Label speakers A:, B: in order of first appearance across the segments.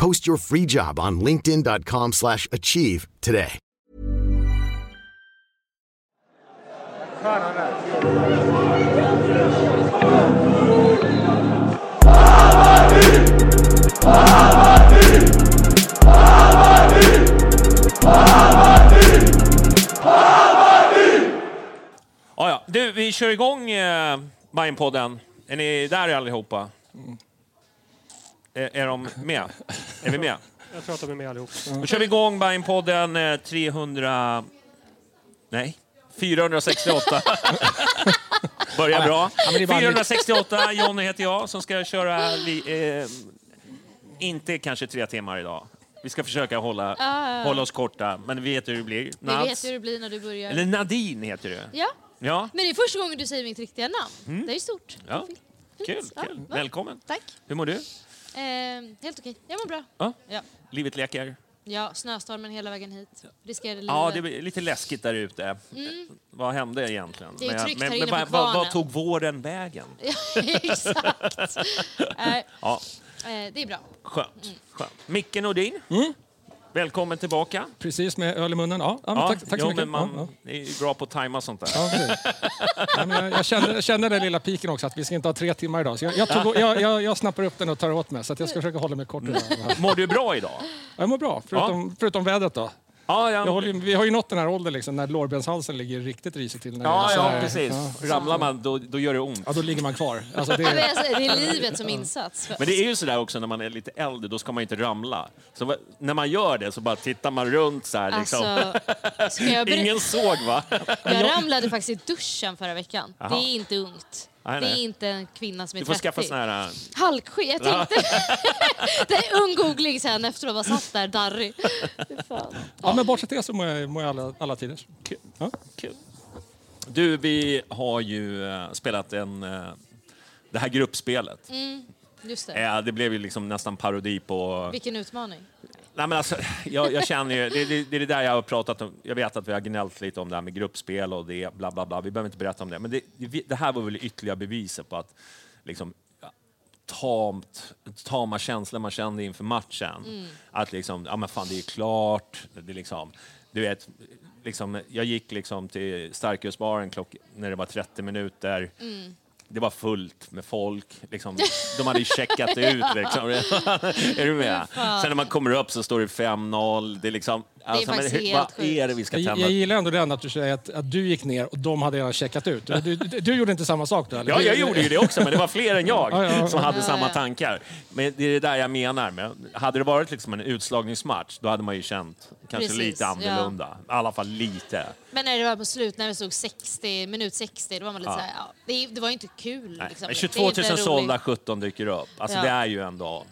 A: Post your free job on linkedin.com/achieve slash achieve today.
B: Ja, ja. Du, vi kör igång eh, Bajenpodden. Är ni där allihopa? Är, är de med? Är vi med?
C: Jag tror att de är med allihop.
B: Då kör vi igång Bajenpodden eh, 300... Nej, 468. Börjar bra.
C: men det är bara
B: 468, Jonny heter jag som ska köra... Vi, eh, inte kanske tre timmar idag. Vi ska försöka hålla, hålla oss korta, men vi vet hur det blir.
D: Vi vet hur det blir när du börjar.
B: Eller Nadine heter du.
D: Ja,
B: Ja,
D: men det är första gången du säger mitt riktiga namn. Det är stort.
B: Ja. Kul.
D: Ja,
B: kul.
D: va?
B: Välkommen.
D: Tack.
B: Hur mår du?
D: Eh, helt okej. Jag mår bra.
B: Ja.
D: Ja.
B: Livet leker?
D: ja, snöstormen hela vägen hit. Riskerade livet.
B: Ja, det är lite läskigt där ute. Vad hände egentligen?
D: Mm. Det är
B: Men-
D: tryggt
B: men,
D: här
B: men,
D: inne på
B: vad- vad, tog våren vägen?
D: Exakt. Nej,
B: Ja,
D: eh, det är bra.
B: skönt.
D: Mm.
B: skönt. Micke Nordin, välkommen tillbaka.
C: Precis med öl i munnen. Ja, ja, men tack, tack så
B: jo,
C: mycket.
B: men man
C: Ja, ja.
B: är bra på att tajma sånt där.
C: Ja, ja, jag, kände, jag kände den lilla piken också, att vi ska inte ha tre timmar idag. Så jag, jag, tog, jag, jag, jag snappar upp den och tar åt mig, så jag ska försöka hålla mig kort idag. Ja,
B: Mår du bra idag?
C: Jag mår bra, förutom, förutom vädret då.
B: Ja,
C: Jag
B: ja,
C: håller, ju- vi har ju nått den här åldern liksom, när lårbenshalsen ligger riktigt risigt till. När
B: ja, ja
C: här-
B: precis.
C: Ja,
B: Ramlar man, då, då gör det ont.
C: ja, då ligger man kvar. Alltså, det är,
D: alltså, det är livet som insats.
B: Men det är ju sådär också när man är lite äldre, då ska man inte ramla. Så när man gör det så bara tittar man runt så här liksom.
D: Alltså, ska jag, ber-
B: Ingen såg va?
D: jag ramlade faktiskt i duschen förra veckan.
B: Jaha.
D: Det är inte ungt.
B: Nej,
D: Det
B: nej.
D: är inte en kvinna som är
B: Du får
D: 30.
B: skaffa sån här... äh,
D: Halksken. Jag tänkte... det är ung googling sen efteråt. Bara satt där darrig. Fan.
C: ja, men bortsett det så mår jag, mår jag alla, alla tider. Ja.
B: Kul. Du, vi har ju eh, spelat en, eh, det här gruppspelet.
D: Just det.
B: Eh, det blev ju liksom nästan parodi på...
D: Vilken utmaning.
B: Nej, men alltså, jag, jag känner ju, det, det, det är det där jag har pratat om. Jag vet att vi har gnällt lite om det här med gruppspel och det, bla bla bla. Vi behöver inte berätta om det. Men det, det, här var väl ytterligare beviset på att liksom, tamt, tama känslor man kände inför matchen. Att liksom, ja men fan det är klart. Det är liksom, du vet, liksom, jag gick liksom till starkölsbaren när det var 30 minuter. Det var fullt med folk. Liksom, de hade ju checkat ut. Liksom. är du med? Sen när man kommer upp så står det 5-0. Det är liksom... Alltså,
D: faktiskt
B: men,
D: helt
B: vad
D: sjukt.
B: är det vi ska
C: Jag,
B: tända?
C: jag gillar ändå den att du säger att, att du gick ner och de hade redan checkat ut. Du, du, du gjorde inte samma sak då? Eller?
B: Ja, jag gjorde ju det också, men det var fler än jag
C: Ja, ja, ja.
B: som hade samma tankar. Men det är det där jag menar. Med. Hade det varit liksom en utslagningsmatch, då hade man ju känt kanske
D: Precis,
B: lite annorlunda. I alla fall lite.
D: Men när det var på slut, när det stod 60, minut 60, då var man lite
B: Ja.
D: såhär, ja, det, det var ju inte kul. Liksom.
B: men
D: Det
B: 22
D: är
B: 000
D: inte roligt.
B: sålda, 17 dyker upp. Alltså
D: Ja.
B: det är ju ändå...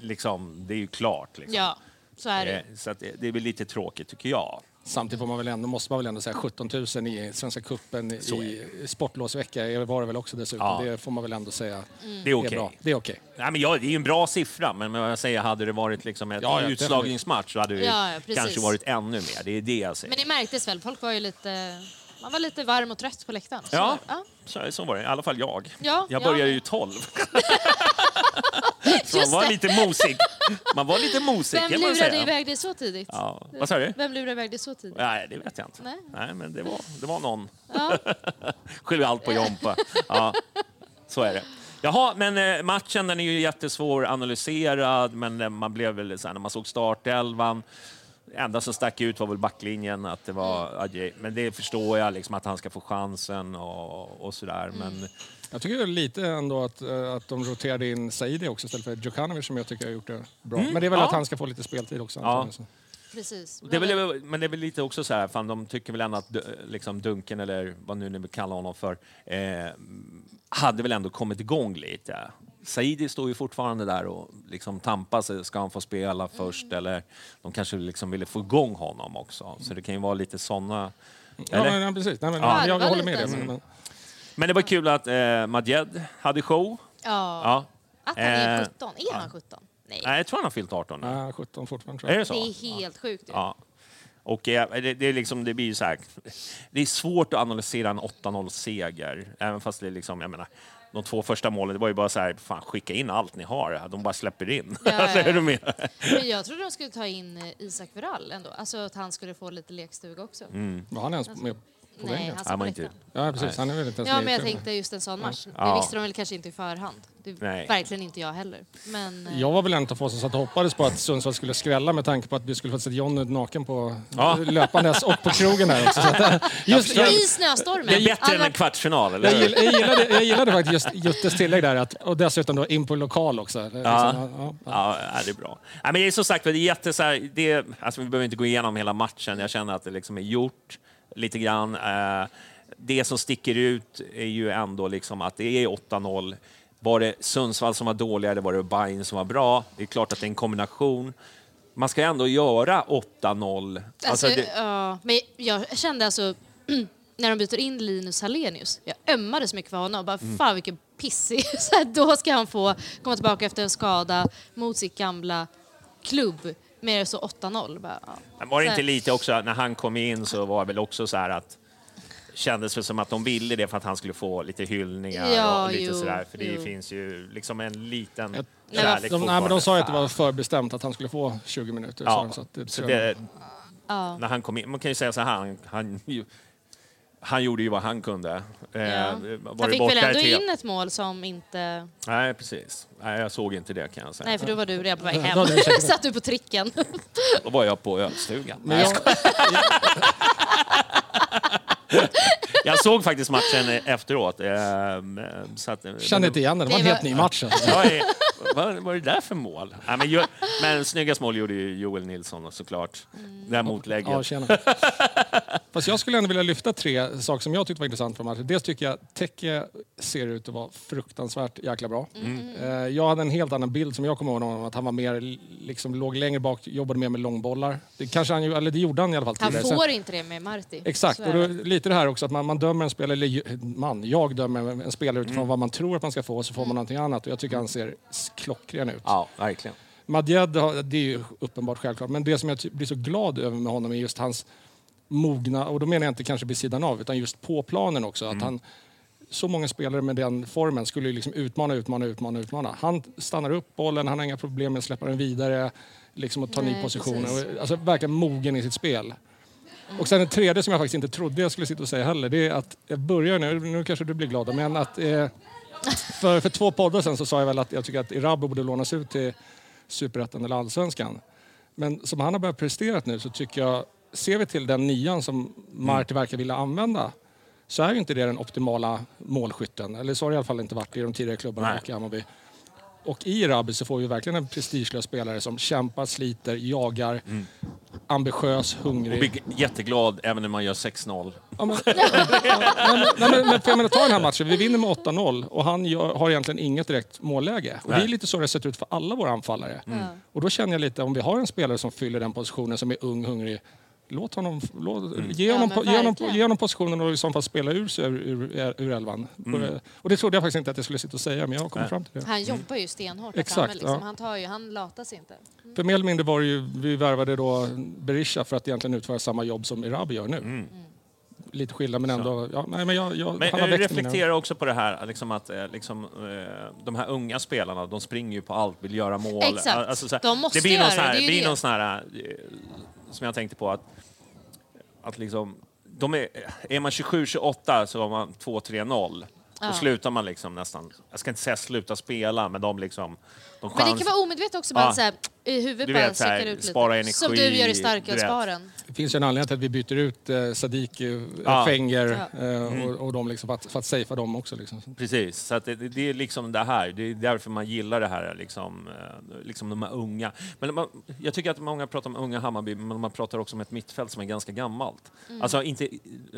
B: Liksom, det är ju klart. Liksom.
D: Ja, så är det.
B: Eh, Så det, det är väl lite tråkigt, tycker jag.
C: Samtidigt får man väl ändå, måste man väl ändå säga 17 000 i Svenska cupen i sportlovsvecka var det väl också dessutom.
B: Ja.
C: Det får man väl ändå säga
B: Det är okej.
C: är bra. Det är okej.
B: Nej, men ja, det är ju en bra siffra, men jag säger, hade det varit liksom ett
C: Ja, ja,
B: utslagningsmatch så hade det
D: Ja,
B: kanske varit ännu mer. Det är det jag säger.
D: Men det märktes väl, folk var ju lite, man var lite varm och trött på läktaren. Så,
B: Ja. Så, så var det, i alla fall jag.
D: Ja,
B: jag
D: ja.
B: började ju 12. Man var lite mosig. Man var lite mosig
D: Vem lurade iväg dig så tidigt?
B: Ja. Vad sa du?
D: Vem lurade iväg dig så tidigt?
B: Nej, det vet jag inte.
D: Nej.
B: Nej, men det var, det var någon.
D: Ja.
B: Skyller allt på Jompa. Ja, så är det. Jaha, men eh, matchen den är ju jättesvår analyserad, men eh, man blev väl så här, när man såg startelvan, enda som stack ut var väl backlinjen, att det var
D: Mm.
B: Adje. Men det förstår jag, liksom, att han ska få chansen och, och sådär.
D: Mm.
B: Men
C: Jag tycker det är lite ändå att, eh, att de roterade in Saidi också istället för Djukanovic som jag tycker har gjort det bra. Men det är väl
B: ja.
C: att han ska få lite speltid också.
B: Ja.
D: Precis.
B: det är väl, men det är väl lite också så här, fan, de tycker väl ändå att liksom Dunken, eller vad nu ni vill kalla honom för, eh, hade väl ändå kommit igång lite. Saidi står ju fortfarande där och liksom tampas. Ska han få spela först? Eller de kanske liksom ville få igång honom också. Så det kan ju vara lite såna...
C: Ja, men, ja, precis. Nej, men,
B: Ja.
C: Jag, jag håller med dig.
D: Alltså.
C: Men,
B: det var kul att eh, Madjed hade show.
D: Ja.
B: Ja.
D: Att han är
B: Eh,
D: 17. Är han 17? Nej.
B: Nej, jag tror han har fyllt 18 nu.
C: men, ja, 17 fortfarande tror
B: Är
C: jag.
B: det så?
D: Det är helt sjukt ju.
B: Ja. Och eh, det, det, är liksom, det blir så här, det är svårt att analysera en 8-0-seger. Även fast det är liksom, jag menar, de två första målen, det var ju bara så här, fan skicka in allt ni har. De bara släpper in.
D: Ja,
B: alltså, är du med?
D: Men jag trodde de skulle ta in eh, Isak Verall ändå. Alltså att han skulle få lite lekstuga också.
C: Var han ens med på
D: Nej,
C: vägen?
D: han satt på läktaren.
C: Ja, precis. Han är väl inte ens
D: Ja,
C: med
D: men jag tänkte just en sån match. Det
B: Ja.
D: visste de väl kanske inte i förhand. Det,
B: Nej.
D: verkligen inte jag heller. Men, eh,
C: Jag var väl en av få som satt och hoppades på att Sundsvall skulle skrälla med tanke på att vi skulle få se Jonny naken på
B: Ja.
C: löpandes och på krogen där också. Så att, eh, just, jag,
D: I snöstormen.
B: Det är bättre än en kvartsfinal, eller
C: jag,
B: hur?
C: gill- jag, gillade, jag gillade faktiskt just Juttes tillägg där att, och dessutom då in på lokal också. Liksom,
B: Ja.
C: ja, ja.
B: Ja, ja, det är bra. Ja, men det är som sagt, det är jätte, så här, det, alltså, vi behöver inte gå igenom hela matchen. Jag känner att det liksom är gjort lite grann. Eh, det som sticker ut är ju ändå liksom att det är 8-0. Var det Sundsvall som var dåliga eller var det Bayern som var bra? Det är klart att det är en kombination. Man ska ändå göra 8-0.
D: Alltså,
B: Alltså, det,
D: ja, men jag kände alltså, när de byter in Linus Hallenius, jag ömmade så mycket för honom. Bara,
B: Mm.
D: Fan vilken pissig. Så här, då ska han få komma tillbaka efter en skada mot sitt gamla klubb med så 8-0. Bara, ja.
B: Men var det inte lite också, när han kom in så var det väl också så här att kändes väl som att de ville det för att han skulle få lite hyllningar
D: Ja,
B: och lite
D: jo,
B: sådär. För det
D: jo.
B: finns ju liksom en liten kärlek
C: De, nej, men de sa ju att det var förbestämt att han skulle få 20 minuter.
B: Ja,
C: så att det,
B: så
C: tror jag-
B: det,
D: Ja.
B: när han kom in, man kan ju säga så här, han, han, han gjorde ju vad han kunde. Eh,
D: Ja.
B: var
D: Han
B: det
D: fick väl ändå in ett mål som inte...
B: Nej, precis. Nej, jag såg inte det kan jag säga.
D: Nej, för då var du redan på väg hem. Satt du på tricken.
B: Då var jag på ölstugan.
C: Men
B: Nej,
C: jag,
B: Jag såg faktiskt matchen efteråt. eh, Så att,
C: kände inte igen den. Det var en helt
D: var-
C: ny match. Alltså.
B: Vad är det där för mål? Ja, men, ju- men snyggast mål gjorde ju Joel Nilsson såklart. Det här motlägget.
C: Ja. Fast jag skulle ändå vilja lyfta tre saker som jag tyckte var intressant från matchen. Dels tycker jag Teke ser ut att vara fruktansvärt jäkla bra. Eh, Jag hade en helt annan bild som jag kommer ihåg honom, att han var mer, liksom, låg längre bak, jobbade mer med långbollar. Det, kanske han, eller det gjorde han i alla fall
D: Han
C: tidigare. Sen-
D: får inte det med Marti.
C: Exakt, och då, lite det här också att man, man dömer en spelare, eller man, jag dömer en spelare utifrån vad man tror att man ska få så får man någonting annat och jag tycker han ser klockren ut.
B: Ja, verkligen.
C: Madjed, har- det är ju uppenbart självklart, men det som jag blir så glad över med honom är just hans mogna, och då menar jag inte kanske vid sidan av, utan just på planen också. Att han, så många spelare med den formen skulle liksom utmana, utmana, utmana, utmana. Han stannar upp bollen, han har inga problem med att släppa den vidare liksom att ta ny. Och, Alltså verkligen mogen i sitt spel. Och sen det tredje som jag faktiskt inte trodde jag skulle sitta och säga heller, det är att jag börjar nu, nu kanske du blir glad, men att eh, för, för två poddar sen så sa jag väl att jag tycker att Irabo borde lånas ut till Superettan eller Allsvenskan. Men som han har börjat presterat nu så tycker jag, ser vi till den nian som Marti verkar vilja använda, så är ju inte det den optimala målskytten. Eller så har det i alla fall inte varit i de tidigare klubbarna
B: Nej.
C: och i Hammarby. Och i Rabi så får vi verkligen en prestigelös spelare som kämpar, sliter, jagar, ambitiös,
B: Och
C: hungrig.
B: blir jätteglad även när man gör 6-0.
C: Ja, men, nej, men, men, men, för jag menar, ta den här matchen. Vi vinner med 8-0 och han gör, har egentligen inget direkt målläge. Och det är lite så det har sett ut för alla våra anfallare. Och då känner jag lite, om vi har en spelare som fyller den positionen, som är ung, hungrig. Låt honom, låt, ge,
D: Ja,
C: honom, po- ge, honom, ge honom positionen och i så fall spela ur, sig ur, ur, ur elvan. Och det trodde jag faktiskt inte att jag skulle sitta och säga, men jag har kommit
B: Nej.
C: fram till det.
D: Han jobbar ju stenhårt
C: Exakt,
D: framme. Liksom.
C: ja.
D: Han, tar ju, han latar sig inte.
C: För mer eller mindre var det ju, vi värvade då Berisha för att egentligen utföra samma jobb som Irabi gör nu. lite skilda men ändå... Ja, nej, men jag, jag,
B: Men
C: han har
B: jag
C: växt mina-
B: reflekterar också på det här liksom att eh, liksom, eh, de här unga spelarna, de springer ju på allt, vill göra mål.
D: Exakt.
B: Alltså, så här,
D: De måste
B: det blir någon
D: göra
B: sån här,
D: det,
B: blir
D: det.
B: någon sån här, eh, som jag tänkte på att, att liksom, de är, är man 27-28 så har man 2-3-0. Då slutar man liksom nästan, jag ska inte säga sluta spela, men de liksom... De
D: Men det
B: chans-
D: kan vara omedvetet också, bara
B: Ja.
D: så här, i huvudet
B: Du
D: bara
B: vet, här,
D: ut lite.
B: spara energi,
D: Som du gör i starkölsbaren.
C: Det finns ju en anledning till att vi byter ut eh, Sadiki,
B: Ja.
C: eh, Fenger
D: Ja.
C: eh,
B: Mm.
C: och, och de liksom, för, att, för att safea dem också. Liksom.
B: Precis, så att det, det är liksom det här. Det är därför man gillar det här, liksom, eh, liksom de här unga. Men man, jag tycker att många pratar om unga Hammarby, men man pratar också om ett mittfält som är ganska gammalt. Alltså inte eh,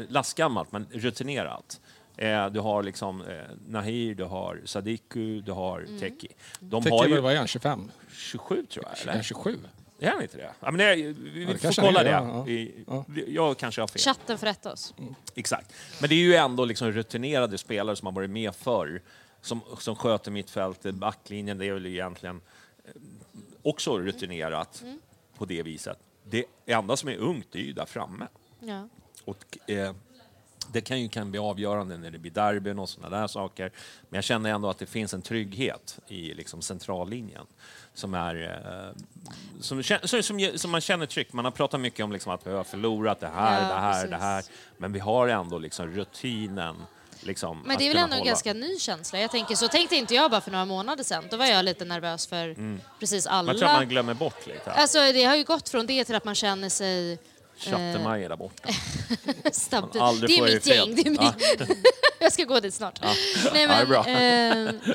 B: lastgammalt, men rutinerat. Eh, du har liksom eh, Nahir, du har Sadiku, du har Teki. De har
C: väl,
B: ju
C: vad är han, 25?
B: 27 tror jag, eller?
C: 27?
B: Är han inte det? Ja, men det vi vi
C: det
B: får kolla
C: är,
B: det.
C: ja, ja.
B: Vi-
C: Ja.
B: vi- Jag kanske har fel.
D: Chatten får rätta oss.
B: Exakt. Men det är ju ändå liksom rutinerade spelare som har varit med förr, som, som sköter mittfältet, backlinjen, det är väl egentligen eh, också rutinerat på det viset. Det enda som är ungt, är ju där framme.
D: Ja.
B: Och, eh, det kan ju kan bli avgörande när det blir derbyn och sådana där saker. Men jag känner ändå att det finns en trygghet i liksom centrallinjen som, är, eh, som, som, som, man känner tryggt. Man har pratat mycket om liksom att vi har förlorat det här,
D: Ja,
B: det här,
D: precis.
B: det här. Men vi har ändå liksom rutinen. Liksom,
D: Men det är väl ändå en ganska ny känsla. Jag tänker, så tänkte inte jag bara för några månader sedan. Då var jag lite nervös för precis alla.
B: Man tror att man glömmer bort lite.
D: Alltså det har ju gått från det till att man känner sig
B: Chattemaj där borta. aldrig
D: Det är mitt gäng. Det är mitt... jag ska gå dit snart. Nej,
B: Ja, är
D: men,
B: bra.
D: eh,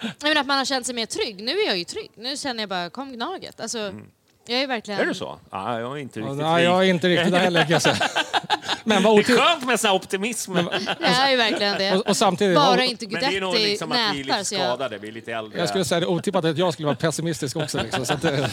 D: nej, men att man har känt sig mer trygg. Nu är jag ju trygg. Nu känner jag bara, kom Gnaget. Alltså, jag är verkligen...
B: Mm. Är det så? Ja, jag är inte
C: Ja,
B: riktigt
C: nej, jag är inte riktigt där heller kan jag säga. Men vad
B: Det är skönt med sån här optimism. Men,
D: Jag är ju verkligen det.
C: Och, och samtidigt,
D: Bara inte
B: det är nog
D: Guidetti
B: liksom att vi är
D: nätar
B: lite
D: så jag...
B: skadade, vi är lite äldre.
C: jag skulle säga det otippat att jag skulle vara pessimistisk också. Liksom, så att, eh,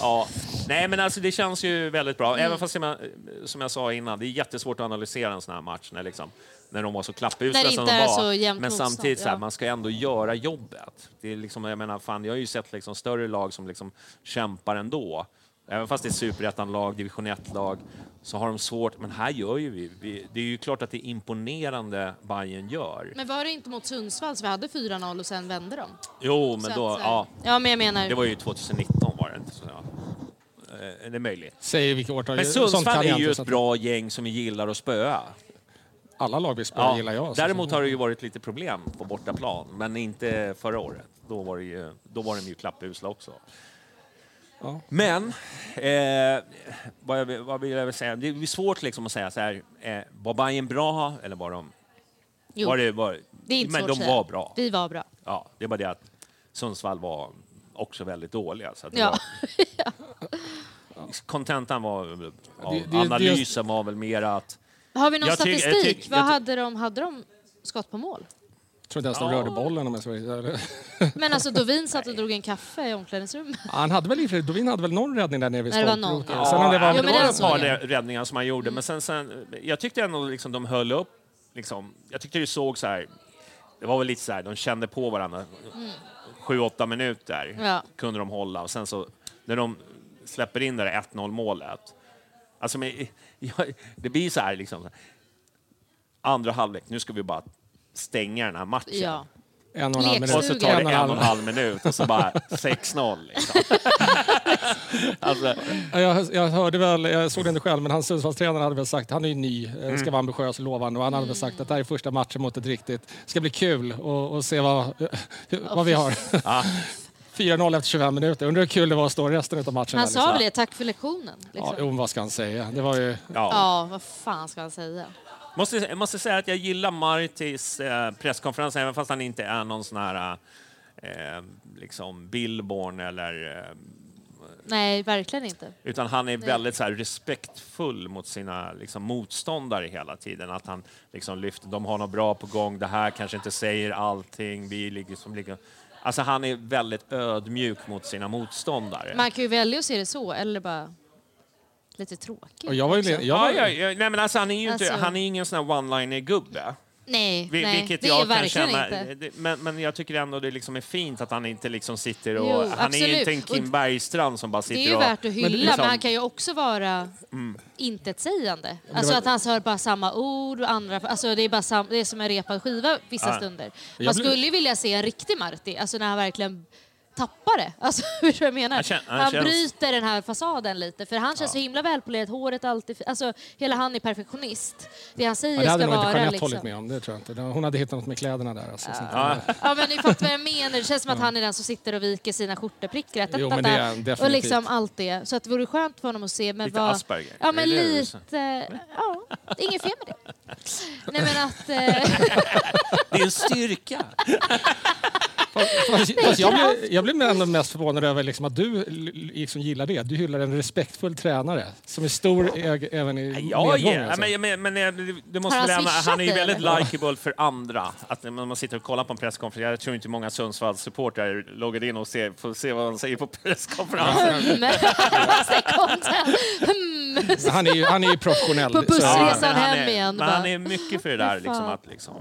B: Ja, nej men alltså det känns ju väldigt bra.
D: Mm.
B: Även fast som jag, som jag sa innan, det är jättesvårt att analysera en sån här match när, liksom, när de var så klappusla som de var.
D: så
B: men samtidigt så här,
D: ja.
B: man ska ändå göra jobbet. Det är liksom, jag menar, fan, jag har ju sett liksom större lag som liksom kämpar ändå. Även fast det är superettan-lag, division 1-lag, så har de svårt. Men här gör ju vi. vi. Det är ju klart att det är imponerande Bayern gör.
D: Men var det inte mot Sundsvall så vi hade 4-0 och sen vände de?
B: Jo,
D: Så
B: men
D: att,
B: då,
D: så här-
B: ja.
D: Ja, men jag menar...
B: Det var ju 2019 var det inte. Så, ja. Eh, Det är möjligt.
C: säger vilket årtal.
B: Men Sundsvall är ju ett bra gäng som gillar att spöa.
C: Alla lag vi spelar gillar jag.
B: Däremot har det ju varit lite problem på bortaplan, men inte förra året. Då var, det ju, då var de ju klappusla också.
C: Ja.
B: Men, eh, vad, jag, vill- vad vill jag säga? Det är svårt liksom att säga så här, eh, var Bayern bra eller var de...
D: Jo,
B: Var det, var,
D: det är inte
B: men
D: svårt
B: de
D: att säga.
B: var bra.
D: Vi var bra.
B: Ja, det är bara det att Sundsvall var också väldigt dåliga. Så att det
D: Ja.
B: var, kontentan var,
C: Det- det-
B: analysen var väl mer att
D: Har vi någon
B: Jag tycker- jag
D: statistik?
B: tycker-
D: Vad
B: jag ty-
D: hade de? Hade de skott på mål?
C: Jag tror inte ens de rörde bollen om jag ska vara eller-
D: Men alltså Dovin satt och drog en kaffe i omklädningsrummet.
C: Han hade väl i och för sig- Dovin hade väl någon räddning där nere vid
D: Nej, det var någon.
C: stolproten.
D: Ja,
C: Sen om det var,
B: Ja, det var ett
D: såg
B: par
D: jag.
B: räddningar som han gjorde, men sen, sen, jag tyckte ändå liksom de höll upp. Liksom, jag tyckte det såg så här, det var väl lite så här, de kände på varandra. Sju, åtta minuter
D: Ja.
B: kunde de hålla och sen så när de släpper in det där 1-0 målet. Alltså, men, jag, det blir så här liksom. Andra halvlek, nu ska vi bara stänga den här matchen.
D: Ja.
C: En och en halv minut.
B: Och så tar det en och en halv minut och så bara 6-0. Liksom. alltså,
C: Ja, Jag, jag hörde väl, jag såg det inte själv, men han Sundsvallstränaren hade väl sagt, han är ju ny, eh,
B: Mm.
C: ska vara ambitiös och lovande och han hade väl sagt att det här är första matchen mot ett riktigt, ska bli kul och, och se vad, vad vi har. 4-0 efter 25 minuter. Undrar hur kul det var att stå resten av matchen.
D: Han sa
C: liksom.
D: väl det, tack för lektionen.
C: Ja,
D: Liksom.
C: jo, vad ska han säga? Det var ju...
B: ja.
D: Ja, vad fan ska han säga?
B: Måste, jag måste säga att jag gillar Martis eh, presskonferens, även fast han inte är någon sån här eh, liksom Billborn eller... Eh,
D: Nej, verkligen inte.
B: utan han är väldigt så här, respektfull mot sina liksom, motståndare hela tiden. Att han liksom lyfter, de har något bra på gång, det här kanske inte säger allting. Vi ligger som ligger... Alltså han är väldigt ödmjuk mot sina motståndare.
D: Man kan ju välja att se det så, eller bara lite tråkigt.
C: Och jag var ju...
D: också.
C: Jag var,
B: Ja, ja, ja, nej, men alltså, han är ju inte,
D: Alltså-
B: han är ingen sån här one-liner-gubbe.
D: Nej,
B: Vi-
D: nej
B: Vilket
D: det
B: jag
D: är
B: kan
D: verkligen
B: känna,
D: inte.
B: det- men, men jag tycker ändå det liksom är fint att han inte liksom sitter och...
D: Jo,
B: han är
D: absolut.
B: ju inte en Kim
D: Och
B: Bergstrand som bara
D: Det
B: sitter
D: är ju
B: och...
D: värt att hylla, men,
B: liksom-
D: han kan ju också vara intetsägande. Alltså att han hör bara samma ord och andra... Alltså det är, bara sam, det är som en repad skiva vissa
B: Ja.
D: stunder. Man
C: Jag blir-
D: skulle ju vilja se en riktig Marti, alltså när han verkligen tappar det. Alltså, hur jag menar?
B: Han kän- han
D: han
B: känns-
D: bryter den här fasaden lite, för han känns så himla välpolerad, håret alltid... Alltså hela han är perfektionist. Det han säger
C: Ja, det hade
D: ska
C: nog inte
D: vara
C: Jeanette
D: liksom...
C: hållit med om. Det tror jag inte. Hon hade hittat något med kläderna där. Alltså, sånt där.
B: Ja.
D: Ja men ni fattar vad jag menar. Det känns som att han är den som sitter och viker sina skjorteprickar.
C: Jo, men det är han
D: Och
C: definitivt.
D: liksom allt det. Så att det vore skönt för honom att se. Men
B: Lite
D: vad,
B: Asperger.
D: Ja men lite... Ja, inget fel med det. Nej men att... Eh,
B: Det är en styrka!
C: Fast, fast jag, blev, jag blev ändå mest förvånad över liksom att du liksom gillar det. Du hyllar en respektfull tränare som är stor äg, även i
B: Ja,
C: medgång.
B: ja,
C: alltså.
B: men, men, men eh, det- det måste
D: Har
B: väl
D: han
B: är ju
D: dig,
B: väldigt likeable för andra. Att när man sitter och kollar på en presskonferens, jag tror inte många Sundsvalls supportrar loggar in och ser, får se vad han säger på presskonferensen.
C: han, är ju, han är ju professionell.
D: På bussresan
B: Ja, men han
D: hem
B: är,
D: igen,
B: Men han är mycket för det där, liksom, att liksom,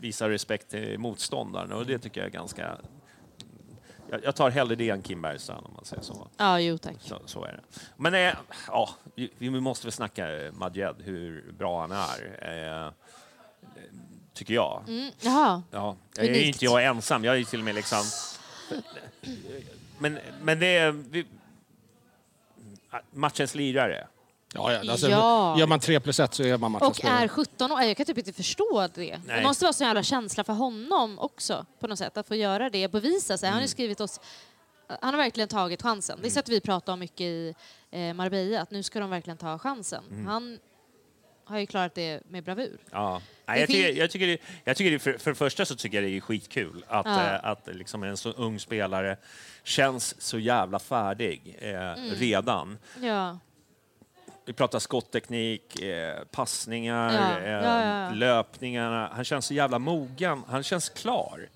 B: visa respekt till motståndaren och det tycker jag är ganska... Jag, jag tar hellre det än Kim Bergstrand om man säger så.
D: Ja, jo tack.
B: Så, så är det. Men eh, ja, vi vi måste väl snacka eh, Madjed, hur bra han är. Eh, tycker jag.
D: Mm. Jaha.
B: Ja, jag är
D: Unikt.
B: inte jag ensam. Jag är till och med liksom... Men, men det är... Vi, matchens lirare.
C: Ja, ja, alltså,
D: Ja.
C: Gör man 3 plus 1 så är man matchens
D: Och är 17 år. Jag kan typ inte förstå det. Det
B: Nej.
D: måste vara så jävla känsla för honom också på något sätt. Att få göra det, bevisa sig. Han har
B: Mm.
D: ju skrivit oss... Han har verkligen tagit chansen. Det är så att vi pratar om mycket i eh, Marbella, att nu ska de verkligen ta chansen.
B: Mm.
D: Han har ju klarat det med bravur.
B: Ja. Nej,
D: Det
B: jag, tycker, jag tycker, det, jag tycker det, för, för det första så tycker jag det är skitkul att,
D: Ja.
B: eh, att liksom en så ung spelare känns så jävla färdig eh,
D: Mm.
B: redan.
D: Ja.
B: Vi pratar skottteknik, eh, passningar,
D: Ja,
B: eh,
D: ja,
B: löpningarna. Han känns så jävla mogen. Han känns klar.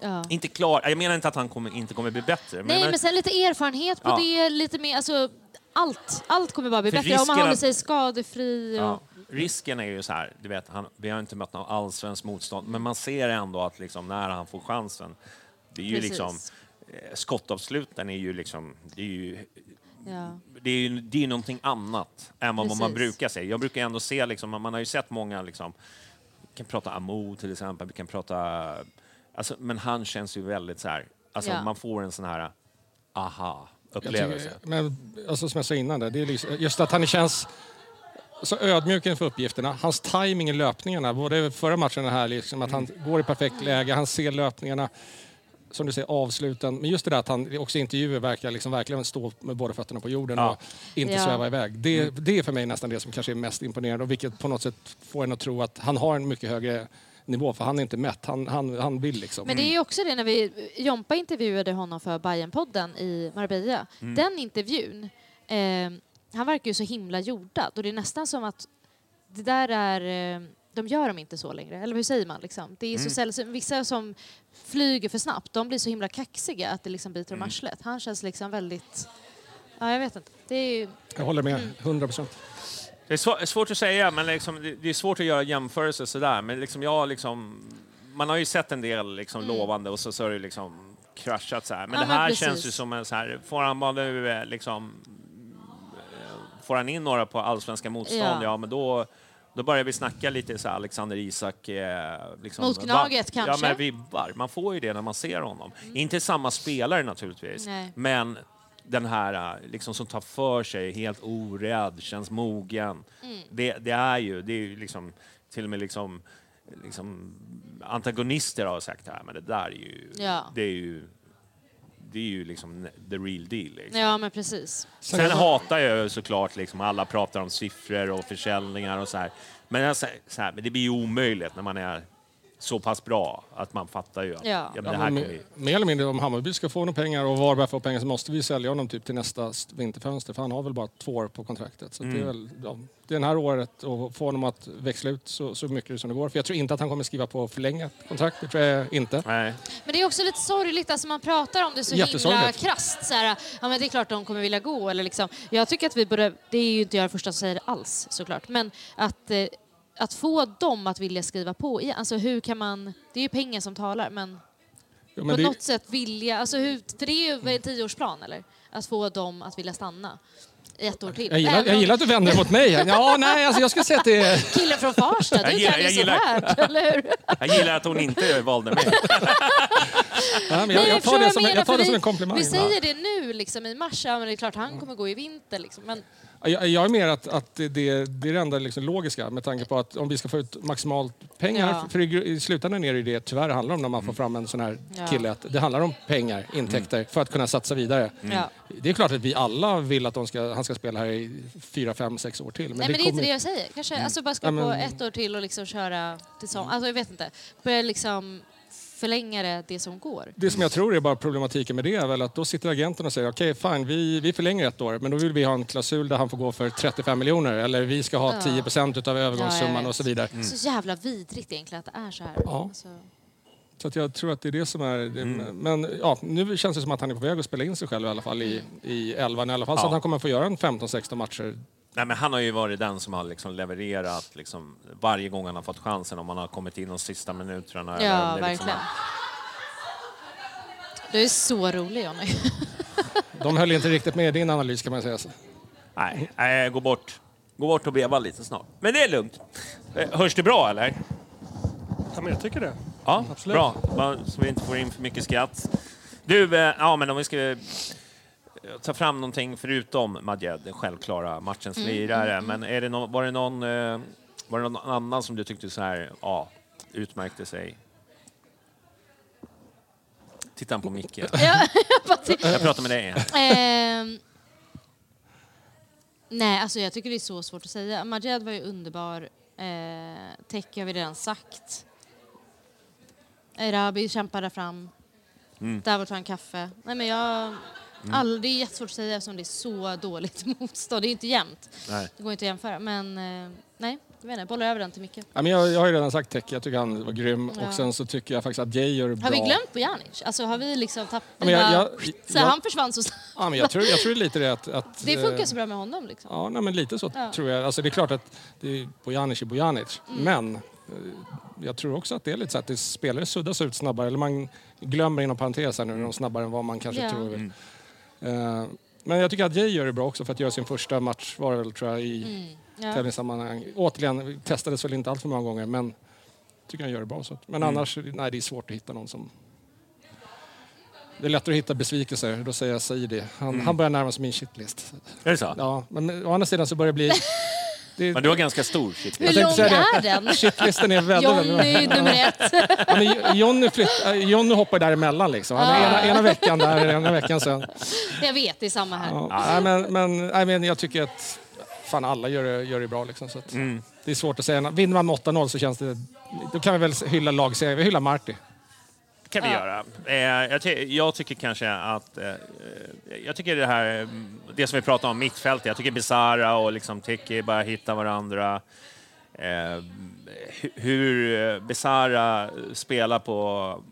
D: ja.
B: Inte klar, jag menar inte att han kommer, inte kommer bli bättre.
D: Nej, men sen lite erfarenhet på
B: Ja.
D: det, lite mer... Alltså, allt, allt kommer bara bli
B: För
D: bättre om man
B: risken
D: håller
B: att-
D: sig skadefri. Och,
B: Ja. Risken är ju så här, du vet, han, vi har inte mött någon allsvensk motstånd, men man ser ändå att liksom, när han får chansen, det är ju
D: Precis.
B: liksom, eh, skottavsluten är ju liksom, det är ju,
D: Ja.
B: det är ju det är någonting annat än vad man
D: Precis.
B: brukar se. Jag brukar ändå se, liksom, man har ju sett många, liksom, vi kan prata Amo till exempel, vi kan prata, alltså, men han känns ju väldigt så här, alltså
D: Ja.
B: man får en sån här aha-upplevelse.
C: men, alltså, som jag sa innan, där, det är liksom, just att han känns så ödmjuk inför uppgifterna. Hans timing i löpningarna, både förra matchen och här, liksom, att han går i perfekt läge, han ser löpningarna, som du säger, avsluten. Men just det där att han också i intervjuer verkar liksom, verkligen stå med båda fötterna på jorden
B: Ja.
C: och inte
D: Ja.
C: sväva iväg. Det, det är för mig nästan det som kanske är mest imponerande och vilket på något sätt får en att tro att han har en mycket högre nivå, för han är inte mätt. Han, han, han vill liksom.
D: Men det är ju också det när vi, Jompa intervjuade honom för Bayern-podden i Marbella.
B: Mm.
D: Den intervjun, eh, han verkar ju så himla jordad och det är nästan som att det där är, eh, de gör dem inte så längre. Eller hur säger man? Liksom? Det är
B: Mm.
D: så sällsynt. Vissa som flyger för snabbt, de blir så himla kaxiga att det liksom biter
B: Mm.
D: dem arslet. Han känns liksom väldigt, ja jag vet inte. Det är ju,
C: Jag håller med,
D: Mm.
C: 100 procent.
B: Det är svå- svårt att säga, men liksom, det, är svårt att göra jämförelser sådär. Men liksom jag liksom, man har ju sett en del liksom lovande och så, så har det liksom kraschat så här. Men
D: Mm. Ja,
B: det
D: men
B: här
D: precis.
B: känns ju som en så här, får han bara nu eh, liksom, eh, får han in några på allsvenska motstånd,
D: Ja.
B: ja, men då då börjar vi snacka lite så Alexander Isak... Eh, liksom,
D: Mot Gnaget,
B: va- Ja,
D: kanske?
B: men vibbar. Man får ju det när man ser honom. Inte samma spelare naturligtvis,
D: Nej.
B: men den här eh, liksom, som tar för sig, helt orädd, känns mogen.
D: Mm.
B: Det, det är ju, det är ju liksom, till och med liksom, liksom antagonister har sagt här, men det där är ju,
D: Ja.
B: det är ju, det är ju liksom the real deal. Liksom.
D: ja men precis.
B: Sen hatar jag såklart liksom alla pratar om siffror och försäljningar och så här. Men, jag säger så här, men det blir ju omöjligt när man är så pass bra att man fattar ju att
D: Ja.
B: men
C: Ja,
B: det här
C: men
B: kommer ju...
C: mer, eller mindre om Hammarby ska få några pengar och Varberg får pengar så måste vi sälja honom typ till nästa st- vinterfönster för han har väl bara två år på kontraktet. Så det är
B: Mm.
C: väl ja, det är det här året och få honom att växla ut så, så mycket som det går. För jag tror inte att han kommer skriva på förlängat kontrakt, det tror jag inte.
B: Nej.
D: Men det är också lite sorgligt, alltså man pratar om det så himla krasst. Så här, ja, men det är klart de kommer vilja gå. Eller liksom. Jag tycker att vi borde, det är ju inte jag den första som säger det alls såklart, men att eh, att få dem att vilja skriva på igen. Alltså hur kan man... Det är ju pengar som talar, men,
C: Jo, men
D: på
C: det,
D: något sätt vilja... Alltså hur, för det är ju en tioårsplan, eller? Att få dem att vilja stanna i ett år till.
C: jag, gillar, jag gillar att du vänder mot mig. Ja, nej, alltså jag skulle säga att det är...
D: Killen från Farsta,
B: Jag
D: du
B: gillar- jag gillar-
D: värt, eller hur?
B: Jag gillar att hon inte valde mig.
C: Ja, men jag,
D: Nej,
C: jag tar det som, jag tar det som
D: vi-
C: en komplimang.
D: Vi säger det nu liksom, i mars, ja men det är klart han kommer gå i vinter. Liksom. Men
C: Jag, jag är mer att, att det, det är det enda liksom logiska med tanke på att om vi ska få ut maximalt pengar,
D: Ja.
C: för i, i slutändan är det ju det tyvärr handlar om när man får fram en sån här
D: Ja.
C: kille. Att det handlar om pengar, intäkter, för att kunna satsa vidare.
D: Ja.
C: Det är klart att vi alla vill att de ska, han ska spela här i fyra, fem, sex år till. Men
D: Nej, men det är inte det jag säger. Kanske alltså bara ska
C: Ja, men-
D: på ett år till och liksom köra till som, Alltså jag vet inte. Börja liksom förlänga det, det som går.
C: Det som jag tror är bara problematiken med det är väl att då sitter agenten och säger okej fine, vi, vi förlänger ett år men då vill vi ha en klausul där han får gå för 35 miljoner eller vi ska ha
D: Ja.
C: 10 procent utav övergångssumman och så vidare.
D: Så jävla vidrigt egentligen att det är så här.
C: Ja.
D: Alltså,
C: Så att jag tror att det är det som är...
B: Mm.
C: Men ja, nu känns det som att han är på väg att spela in sig själv i alla fall i, i elvan i alla fall. Så
B: Ja.
C: att han kommer få göra en 15-16 matcher.
B: Nej, men han har ju varit den som har liksom levererat liksom, varje gång han har fått chansen om han har kommit in de sista minuterna. eller
D: ja,
B: är liksom-
D: verkligen. Du är så rolig Johnny.
C: De höll inte riktigt med i din analys kan man säga. Så.
B: Nej, nej, gå bort. Gå bort och veva lite snart. Men det är lugnt. Eh, Hörs det bra eller?
E: Ja, men jag tycker det.
B: Ja,
E: Absolut.
B: bra. Så vi inte får in för mycket skratt. Du, eh, ja men om vi ska ta fram någonting förutom Madjed, den självklara matchens lirare. Men är det nå- var, det någon, eh, var det någon annan som du tyckte så här, ja, utmärkte sig? Titta på Micke.
D: ja, jag
B: pratar med dig.
D: Ehm, nej, alltså jag tycker det är så svårt att säga. Majed var ju underbar. Eh, Teki har vi redan sagt. Erabi kämpade fram.
B: Mm.
D: Där var ta en kaffe. Nej, men jag, all, det är jättesvårt att säga eftersom det är så dåligt motstånd. Det är inte jämnt.
B: Nej.
D: Det går inte att jämföra. Men eh, nej, jag vet inte. Bolla över den till Micke.
C: Ja, men jag, jag har ju redan sagt Tech, jag tycker han var grym.
D: Ja.
C: Och sen så tycker jag faktiskt att Jay gör bra.
D: Har vi glömt Bojanic? Alltså har vi liksom tappat...
C: Ja, men jag- jag-
D: så
C: jag-
D: han försvann så snabbt.
C: Ja, men jag, tror, jag tror lite det att... att
D: Det funkar
C: eh,
D: så bra med honom liksom.
C: Ja, nej, men lite så
D: Ja.
C: tror jag. Alltså, det är klart att det är Bojanic är Bojanic.
D: Mm.
C: Men eh, jag tror också att det är lite så att det spelare suddas ut snabbare. Eller man glömmer inom parentes här nu, de snabbare än vad man kanske
D: Ja.
C: tror. Eh, men jag tycker att Jay gör det bra också för att göra sin första match var väl tror jag i
D: Mm. Ja.
C: tävlingssammanhang. Återigen, testades väl inte allt för många gånger men jag tycker han gör det bra. Så. Men
B: Mm.
C: annars, nej det är svårt att hitta någon som... Det är lättare att hitta besvikelser, då säger jag Saidi. Han,
B: Mm.
C: han börjar närma sig min shitlist.
B: Är det så?
C: Ja, men å andra sidan så börjar det bli... Det,
B: Men du har ganska stor shit.
D: Hur lång är den?
C: Shitlisten är väldigt...
D: Johnny nummer ett.
C: Ja, men Johnny, flytt, äh, Johnny hoppar däremellan liksom. Han är ena, ena veckan där, ena veckan sen.
D: Jag vet, det är samma här.
C: Ja, nej, men, men, nej, men jag tycker att fan alla gör det, gör det bra liksom. Så att
B: Mm.
C: Det är svårt att säga. Vinner man med 8-0 så känns det... Då kan vi väl hylla lagseger. Vi hyllar Marty.
B: Kan vi göra. Eh, jag, ty- jag tycker kanske att... Eh, eh, jag tycker det här, det som vi pratar om, mittfältet. Jag tycker Bizarra och liksom Tiki bara hitta varandra. Eh, hu- hur eh, Bizarra spelar på...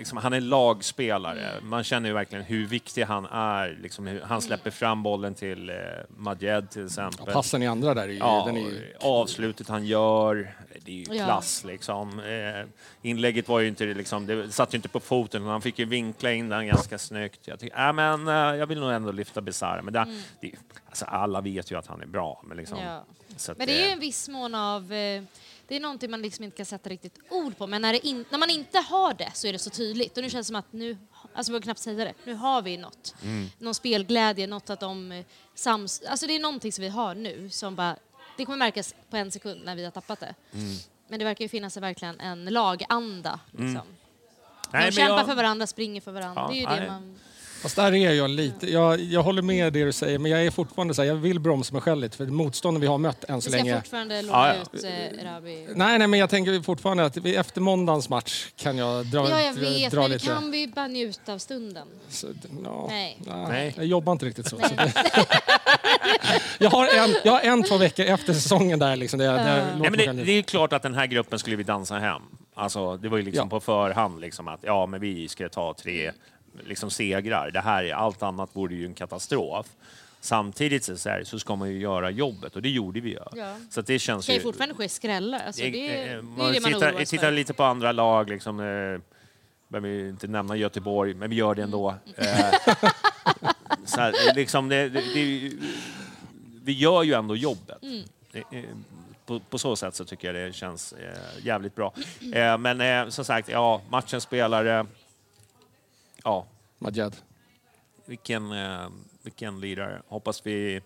B: Liksom, han är lagspelare. Man känner ju verkligen hur viktig han är. Liksom, hur, han släpper fram bollen till eh, Madjed till exempel.
C: Passen i andra där är ju...
B: Ja,
C: den är ju
B: avslutet han gör, det är ju
D: Ja.
B: klass liksom. Eh, inlägget var ju inte liksom, det satt ju inte på foten, han fick ju vinkla in den ganska snyggt. Jag, tycker, äh, men, eh, jag vill nog ändå lyfta Bizarre, men det, det, alltså, alla vet ju att han är bra. Men, liksom,
D: Ja.
B: så att,
D: Men det är ju en viss mån av... eh, Det är någonting man liksom inte kan sätta riktigt ord på, men när, in, när man inte har det så är det så tydligt. Och nu känns det som att nu, alltså jag knappt säga det, nu har vi något. Någon spelglädje, något att de eh, sams... Alltså det är någonting som vi har nu som bara... Det kommer märkas på en sekund när vi har tappat det. Men det verkar ju finnas verkligen en laganda. Liksom.
B: Nej,
D: de kämpar
B: jag-
D: för varandra, springer för varandra.
B: Ja,
D: det är ju
B: nej.
D: det man...
C: Fast där är jag lite... Jag, jag håller med det du säger, men jag är fortfarande så här, jag vill bromsa mig själv lite för motstånden vi har mött än
D: Vi
C: så
D: ska
C: länge...
D: fortfarande låna
B: Ja, ja.
D: ut eh, Erabi.
C: Nej, nej, men jag tänker fortfarande att vi, efter måndagens match kan jag dra,
D: Ja, jag vet,
C: dra
D: men
C: lite...
D: kan vi bara njuta av stunden?
C: Så, ja,
D: Nej.
B: Nej.
C: Jag jobbar inte riktigt så. så jag, har en, jag har en, två veckor efter säsongen där liksom. Där, där
B: Nej, men det, det är ju klart att den här gruppen skulle vi dansa hem. Alltså, det var ju liksom
C: Ja.
B: på förhand liksom att ja, men vi ska ta tre liksom, segrar. Det här, är- allt annat vore ju en katastrof. Samtidigt så, här, så ska man ju göra jobbet och det gjorde vi ju.
D: Ja.
B: Så det känns
D: Det kan ju fortfarande ske skrällar. Alltså, det,
B: Eh,
D: det,
B: eh,
D: är
B: man
D: det
B: tittar, tittar lite på andra lag, liksom, eh, behöver inte nämna Göteborg, men vi gör det ändå.
D: Mm.
B: Eh, så här, liksom det, det, det, vi gör ju ändå jobbet.
D: Mm.
B: Eh, eh, På, på så sätt så tycker jag det känns eh, jävligt bra. Eh, men eh, som sagt, ja, matchens spelare, ja,
C: Madjad.
B: vilken, eh, vilken lirare. Hoppas vi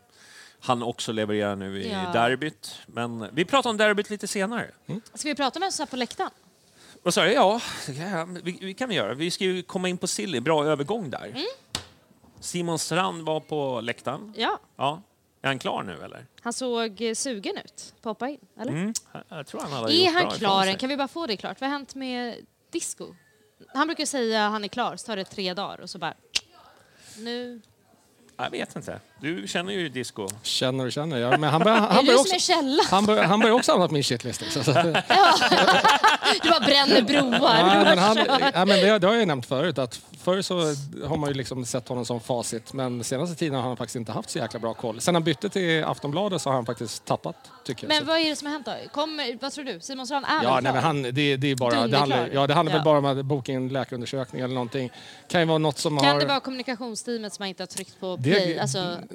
B: han också levererar nu i
D: Ja.
B: derbyt. Men vi pratar om derbyt lite senare.
D: Ska vi prata om vem som satt på läktaren?
B: Vad sa du? Ja, vi, vi kan vi göra. Vi ska ju komma in på Silly. Bra övergång där.
D: Mm.
B: Simon Strand var på läktaren.
D: Ja,
B: Ja. Är han klar nu eller?
D: han såg eh, sugen ut på att hoppa in. Eller?
B: Mm. Jag tror han hade
D: Är
B: gjort
D: han klar än? Kan vi bara få det klart? Vad har hänt med disco? Han brukar säga att han är klar, så tar det tre dagar och så bara... Nu...
B: Jag vet inte. Du känner ju disco.
C: Känner och känner. Ja, men han börjar, han börjar
D: du
C: också,
D: som är källan?
C: han börjar, han börjar också hamna på min shitlist. Så, så,
D: Du bara bränner broar.
C: Ja, men han, ja, men det, det har jag ju nämnt förut att förr så har man ju liksom sett honom som facit men senaste tiden har han faktiskt inte haft så jäkla bra koll. Sen han bytte till Aftonbladet så har han faktiskt tappat tycker jag.
D: Men vad är det som har hänt då? Kommer, vad tror du? Simon Strand är
C: Ja, nej, men han, det, det är bara, det handlar, ja, det handlar
D: Ja.
C: väl bara om att boka in läkarundersökning eller någonting. Kan ju vara något som
D: Kan
C: har...
D: det vara kommunikationsteamet som inte har tryckt på
C: Det-
D: play,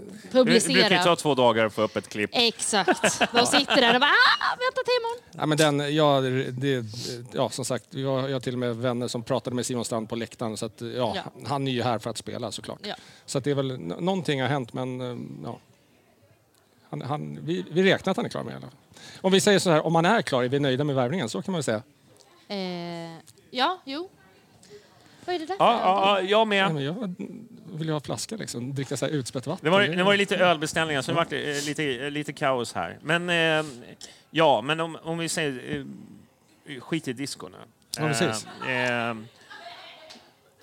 D: alltså
B: Det brukar ju
D: publicera?
B: ta två dagar att få upp ett klipp.
D: Exakt. De sitter där och bara ah, vänta till imorgon.
C: Ja, men den, ja, det, ja, som sagt, jag har, jag har till och med vänner som pratade med Simon Strand på läktaren så att, ja,
D: Ja.
C: han är ju här för att spela såklart.
D: Ja.
C: Så att det är väl, någonting har hänt men eh, ja. Han, han, vi, vi räknar att han är klar med det. Om vi säger så här, om han är klar, är vi nöjda med värvningen? Så kan man väl säga.
D: Eh, ja, jo. Vad är det där
B: Ja, ja, ja, jag med.
C: men jag vill ju ha flaska liksom, dricka så här utspätt vatten.
B: Det var, det var ju lite ölbeställningar så det var lite, lite kaos här. Men eh, ja, men om, om vi säger eh, skit i disco nu.
C: Ja, precis.
B: Eh, eh,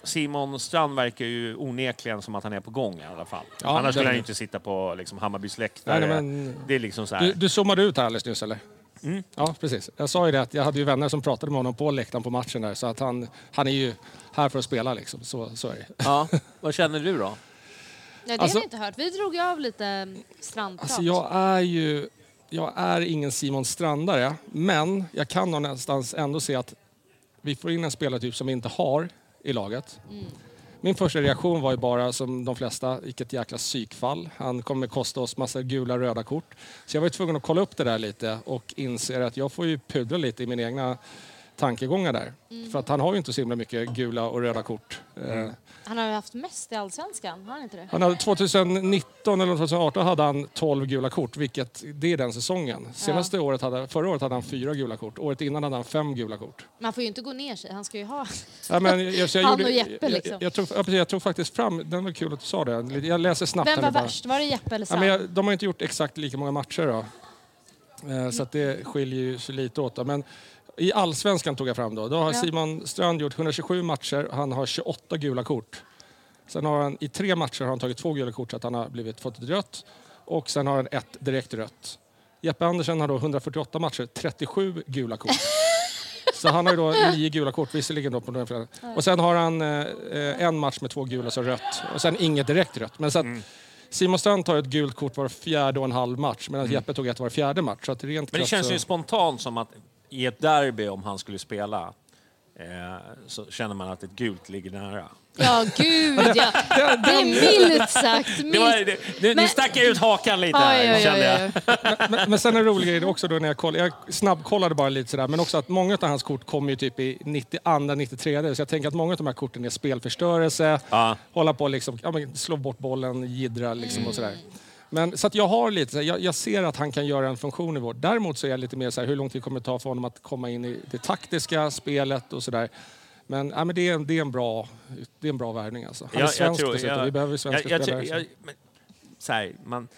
B: Simon Strand verkar ju onekligen som att han är på gång i alla fall.
C: Ja,
B: Annars skulle
C: det-
B: han ju inte sitta på liksom, Hammarbys läktare.
C: Nej, men-
B: Det är liksom så här.
C: Du, du zoomade ut här alldeles nyss eller?
B: Mm.
C: Ja, precis. Jag sa ju det att jag hade ju vänner som pratade med honom på läktaren på matchen där så att han, han är ju här för att spela liksom. Så, så är det.
B: Ja, vad känner du då?
D: Nej, det har
C: Alltså-
D: vi inte hört. Vi drog ju av lite mm, strandprat.
C: Alltså jag är ju, jag är ingen Simon Strandare, men jag kan nog någonstans ändå se att vi får in en spelartyp som vi inte har i laget. Min första reaktion var ju bara som de flesta, vilket jäkla psykfall. Han kommer kosta oss massa gula röda kort. Så jag var ju tvungen att kolla upp det där lite och inser att jag får ju pudra lite i min egna tankegångar där. För att han har ju inte så himla mycket gula och röda kort. Eh,
D: Han har ju haft mest i Allsvenskan, har han inte det?
C: han hade, 2019 eller 2018 hade han 12 gula kort, vilket det är den säsongen. Senaste året hade, förra året hade han fyra gula kort, året innan hade han fem gula kort.
D: Man får ju inte gå ner sig, han ska ju ha...
C: Ja, men jag, jag, jag
D: Han
C: gjorde-
D: och Jeppe, liksom.
C: Jag, jag, tog, ja, jag tog faktiskt fram, den var kul att du sa det. Jag läser snabbt.
D: Vem var värst? Var det Jeppe eller
C: Ja, men jag, de har inte gjort exakt lika många matcher då. Eh, Så att det skiljer ju sig lite åt. Då. Men i allsvenskan tog jag fram då. Då har
D: Ja.
C: Simon Strand gjort 127 matcher. Han har 28 gula kort. Sen har han i tre matcher har han tagit två gula kort så att han har blivit, fått ett rött. Och sen har han ett direkt rött. Jeppe Andersen har då 148 matcher, 37 gula kort. Så han har ju då nio gula kort, visserligen då på några fredag. Och sen har han eh, eh, en match med två gula, så rött. Och sen inget direkt rött. Men så att Simon Strand tar ett gult kort var fjärde och en halv match medan Jeppe tog ett var fjärde match. Så att rent
B: Men det känns
C: så-
B: ju spontant som att i ett derby, om han skulle spela, eh, så känner man att ett gult ligger nära.
D: Ja, gud ja. Det är milt sagt.
B: Det
D: Milt.
B: var, det, nu, nu
D: Men-
B: stack jag ut hakan lite här,
D: oj,
B: kände
D: oj,
B: jag.
D: oj.
C: men, men sen en rolig grej också då när jag kollade, jag snabbkollade bara lite sådär, men också att många av hans kort kommer ju typ i 92, 93, så jag tänker att många av de här korten är spelförstörelse,
B: Ja.
C: hålla på liksom, ja, men slå bort bollen, jiddra liksom och sådär. Men, så att jag har lite, jag, jag ser att han kan göra en funktion i vårt. Däremot så är jag lite mer så här, hur lång tid kommer det ta för honom att komma in i det taktiska spelet och sådär. Men, ja, men det, är en, det, är en bra, det är en bra värvning alltså. Han är svensk dessutom, vi behöver svenska
B: jag, jag,
C: spelare.
B: jag, men, så här, man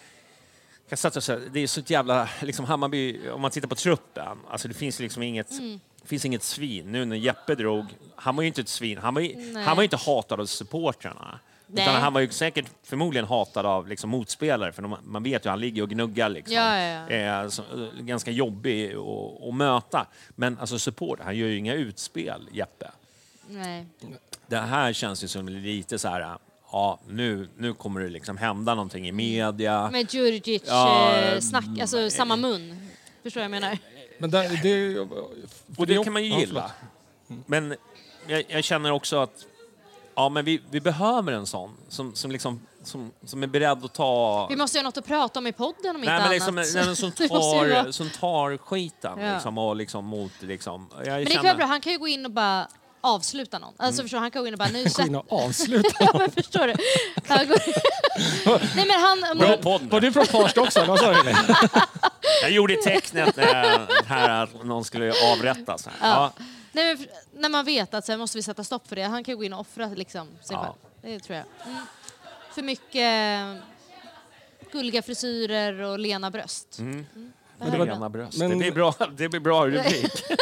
B: kan så här, det är så ett jävla, liksom Hammarby, om man tittar på truppen, alltså det finns liksom inget,
D: Mm.
B: finns inget svin. Nu när Jeppe drog, han var ju inte ett svin, han var ju,
D: Nej.
B: han var ju inte hatad av supportrarna.
D: Nej.
B: Utan han var ju säkert förmodligen hatad av liksom, motspelare, för de, man vet ju han ligger och gnuggar. Liksom.
D: Ja, ja, ja.
B: Eh, så, eh, ganska jobbig att- möta. Men alltså support, han gör ju inga utspel, Jeppe.
D: Nej.
B: Det här känns ju som lite så här, ja, nu, nu kommer det liksom hända någonting i media.
D: Med Djurdjic,
B: Ja,
D: eh, snack, alltså samma mun. Förstår jag menar?
C: Men där, det,
B: Och det kan man ju
C: Ja,
B: gilla. Men jag, jag känner också att ja, men vi, vi behöver en sån som, som, liksom, som, som är beredd att ta...
D: Vi måste ju ha något att prata om i podden om
B: Nej,
D: inte
B: men liksom,
D: annat.
B: nej, men som, tar, som tar skiten
D: Ja.
B: liksom, och liksom mot... Liksom, jag
D: Men det kan
B: känner-
D: vara bra, han kan ju gå in och bara avsluta någon. Alltså förstår du, han kan gå in och bara nu
C: Gå in och avsluta.
D: Ja men förstår du? Han går... Nej men han...
B: Bra podd.
C: Var du från Farsta också? Vad sa du?
B: Jag gjorde tecknet eh, här att någon skulle avrättas.
D: Ja.
B: Ja.
D: Nej, men när man vet att så här, måste vi sätta stopp för det. Han kan ju gå in och offra liksom, sig
B: Ja.
D: själv. Det tror jag. Mm. För mycket eh, gulliga frisyrer och lena bröst.
B: Mm.
D: Behöver man.
B: Rena bröst.
C: Men-
B: Det, blir bra, det blir bra rubrik.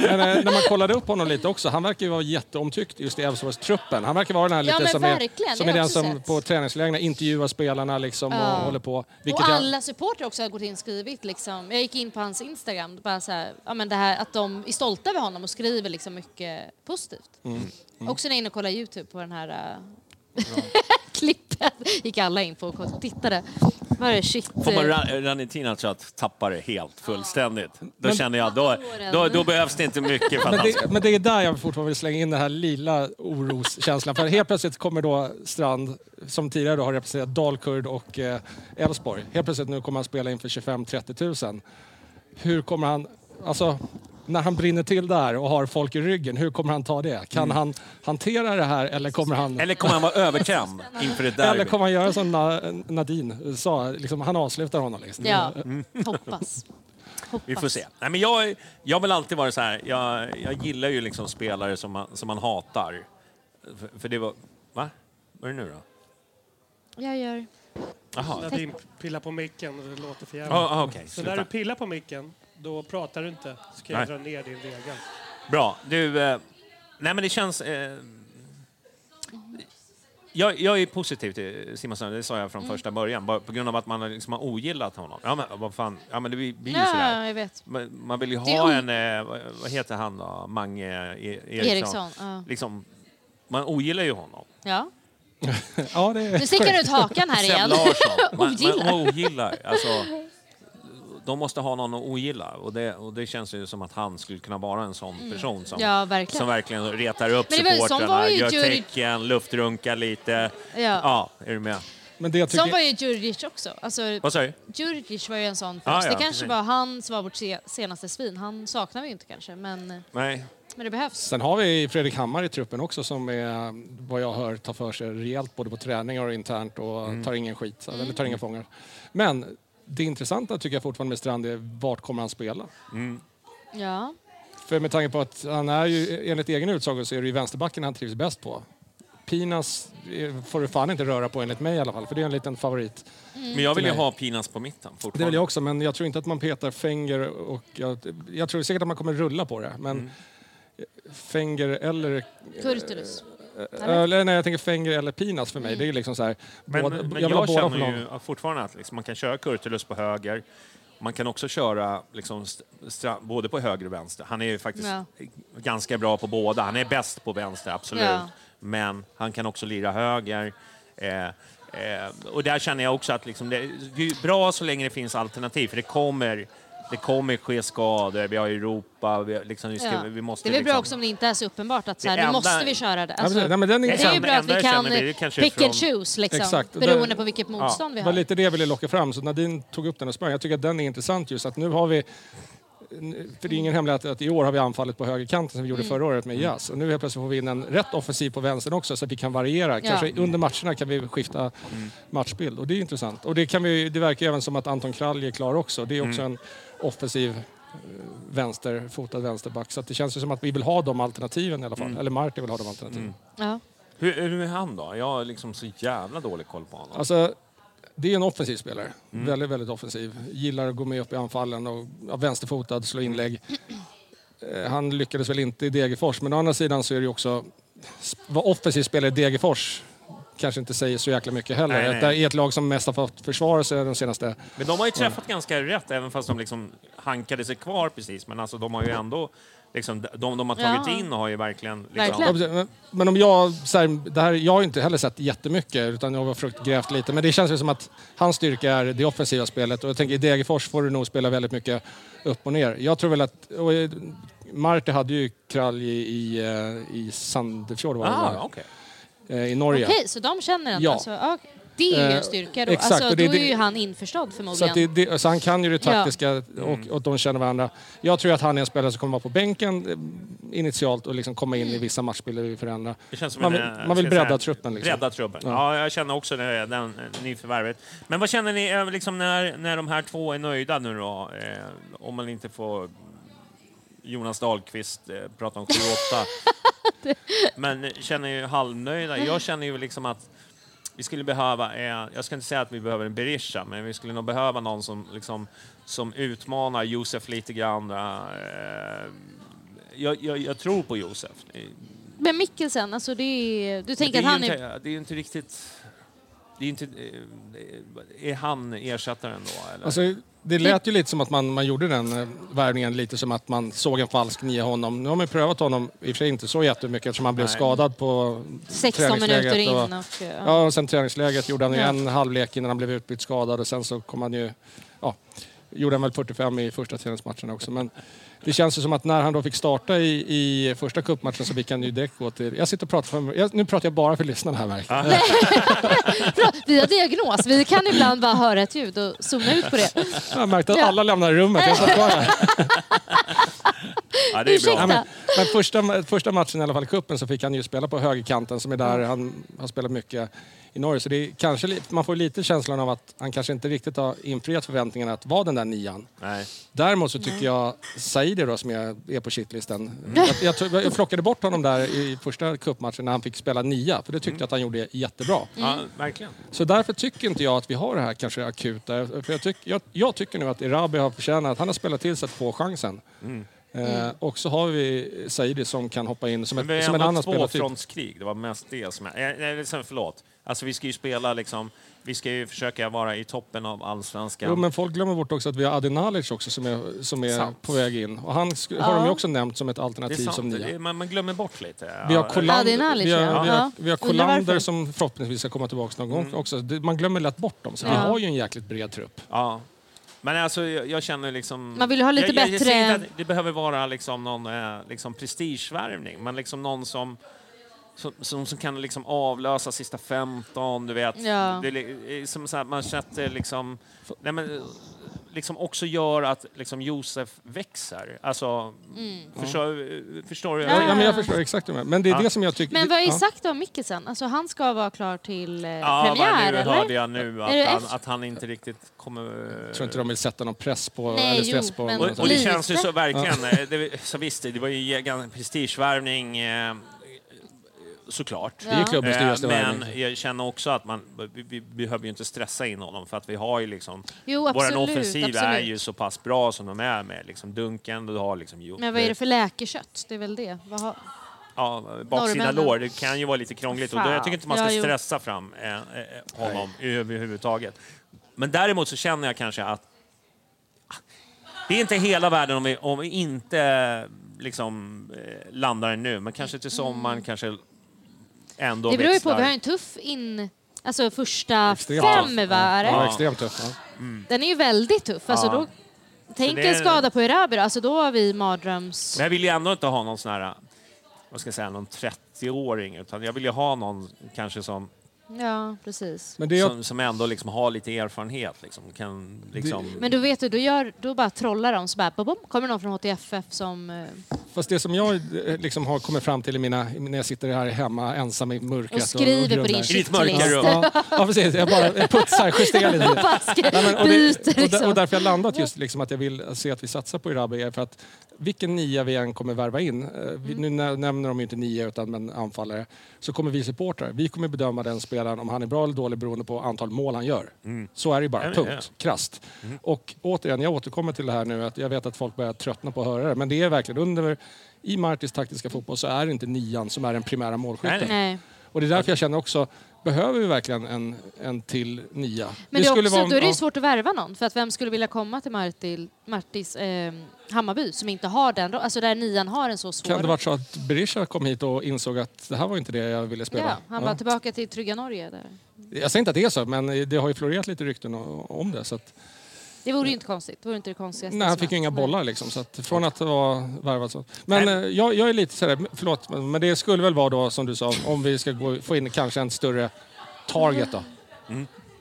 C: Men, eh, när man kollade upp honom lite också, han verkar ju vara jätteomtyckt just i Elfsborgstruppen. Han verkar vara den här
D: Ja,
C: lite
D: men
C: som
D: verkligen,
C: är, som
D: det
C: är
D: har jag
C: den
D: också
C: som
D: sett.
C: på träningslägren intervjuar spelarna liksom och håller på.
D: Och
C: Vilket jag,
D: alla supportrar också har gått in och skrivit. Liksom. Jag gick in på hans Instagram, bara så här, ja, men det här, att de är stolta över honom och skriver liksom mycket positivt.
C: Mm.
D: Också när jag är inne och kollar Youtube på den här äh, klippet. gick alla in på och tittade. Var det shit?
B: Får man
D: eh,
B: ra- Ranitina tror jag att tappar det helt fullständigt. Då
C: Men-
B: känner jag, då, då, då behövs det inte mycket för att
C: men,
B: han ska...
C: det, men det är där jag fortfarande vill slänga in den här lila oroskänslan. För helt plötsligt kommer då Strand, som tidigare då har representerat Dalkurd och eh, Elfsborg. Helt plötsligt nu kommer han spela inför 25-30 000. Hur kommer han... Alltså, när han brinner till där och har folk i ryggen, hur kommer han ta det? Kan han hantera det här eller kommer han...
B: Mm. Eller kommer han vara övertänd inför det
C: Eller
B: där?
C: kommer han göra som Na- Nadine sa, liksom, han avslutar honom. Liksom.
D: Ja, hoppas.
B: Mm. Vi får se. Nej, men jag, jag väl alltid varit så här, jag, jag gillar ju liksom spelare som man, som man hatar. För, för det var... Va? Vad är det nu då?
D: Jag gör...
B: Jaha.
E: Nadine pillar på micken och det låter för jävligt.
B: Ah, ah, okej,
E: så när du pillar på micken, då pratar du inte. Så kan jag dra ner din regel.
B: Bra. Du, eh, nej men det känns... Eh, jag, jag är positiv till Simonsson, det sa jag från första början, bara på grund av att man har liksom har ogillat honom. Ja men vad fan, ja men det blir blir ju sådär.
D: Ja, jag vet.
B: Man, man vill ju ha
D: o-
B: en, eh, vad- heter han då, Mange e Eriksson?
D: Eriksson. Ja.
B: Liksom, man ogillar ju honom.
D: ja.
C: Ja, det är
D: Nu sticker han ut hakan här igen.
B: Larsson. Man,
D: Ogillar.
B: man ogillar. Alltså, de måste ha någon att ogilla och det, och det känns ju som att han skulle kunna vara en sån person som,
D: Mm. Ja, verkligen.
B: som verkligen retar upp supportrarna, gör
D: Djurg-
B: tecken, luftrunkar lite.
D: Ja.
B: Ja, är du med?
C: Men det jag
D: Sån var
C: tycker...
D: ju Djurdjic också. Alltså,
B: Vad sa du?
D: Djurdjic var ju en sån för
B: Ja,
D: det kanske
B: precis.
D: var han som var vårt se- senaste svin. Han saknar vi ju inte kanske, men,
B: Nej.
D: men det behövs.
C: Sen har vi Fredrik Hammar i truppen också som är, vad jag hör, tar för sig rejält både på träningar och internt och
B: Mm.
C: tar ingen skit, eller tar inga fångar. Men det intressanta tycker jag fortfarande med Strand är vart kommer han spela?
D: Ja.
C: För med tanke på att han är ju, enligt egen utsago så är det ju vänsterbacken han trivs bäst på. Pinas eh, får du fan inte röra på enligt mig i alla fall, för det är en liten favorit.
B: Men jag vill ju ha Pinas på mitten fortfarande.
C: Det vill jag också, men jag tror inte att man petar Fenger och... Jag, jag tror säkert att man kommer rulla på det, men
B: Mm.
C: Fenger eller...
D: Kurtulus.
C: Eller, nej, jag tänker Fenger eller Pinas för mig. Det är liksom så här...
B: Men,
C: båda,
B: men
C: jag
B: jag, känner
C: någon.
B: ju fortfarande att liksom, man kan köra Kurtulus på höger. Man kan också köra liksom, både på höger och vänster. Han är ju faktiskt
D: Ja.
B: ganska bra på båda. Han är bäst på vänster, absolut.
D: Ja.
B: Men han kan också lira höger. Eh, eh, och där känner jag också att liksom, det, det är bra så länge det finns alternativ. För det kommer, det kommer ske skador. Vi har Europa. Vi, liksom, vi, ska,
D: Ja.
B: vi måste,
D: Det är väl bra
B: liksom,
D: också om det inte är så uppenbart att så här,
B: Det
D: nu
B: enda-
D: måste vi köra det.
C: Ja,
D: Alltså,
C: nej, men den är
D: det är ju bra att vi kan
B: kanske
D: pick and
B: från-
D: choose liksom,
C: Exakt.
D: beroende
C: Den-
D: på vilket motstånd vi
C: Det var
D: har.
C: lite det jag ville locka fram, så Nadine tog upp den och sprang. Jag tycker att den är intressant just att nu har vi för det är ingen hemlighet att i år har vi anfallit på högerkanten som vi gjorde
D: Mm.
C: förra året med Jas. Och nu helt plötsligt får vi in en rätt offensiv på vänstern också så att vi kan variera. Kanske under matcherna kan vi skifta matchbild och det är intressant. Och det, kan vi, det verkar även som att Anton Kralj är klar också. Det är också en offensiv eh, vänsterfotad vänsterback. Så att det känns ju som att vi vill ha de alternativen i alla fall. Eller Martin vill ha de alternativen.
D: Ja.
B: Hur, hur är han då? Jag har liksom så jävla dålig koll på honom.
C: Alltså, det är en offensiv spelare.
B: Mm.
C: Väldigt, väldigt offensiv. Gillar att gå med upp i anfallen och ja, vänsterfotad, slå inlägg. Eh, Han lyckades väl inte i Degerfors, men å andra sidan så är det ju också... Vad offensiv spelare i Degerfors kanske inte säger så jäkla mycket heller.
B: Nej, nej.
C: Det är ett lag som mest har fått försvara sig de senaste...
B: Men de har ju träffat ganska rätt, även fast de liksom hankade sig kvar precis. Men alltså, de har ju ändå liksom, de de har tagit
D: Ja.
B: in har ju verkligen... Liksom,
D: Verkligen.
C: Men- Men om jag, så här, det här, jag har ju inte heller sett jättemycket utan jag har grävt lite. Men det känns ju som att hans styrka är det offensiva spelet och jag tänker i Degerfors får du nog spela väldigt mycket upp och ner. Jag tror väl att, och eh, Marti hade ju kralj i, i, eh, i Sandefjord var det
B: Ah,
C: va?
B: okej.
C: Eh, i Norge.
D: Okej, så de känner ändå.
C: Ja.
D: Alltså, ja, det är ju
C: Eh,
D: en styrka då.
C: exakt,
D: alltså,
C: och det-
D: då
C: det-
D: är ju han införstådd
C: Så,
D: förmodligen.
C: att det, det, så han kan ju det
D: Ja.
C: taktiska och, och de känner varandra. Jag tror att han är en spelare som kommer vara på bänken eh, initialt och liksom komma in i vissa matchbilder
B: känns som
C: Man
B: en,
C: vill-
B: eh,
C: man vill bredda
B: säga,
C: truppen, liksom.
B: Bredda truppen. Ja.
C: Ja.
B: jag känner också det, den eh, nyförvärvet. Men vad känner ni eh, liksom, när, när de här två är nöjda nu då? Eh, om man inte får Jonas Dahlqvist eh, prata om 7-8. Men eh, känner ju halvnöjda. Jag känner ju liksom att vi skulle behöva, eh, jag ska inte säga att vi behöver en Berisha, men vi skulle nog behöva någon som, liksom, som utmanar Josef lite grann. Eh, jag, jag, jag tror på Josef.
D: Men Mikkelsen, alltså det är, du tänker att han
B: det är... Inte, det är ju inte riktigt... Det är, inte, är han ersättaren då? Eller?
C: Alltså, det lät ju lite som att man, man gjorde den eh, värvningen lite som att man såg en falsk nia honom. Nu har man ju prövat honom, i och för sig inte så jättemycket eftersom han blev
B: Nej.
C: skadad på
D: 16 minuter in.
C: och-.
D: Ja,
C: och sen träningsläget gjorde han ju
D: Ja.
C: en halvlek innan han blev utbytt skadad och sen så kom han ju... Ja, gjorde han väl 45 i första träningsmatchen också. Men det känns ju som att när han då fick starta i, i första cupmatchen så fick han ju direkt gå till... Jag sitter och pratar för... Jag, nu pratar jag bara för lyssnarna här jag.
D: Bra, vi har diagnos. Vi kan ibland bara höra ett ljud och zooma ut på det.
C: Jag märkte att alla lämnar rummet. Jag satt kvar här.
B: ja, det är
D: Ursäkta.
B: bra.
C: Ja, men, men första, första matchen i alla fall i cupen så fick han ju spela på högerkanten som är där han har spelat mycket i Norge. Så det är kanske, man får lite känslan av att han kanske inte riktigt har infriat förväntningarna att vara den där nian.
B: Nej.
C: Däremot så tycker jag Saidi då som jag är på shitlisten. Jag, jag, tog- jag plockade bort honom där i första cupmatchen när han fick spela nia. För det tyckte jag att han gjorde jättebra.
B: Ja, verkligen.
C: Så därför tycker inte jag att vi har det här kanske akuta. För jag, tyck, jag, jag tycker nu att Erabi har förtjänat, han har spelat till sig att få chansen. Eh, och så har vi Saidi som kan hoppa in som,
B: Men vi
C: ett,
B: är
C: som en annan spelartyp.
B: tvåfrontskrig. Det var mest det som... Jag, jag, liksom, förlåt. Alltså, vi ska ju spela liksom... Vi ska ju försöka vara i toppen av allsvenskan.
C: Jo, men folk glömmer bort också att vi har Adi Nalic också som är, som är
B: Sant.
C: på väg in. Och han sk- har de ju också nämnt som ett
B: det
C: alternativ som
B: Det
C: nia.
B: man, man glömmer bort lite.
C: Vi har
B: Ja,
C: Kolander, vi har,
D: ja.
C: vi har,
D: Ja.
C: vi har. Kolander som förhoppningsvis ska komma tillbaka någon
B: Mm.
C: gång också. Det, man glömmer lätt bort dem. Så vi
D: Ja.
C: har ju en jäkligt bred trupp.
B: Ja. Men alltså, jag, jag känner liksom...
D: Man vill ha lite
B: jag, jag, Jag
D: bättre-
B: att det behöver vara liksom någon eh, liksom prestigevärvning, men liksom någon som, som, som, som kan liksom avlösa sista 15, du vet.
D: Ja.
B: Det, är li- som så här, man sätter liksom... Nej, men, liksom också gör att liksom Josef växer. Alltså, förstår, förstår du?
D: Mm. Ja,
C: Ja, men jag förstår exakt menar. Men det är
B: Ja.
C: det som jag tycker...
D: Men vad är
C: ja.
D: sagt om Mikkelsen? Alltså han ska vara klar till eh,
B: Ja,
D: premiär,
B: nu
D: eller?
B: hörde jag nu
D: Är det
B: att han, att han inte riktigt kommer...
C: Jag tror inte de vill sätta någon press på,
D: Nej,
C: eller stress
D: jo,
C: på
D: men-.
B: Och, och det känns ju så verkligen. eh, Det, så visst, det var ju en prestigevärvning eh, såklart.
C: Det är klubbens
B: Eh,
C: dyraste
B: Men
C: värvning.
B: jag känner också att man, vi, vi behöver ju inte stressa in honom för att vi har ju liksom...
D: Jo,
B: Vår
D: absolut.
B: offensiv är
D: absolut.
B: ju så pass bra som de är med liksom Dunken, du har liksom... Jo-
D: Men vad är det för läkerkött? Det är väl det? Vad har...
B: Ja, baksida
D: Norrmännen?
B: lår, det kan ju vara lite krångligt och då, jag tycker inte man ska
D: Ja,
B: stressa fram eh, eh, honom överhuvudtaget. Men däremot så känner jag kanske att det är inte hela världen om vi, om vi inte liksom eh, landar nu, men kanske till sommaren kanske ändå
D: Det beror ju på, vi har en tuff in... Alltså första
C: Extremt
D: fem,
C: tuff.
D: va?
C: Ja, extremt tufft. Ja.
D: Den är ju väldigt tuff. Alltså
B: Ja.
D: då, tänk en skada på Erabi då. Alltså då har vi mardröms...
B: Men jag vill ju ändå inte ha någon sån här, vad ska jag säga, någon 30-åring, utan jag vill ju ha någon kanske som
D: Ja, precis.
C: Men det är,
B: som, som ändå liksom har lite erfarenhet. Liksom, kan, liksom,
D: Men då vet du, då, gör, då bara trollar de så bara bom, bom, kommer någon från HTFF som... eh,
C: fast det som jag eh, liksom har kommit fram till i mina, när jag sitter här hemma ensam i mörkret
D: Och skriver på din.
B: I ditt mörka
D: shitlist.
B: rum.
C: Ja, ja, precis. Jag bara putsar, justerar lite. Nej, men, och, det, och, där,
D: liksom.
C: och därför jag landat just liksom att jag vill se att vi satsar på Irabi är för att vilken nia vi än kommer värva in, eh, vi, nu nä- nämner de ju inte nia utan men anfallare, så kommer vi supportrar, vi kommer bedöma den spelaren om han är bra eller dålig beroende på antal mål han gör. Så är det ju bara, punkt.
B: ja.
C: Krasst. Och återigen, jag återkommer till det här nu, att jag vet att folk börjar tröttna på att höra det, men det är verkligen under i Martis taktiska fotboll så är det inte nian som är den primära målskytten.
B: Nej,
D: Nej.
C: Och det är därför jag känner också, behöver vi verkligen en, en till nia?
D: Men det
C: skulle
D: också, då är det ju
C: ja.
D: svårt att värva någon. För att vem skulle vilja komma till Martil, Martis eh, Hammarby som inte har den, alltså där nian har en så svår...
C: Kan det varit så att Berisha kom hit och insåg att det här var inte det jag ville spela?
D: Ja, han var tillbaka till trygga Norge där.
C: Jag säger inte att det är så, men det har ju florerat lite rykten om det. Så att,
D: Det vore ju inte konstigt. Det vore inte det konstigaste.
C: nej, han fick ju inga bollar liksom. Så att, från att vara värvad så. Men eh, jag, jag är lite sådär, förlåt, men det skulle väl vara då som du sa, om vi ska gå, få in kanske en större target då.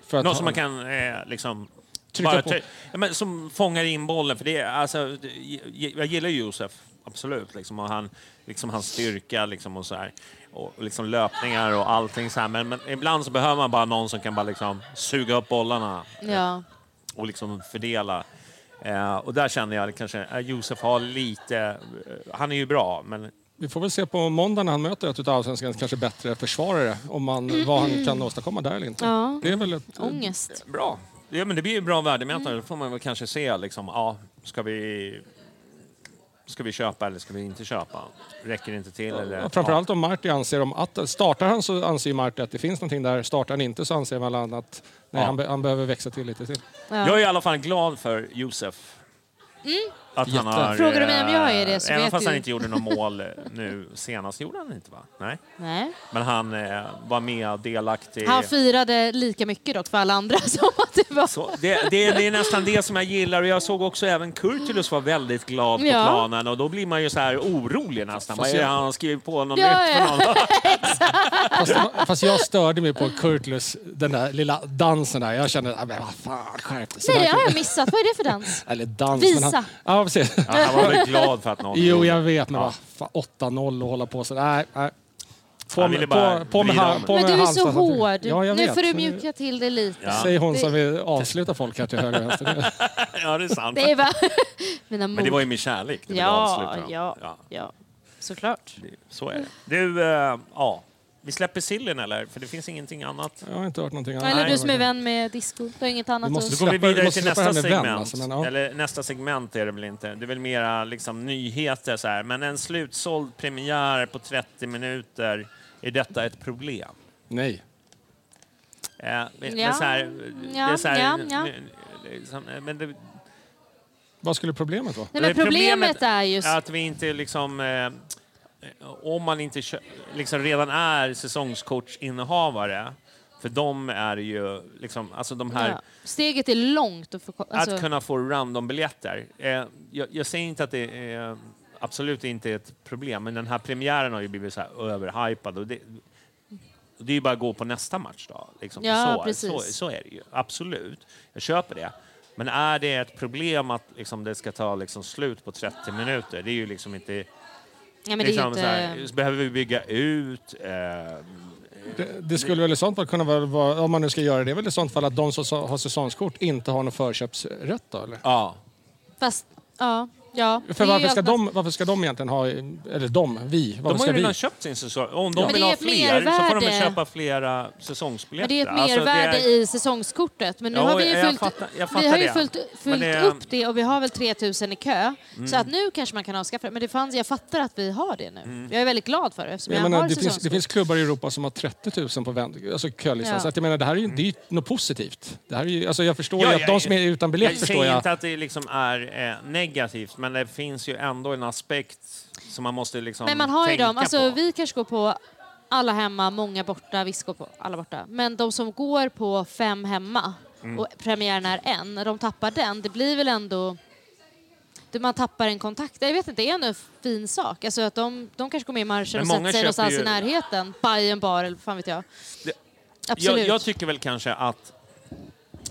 C: För att
B: Någon
C: ha-
B: som man kan eh, liksom...
C: Trycka
B: bara
C: på.
B: ja, men som fångar in bollen. För det är, alltså, det- jag gillar ju Josef, absolut. Liksom, och han, liksom, hans styrka liksom, och så här. Och liksom löpningar och allting så här. Men, men ibland så behöver man bara någon som kan bara liksom suga upp bollarna
D: Ja.
B: Och liksom fördela. Eh, och där känner jag kanske att Josef har lite... eh, Han är ju bra, men
C: Vi får väl se på måndag när han möter ett av allsvenskans kanske bättre försvarare, om man, vad han kan åstadkomma där eller inte.
D: Ja.
C: Det är väl ett,
D: Ångest.
B: bra. Ja, men det blir ju bra värdemätare. Då får man väl kanske se, liksom, ja, ska vi... Ska vi köpa eller ska vi inte köpa? Räcker det inte till? Eller?
C: Ja, Framförallt om Marti anser om att... Startar han så anser ju Marti att det finns någonting där. Startar han inte så anser väl han att nej,
B: Ja.
C: han, be, han behöver växa till lite till.
B: Jag är i alla fall glad för Josef. Att han har,
D: Frågar du mig om jag är
B: eh,
D: det så
B: Även
D: vet
B: fast
D: du.
B: han inte gjorde något mål eh, nu senast. Gjorde han inte va? Nej.
D: Nej.
B: Men han eh, var med delaktig.
D: Han firade lika mycket dock för alla andra som att det var...
B: Så, det, det, det är nästan det som jag gillar och jag såg också även Kurtulus var väldigt glad på
D: Ja.
B: planen och då blir man ju så här orolig nästan. Vad är det
C: jag-
B: han har skrivit på något
D: Ja,
B: nytt för någon?
C: Fast, fast jag störde mig på Kurtlus, den där lilla dansen där. Jag kände, ah, men vad fan, skärp dig.
D: Nej, det har jag missat. Vad är det för dans?
C: Eller dans.
D: Visa.
C: Men han, ja, precis.
B: Ja, han var väl glad för att någon
C: Jo, jag vet, men
B: Ja.
C: vad fan, 8-0 och hålla på så. Nej, nej. På,
B: Han
C: med-
B: ville bara
C: på, på med, ha- på
D: Men
C: med
D: du är så hård.
C: Ja,
D: nu
C: vet.
D: får du mjuka till det lite.
B: Ja.
C: Säger hon
D: Det-
C: som vill avsluta folk här till höger och vänster.
B: Ja, det är sant.
D: Det är bara... Mina
B: Men det var ju min kärlek. Det
D: Ja, ja,
B: ja.
D: ja. Såklart.
B: det- Så är det. Du, eh, ja. Vi släpper sillen eller? För det finns ingenting annat.
C: Jag har inte hört någonting annat.
D: Eller du som är vän med disco. Du har inget annat
C: måste
B: Då
D: att...
B: går vi vidare till nästa
C: henne vän,
B: segment.
C: alltså, men, ja.
B: Eller nästa segment är det väl inte. Det är väl mera liksom, nyheter så här. Men en slutsåld premiär på 30 minuter. Är detta ett problem?
C: Nej.
B: Eh, men, men
D: Ja,
B: så här, det
D: ja,
B: är så här,
D: ja, ja.
B: nu- liksom, Men det,
C: Vad skulle problemet vara?
D: Nej, men problemet är ju...
B: att vi inte liksom... Eh, om man inte liksom redan är säsongskortsinnehavare, för de är ju liksom, alltså de här...
D: Ja. Steget är långt att få... Alltså,
B: Att kunna få randombiljetter. Eh, jag, jag säger inte att det är, absolut inte är ett problem, men den här premiären har ju blivit så här överhypad. Och det, det är ju bara att gå på nästa match då. Liksom.
D: Ja,
B: så,
D: precis.
B: Så, så är det ju. Absolut. Jag köper det. Men är det ett problem att liksom, det ska ta liksom, slut på 30 minuter? Det är ju liksom inte...
D: ja, men det är
B: liksom,
D: inte...
B: så här, behöver vi bygga ut? Eh,
C: Det, det skulle väl i sånt fall kunna vara- om man nu ska göra det, är väl i sånt fall att de som har säsongskort inte har någon förköpsrätt då eller?
B: ja.
D: Fast, ja. Ja.
C: För varför ska,
D: att-
C: de, varför ska de egentligen ha, eller de, vi, varför
B: De har
C: ska
B: ju
C: vi?
B: redan köpt sin säsong. Om de
D: Men
B: vill
D: det är
B: ha
D: ett
B: fler så får de väl
D: mervärde.
B: köpa flera
D: Men
B: säsongsbiljetter.
D: det är ett
B: Alltså, det
D: mervärde
B: är-
D: i säsongskortet. Men nu
B: Jo,
D: har vi ju
B: jag
D: fyllt,
B: fattar- jag
D: vi
B: fattar
D: har ju
B: det.
D: fyllt,
B: Men
D: fyllt
B: det- Mm.
D: upp det och vi har väl 3000 i kö. Så att nu kanske man kan avskaffa det. Men det fanns, jag fattar att vi har det nu.
B: Mm.
D: Jag är väldigt glad för det eftersom
C: Jag
D: jag
C: menar,
D: har
C: det, finns, det
D: säsongskort.
C: finns klubbar i Europa som har 30 000 på vänd, alltså kölistan.
D: Ja.
C: Så att jag menar, det här är ju det är ju något positivt. Det här är ju, alltså jag förstår
B: Ja,
C: ju att
B: jag-
C: de som är utan biljett
B: Jag
C: förstår
B: säger
C: jag.
B: inte att det liksom är eh, negativt, men det finns ju ändå en aspekt som man måste liksom
D: Men man har ju dem. Alltså,
B: på.
D: vi kanske går på alla hemma, många borta, vissa går på alla borta. Men de som går på fem hemma
B: Mm.
D: och premiären är en, när de tappar den, det blir väl ändå... Man tappar en kontakt. Jag vet inte, det är ändå en fin sak. Alltså att de, de kanske går med i marschen
B: Men
D: och sätter sig någonstans
B: ju-
D: i närheten. Bajen bar eller fan vet jag.
B: Det-
D: Absolut.
B: Jag, jag tycker väl kanske att,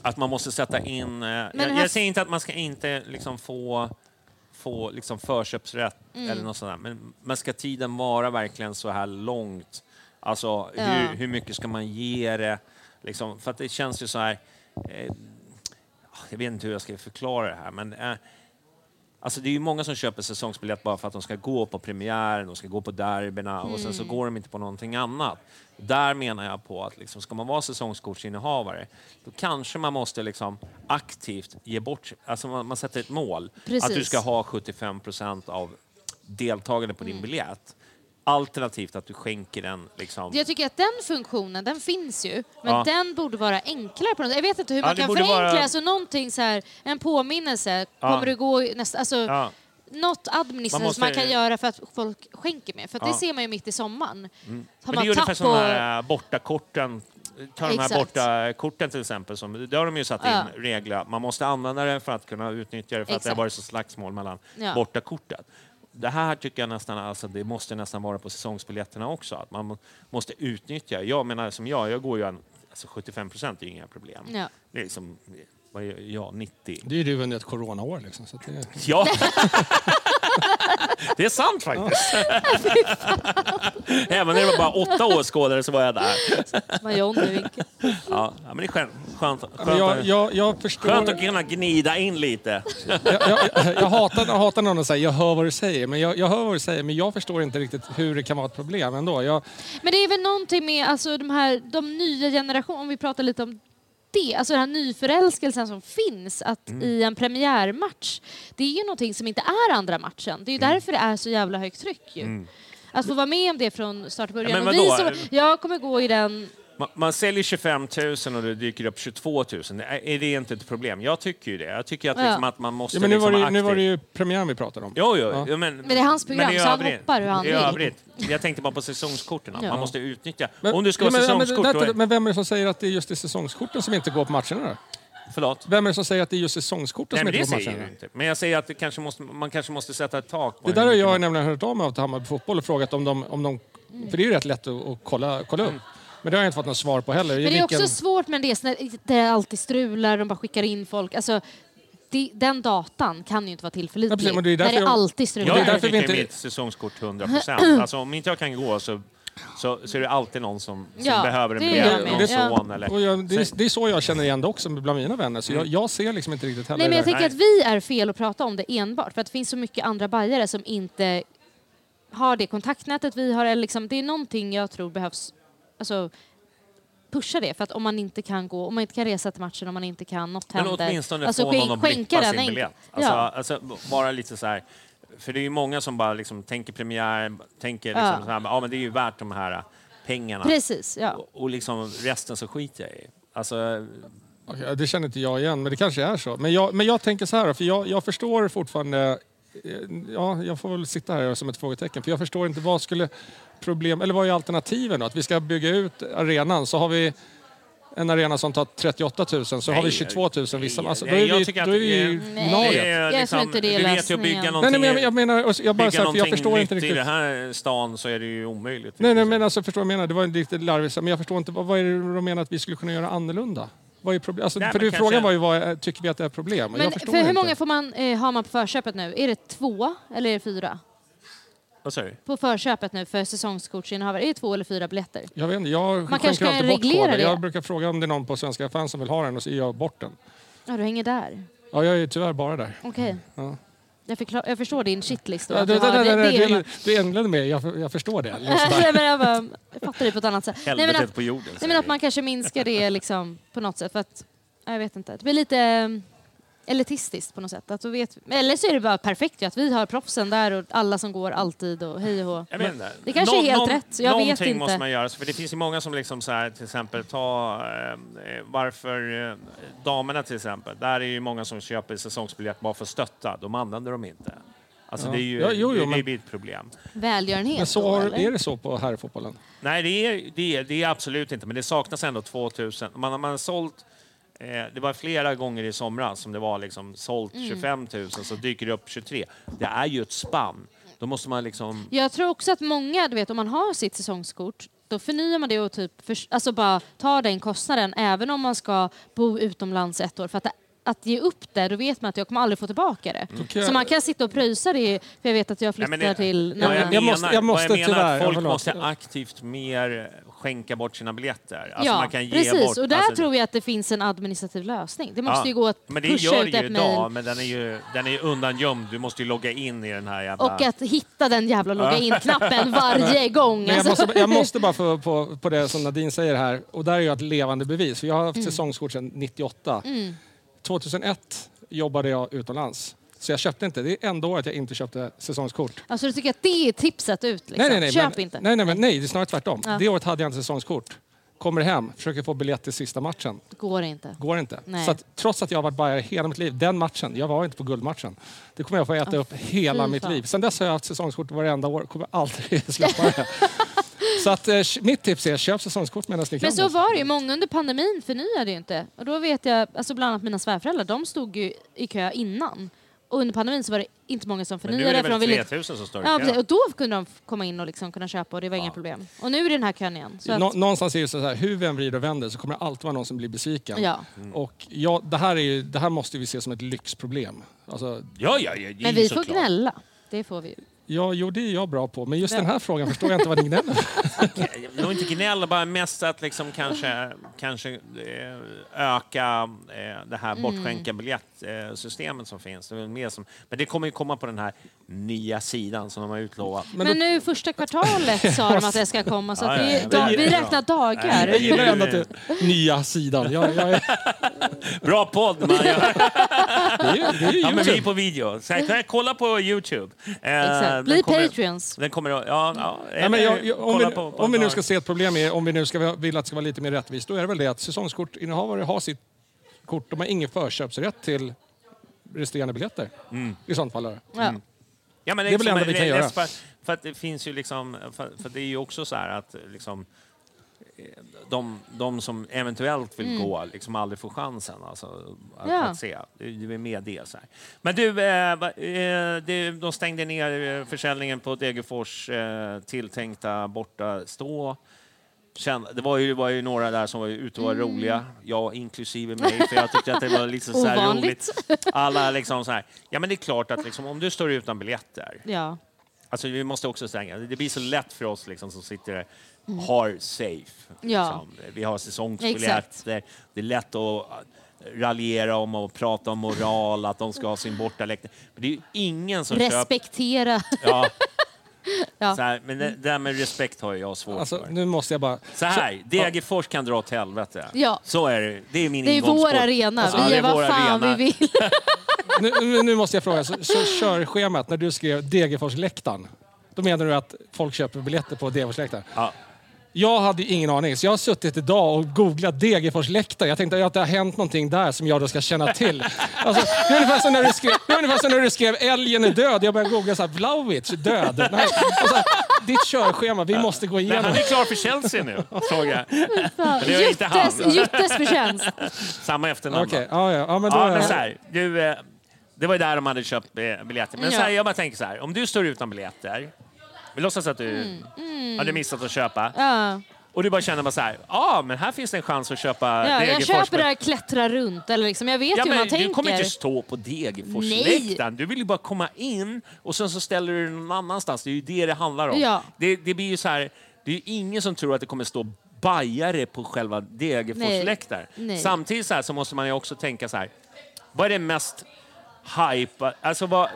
B: att man måste sätta in... Eh, jag,
D: här-
B: jag säger inte att man ska inte liksom få, få liksom förköpsrätt
D: Mm.
B: eller något sånt där, men, men ska tiden vara verkligen så här långt? Alltså,
D: Ja.
B: hur, hur mycket ska man ge det? Liksom, för att det känns ju så här... Eh, jag vet inte hur jag ska förklara det här, men eh, Alltså det är ju många som köper säsongsbiljett bara för att de ska gå på premiären, de ska gå på derbyna och sen så
D: Mm.
B: går de inte på någonting annat. Där menar jag på att liksom, ska man vara säsongskortsinnehavare, då kanske man måste liksom aktivt ge bort, alltså man, man sätter ett mål, att du
D: Precis.
B: ska ha 75 procent av deltagande på din
D: Mm.
B: biljett. Alternativt att du skänker den liksom...
D: Jag tycker att den funktionen, den finns ju, men
B: Ja.
D: den borde vara enklare på något Jag vet inte hur
B: Ja,
D: man kan förenkla,
B: vara-
D: alltså någonting så här, en påminnelse,
B: Ja.
D: kommer du gå nästa, alltså
B: Ja.
D: något administrativt
B: Man måste-
D: man kan göra för att folk skänker mer, för det ser man ju mitt i sommaren. Har
B: Men det är ungefär som de här äh, bortakorten. Ta de här
D: Exakt.
B: bortakorten till exempel. Som, det har de ju satt in
D: Ja.
B: regler. Man måste använda det för att kunna utnyttja det för att det har
D: Exakt.
B: varit så slagsmål mellan
D: Ja.
B: bortakorten. Det här tycker jag nästan, alltså, det måste nästan vara på säsongsbiljetterna också. Att man må- måste utnyttja. Jag menar som jag, jag går ju en, alltså 75 procent är ju inga problem.
D: Ja.
B: Det är liksom, jag, 90?
C: Det är ju under ett coronaår. Liksom, så att det...
B: Ja! det är sant faktiskt. Även när det var bara åtta åskådare så var jag där. Ja, men det är skönt, skönt,
C: jag,
B: att-
C: jag, jag förstår...
B: skönt att kunna gnida in lite.
C: jag, jag, jag, hatar, jag hatar när någon säger jag hör vad du säger, men jag, jag hör vad du säger, men jag förstår inte riktigt hur det kan vara ett problem ändå. Jag,
D: Men det är väl någonting med alltså, de, här, de nya generationerna, om vi pratar lite om det, alltså den här nyförälskelsen som finns att
B: Mm.
D: i en premiärmatch, det är ju någonting som inte är andra matchen. Det är ju
B: Mm.
D: därför det är så jävla högt tryck ju. Att få vara med om det från start
B: Ja,
D: början.
B: men
D: och vi som, jag kommer gå i den...
B: Man, man säljer 25 000 och det dyker upp 22 000. Är är det inte ett problem? Jag tycker ju det. Jag tycker att,
D: Ja.
B: liksom, att man måste
C: ja, men nu, var
B: liksom
C: det, ju- nu var det ju premiären vi pratade om.
B: Jo, jo.
C: Ja.
B: Ja. Men,
D: Men det är hans program, så han
B: övrigt-
D: hoppar hur han vill.
B: Övrigt, jag tänkte bara på säsongskorten.
D: Ja.
B: Man måste utnyttja.
C: Men,
B: Om du ska
C: ja,
B: vara
C: men, men,
B: säsongskort... då är-
C: men vem är det som säger att det är just i säsongskorten som inte går på matcherna då?
B: Förlåt?
C: Vem är det som säger att det är just säsongskorten
B: Nej,
C: som
B: men
C: inte
B: det
C: går på matcherna?
B: inte. Men jag säger att det kanske måste, man kanske måste sätta ett tak. på
C: Det där har jag nämligen hört av mig av till Hammarby Fotboll och frågat om de... Om de för det är ju rätt lätt att, att kolla, kolla upp. Men det har jag inte fått något svar på heller.
D: Men det är
C: vilken-
D: också svårt med det, när det alltid strular, de bara skickar in folk. Alltså, det, den datan kan ju inte vara
C: Ja,
D: tillförlitlig.
C: precis, men det är
D: när
C: därför
D: det
C: jag-
D: alltid strular.
B: Jag
C: det är därför vi
B: utnyttjar
C: inte-
B: mitt säsongskort 100 procent. Alltså, om inte jag kan gå så, så, så är det alltid någon som, som
D: Ja,
B: behöver en
D: det
B: biljett.
D: jag
B: Någon son
D: Ja.
B: eller...
C: Och jag, det, är, det är så jag känner igen det också bland mina vänner. Så jag,
B: Mm.
C: jag ser liksom inte riktigt heller
D: Nej, men jag
C: det
D: tänker att vi är fel att prata om det enbart. För att det finns så mycket andra bajare som inte har det kontaktnätet vi har. Eller liksom, det är någonting jag tror behövs alltså, pusha det. För att om man inte kan gå, om man inte kan resa till matchen, om man inte kan, något
B: Men
D: händer.
B: åtminstone
D: alltså,
B: få
D: skänk-
B: någon att blippa
D: den
B: sin biljett. Alltså,
D: ja.
B: alltså, bara lite så här... För det är ju många som bara liksom tänker premiär, tänker liksom
D: Ja.
B: så här, ja men det är ju värt de här pengarna.
D: Precis, ja.
B: Och, och liksom resten så skiter jag i. Alltså,
C: det känner inte jag igen, men det kanske är så. Men jag, men jag tänker så här, för jag, jag förstår fortfarande... eh, Ja, jag får väl sitta här som ett frågetecken, för jag förstår inte vad skulle problem... Eller vad är alternativen då? Att vi ska bygga ut arenan, så har vi en arena som tar 38 000, så har vi
B: Nej,
C: 22 000 vissa...
B: nej,
C: Alltså, då
B: nej,
C: är
B: jag
C: vi,
B: tycker
C: då är vi
D: Nej.
C: Norge.
B: det är
D: Jag tror inte det är
B: du vet ju att
D: lösningen.
C: Nej, nej, men jag, jag menar... Jag, bara,
B: bygga
C: så här, jag
B: någonting
C: förstår inte
B: nytt i
C: riktigt...
B: den här stan så är det ju omöjligt.
C: Nej, nej, men alltså förstår du jag menar? Det var lite larvigt, men jag förstår inte, vad, vad är det de menar att vi skulle kunna göra annorlunda? Vad är problem? Alltså,
B: Nej,
C: för det,
B: kanske-
C: frågan var ju, vad är- tycker vi att det är problem?
D: Men
C: jag förstår
D: för hur
C: inte.
D: många får man, eh, har man på förköpet nu? Är det två eller är det fyra?
B: Vad sa du?
D: På förköpet nu för säsongskortsinnehavare, är det två eller fyra biljetter?
C: Jag vet inte, jag
D: kanske
C: skänker
D: kan reglera
C: koden.
D: det.
C: Jag brukar fråga om det är någon på Svenska fans som vill ha den och så ger jag bort den.
D: Ja, du hänger där.
C: Ja, jag är tyvärr bara där.
D: Okej.
C: Ja.
D: Jag, förklar, jag förstår din shitlist. då,
C: Ja,
D: du
C: det
D: är de
C: du, du inledde med, jag, jag förstår det.
D: Nej, men jag, bara, jag fattar det på ett annat sätt. Nej, men
B: Helvetet
D: att,
B: på jorden.
D: nej,
B: säger
D: men att man kanske minskar det liksom, på något sätt. För att, ja, jag vet inte. Det blir lite eh, elitistiskt på något sätt. Att då vet, eller så är det bara perfekt ju, att vi har proffsen där och alla som går alltid och hej och hå.
B: Jag vet inte.
D: Det kanske är helt rätt, så jag vet
B: någonting
D: inte.
B: måste man göra. För det finns ju många som liksom så här, till exempel ta eh, varför eh, damerna till exempel. Där är ju många som köper säsongsbiljett bara för att stötta. De använder dem inte. Alltså
C: Ja.
B: det är ju
C: Ja, jo, jo,
B: det,
C: men-
B: det blir ett problem.
D: Välgörenhet
C: Men så
D: då,
C: har,
D: eller?
C: är det så på herrfotbollen?
B: Nej, det är, det, är, det är absolut inte, men det saknas ändå 2000. Man, man har sålt, det var flera gånger i somras som det var liksom sålt
D: Mm.
B: 25 000, så dyker det upp 23. Det är ju ett spann. Då måste man liksom...
D: Jag tror också att många, du vet om man har sitt säsongskort, då förnyar man det och typ, för, alltså bara tar den kostnaden även om man ska bo utomlands ett år. För att, att ge upp det, då vet man att jag kommer aldrig få tillbaka det.
C: jag-
D: Så man kan sitta och pröjsa det, för jag vet att jag flyttar
B: Nej, men det-
D: till... När-
B: jag,
C: jag
B: menar,
C: måste- jag måste
B: jag menar
C: tyvärr,
B: att folk måste aktivt mer skänka bort sina biljetter. Alltså
D: ja,
B: man kan ge
D: precis.
B: bort,
D: och där
B: alltså,
D: tror jag att det finns en administrativ lösning. Det måste
B: ja,
D: ju gå att
B: Men det
D: pusha
B: gör
D: ut
B: det ju idag,
D: mejl
B: men den är ju den är ju undangömd. Du måste ju logga in i den här jävla...
D: och att hitta den jävla logga in-knappen varje gång.
C: Men jag,
D: Alltså.
C: måste, jag måste bara få på, på det som Nadine säger här. Och där är jag ett levande bevis. För jag har haft säsongskort sedan 98.
D: Mm.
C: 2001 jobbade jag utomlands. Så jag köpte inte. Det är enda året jag inte köpte säsongskort.
D: Alltså du tycker att det är tipset ut? Liksom.
C: Nej, nej, nej.
D: Köp
C: men,
D: inte.
C: Nej, nej, men, nej, det är snarare tvärtom.
D: Ja.
C: Det året hade jag inte säsongskort. Kommer hem, försöker få biljett till sista matchen.
D: Går inte.
C: Går inte.
D: Nej.
C: Så att, trots att jag har varit bajare hela mitt liv, den matchen, jag var inte på guldmatchen. Det kommer jag få äta upp hela
D: fy
C: mitt liv. Sen dess har jag haft säsongskort varenda år, kommer aldrig släppa det. Så att, eh, mitt tips är köp säsongskort medan ni kan.
D: Men så var det ju. Många under pandemin förnyade ju inte. Och då vet jag, alltså bland annat mina svärföräldrar, de stod ju i kö innan. Och under pandemin så var det inte många som
B: Men nu
D: förnyade.
B: är det
D: de
B: väl
D: ville-
B: 3000 som står i
D: Ja,
B: kö?
D: precis. Och då kunde de komma in och liksom kunna köpa och det var inga problem. Och nu är det den här kön igen. Så
C: Nå,
D: att,
C: någonstans är det så här, hur vi än vrider och vänder så kommer det alltid vara någon som blir besviken.
D: ja.
C: Och ja, det, här är ju, det här måste vi se som ett lyxproblem. Alltså,
B: Ja, ja, ja,
D: Men vi får gnälla. Det får vi ju.
C: Ja, jo, det är jag bra på. Men just den här frågan förstår jag inte vad ni gnäller
B: var inte gnäll, bara mest att liksom kanske, kanske eh, öka eh, det här
D: Mm.
B: bortskänka biljettsystemet som finns. Det är väl mer som, men det kommer ju komma på den här nya sidan som de har utlovat.
D: Men, nu första kvartalet sa de att det ska komma. Så att
B: Ja,
D: vi,
B: ja.
D: vi räknar dagar.
C: Jag gillar ändå att det nya sidan. Jag, jag, är-
B: Bra podd! Man.
C: Det är det är
B: ja, men vi är på video. Så här, kolla på Youtube. Eh,
D: Exakt. Bli
B: den kommer-
D: Patreons.
B: Den kommer. Ja, ja,
C: Nej, men jag, jag, om, vi,
B: på- på
C: om vi nu ska se ett problem, är, om vi nu ska vill att det ska vara lite mer rättvist, då är det väl det att säsongskortinnehavare har sitt kort, de har ingen förköpsrätt till resterande biljetter. I sånt fall. är det.
D: Ja.
B: Ja, men
C: Det är väl det enda vi kan göra.
B: För, för att det finns ju liksom, för, för det är ju också så här att liksom, de, de som eventuellt vill gå liksom aldrig får chansen alltså, att,
D: Mm. Ja.
B: att se. Du är med det. Så här. Men du, eh, eh, de stängde ner eh, försäljningen på Degerfors eh, tilltänkta bortastå. Det var ju, det var ju några där som var ute och var
D: Mm.
B: roliga, jag inklusive mig, för jag tyckte att det var lite så roligt. Alla liksom så här, ja men det är klart att liksom, om du står utan biljetter,
D: Ja.
B: Alltså vi måste också säga, det blir så lätt för oss liksom, som sitter där, har safe.
D: Mm. Ja.
B: Liksom. Vi har säsongsbiljetter, det är lätt att raljera om och prata om moral, att de ska ha sin bortaläktare. Men det är ju ingen som köper...
D: Respektera.
B: Ja.
D: Ja.
B: Så här, men det där med respekt har jag svårt
C: Alltså,
B: för.
C: nu måste jag bara...
B: Så här, Degerfors kan dra åt helvete.
D: Ja.
B: Så är det. Det är min
D: Det är vår arena.
B: Ja,
D: vi
B: det
D: gör
B: är
D: vad fan
B: arena.
D: vi vill.
C: Nu, nu- nu måste jag fråga, så, så körschemat, när du skrev Degerforsläktaren, då menar du att folk köper biljetter på Degerforsläktaren?
B: Ja.
C: Jag hade ingen aning, så jag har suttit idag och googlat Degerforsläktare. Jag tänkte att det har hänt någonting där som jag då ska känna till. Alltså, det är ungefär som när du skrev, det är ungefär som när du skrev älgen är död. Jag började googla så här, död. Nej, och så här, ditt körschema, vi måste gå
B: Men
C: igenom.
B: han är klar för Chelsea nu, såg jag. Men det är inte han.
D: Jyttes, förtjänst.
B: Samma efternamn.
C: Okej, ja, ja, ja, men då...
B: Ja, men så här, du, eh, det var ju där de hade köpt eh, biljetter. Men
D: Ja.
B: så här, jag bara tänker så här, om du står utan biljetter, vi låtsas att du
D: Mm,
B: hade missat att köpa,
D: Ja.
B: och du bara känner bara så här, ja men här finns det en chans att köpa
D: Ja, jag köper det här klättra runt. Eller liksom, jag vet
B: Ja,
D: hur
B: men
D: man
B: du
D: tänker.
B: kommer inte stå på Degerforsläktaren. Du vill ju bara komma in och sen så ställer du dig någon annanstans. Det är ju det det handlar om.
D: Ja.
B: Det, det blir ju så här, det är ju ingen som tror att det kommer stå bajare på själva Degerforsläktaren. Samtidigt så, här, så måste man ju också tänka så här, vad är det mest hype, alltså vad...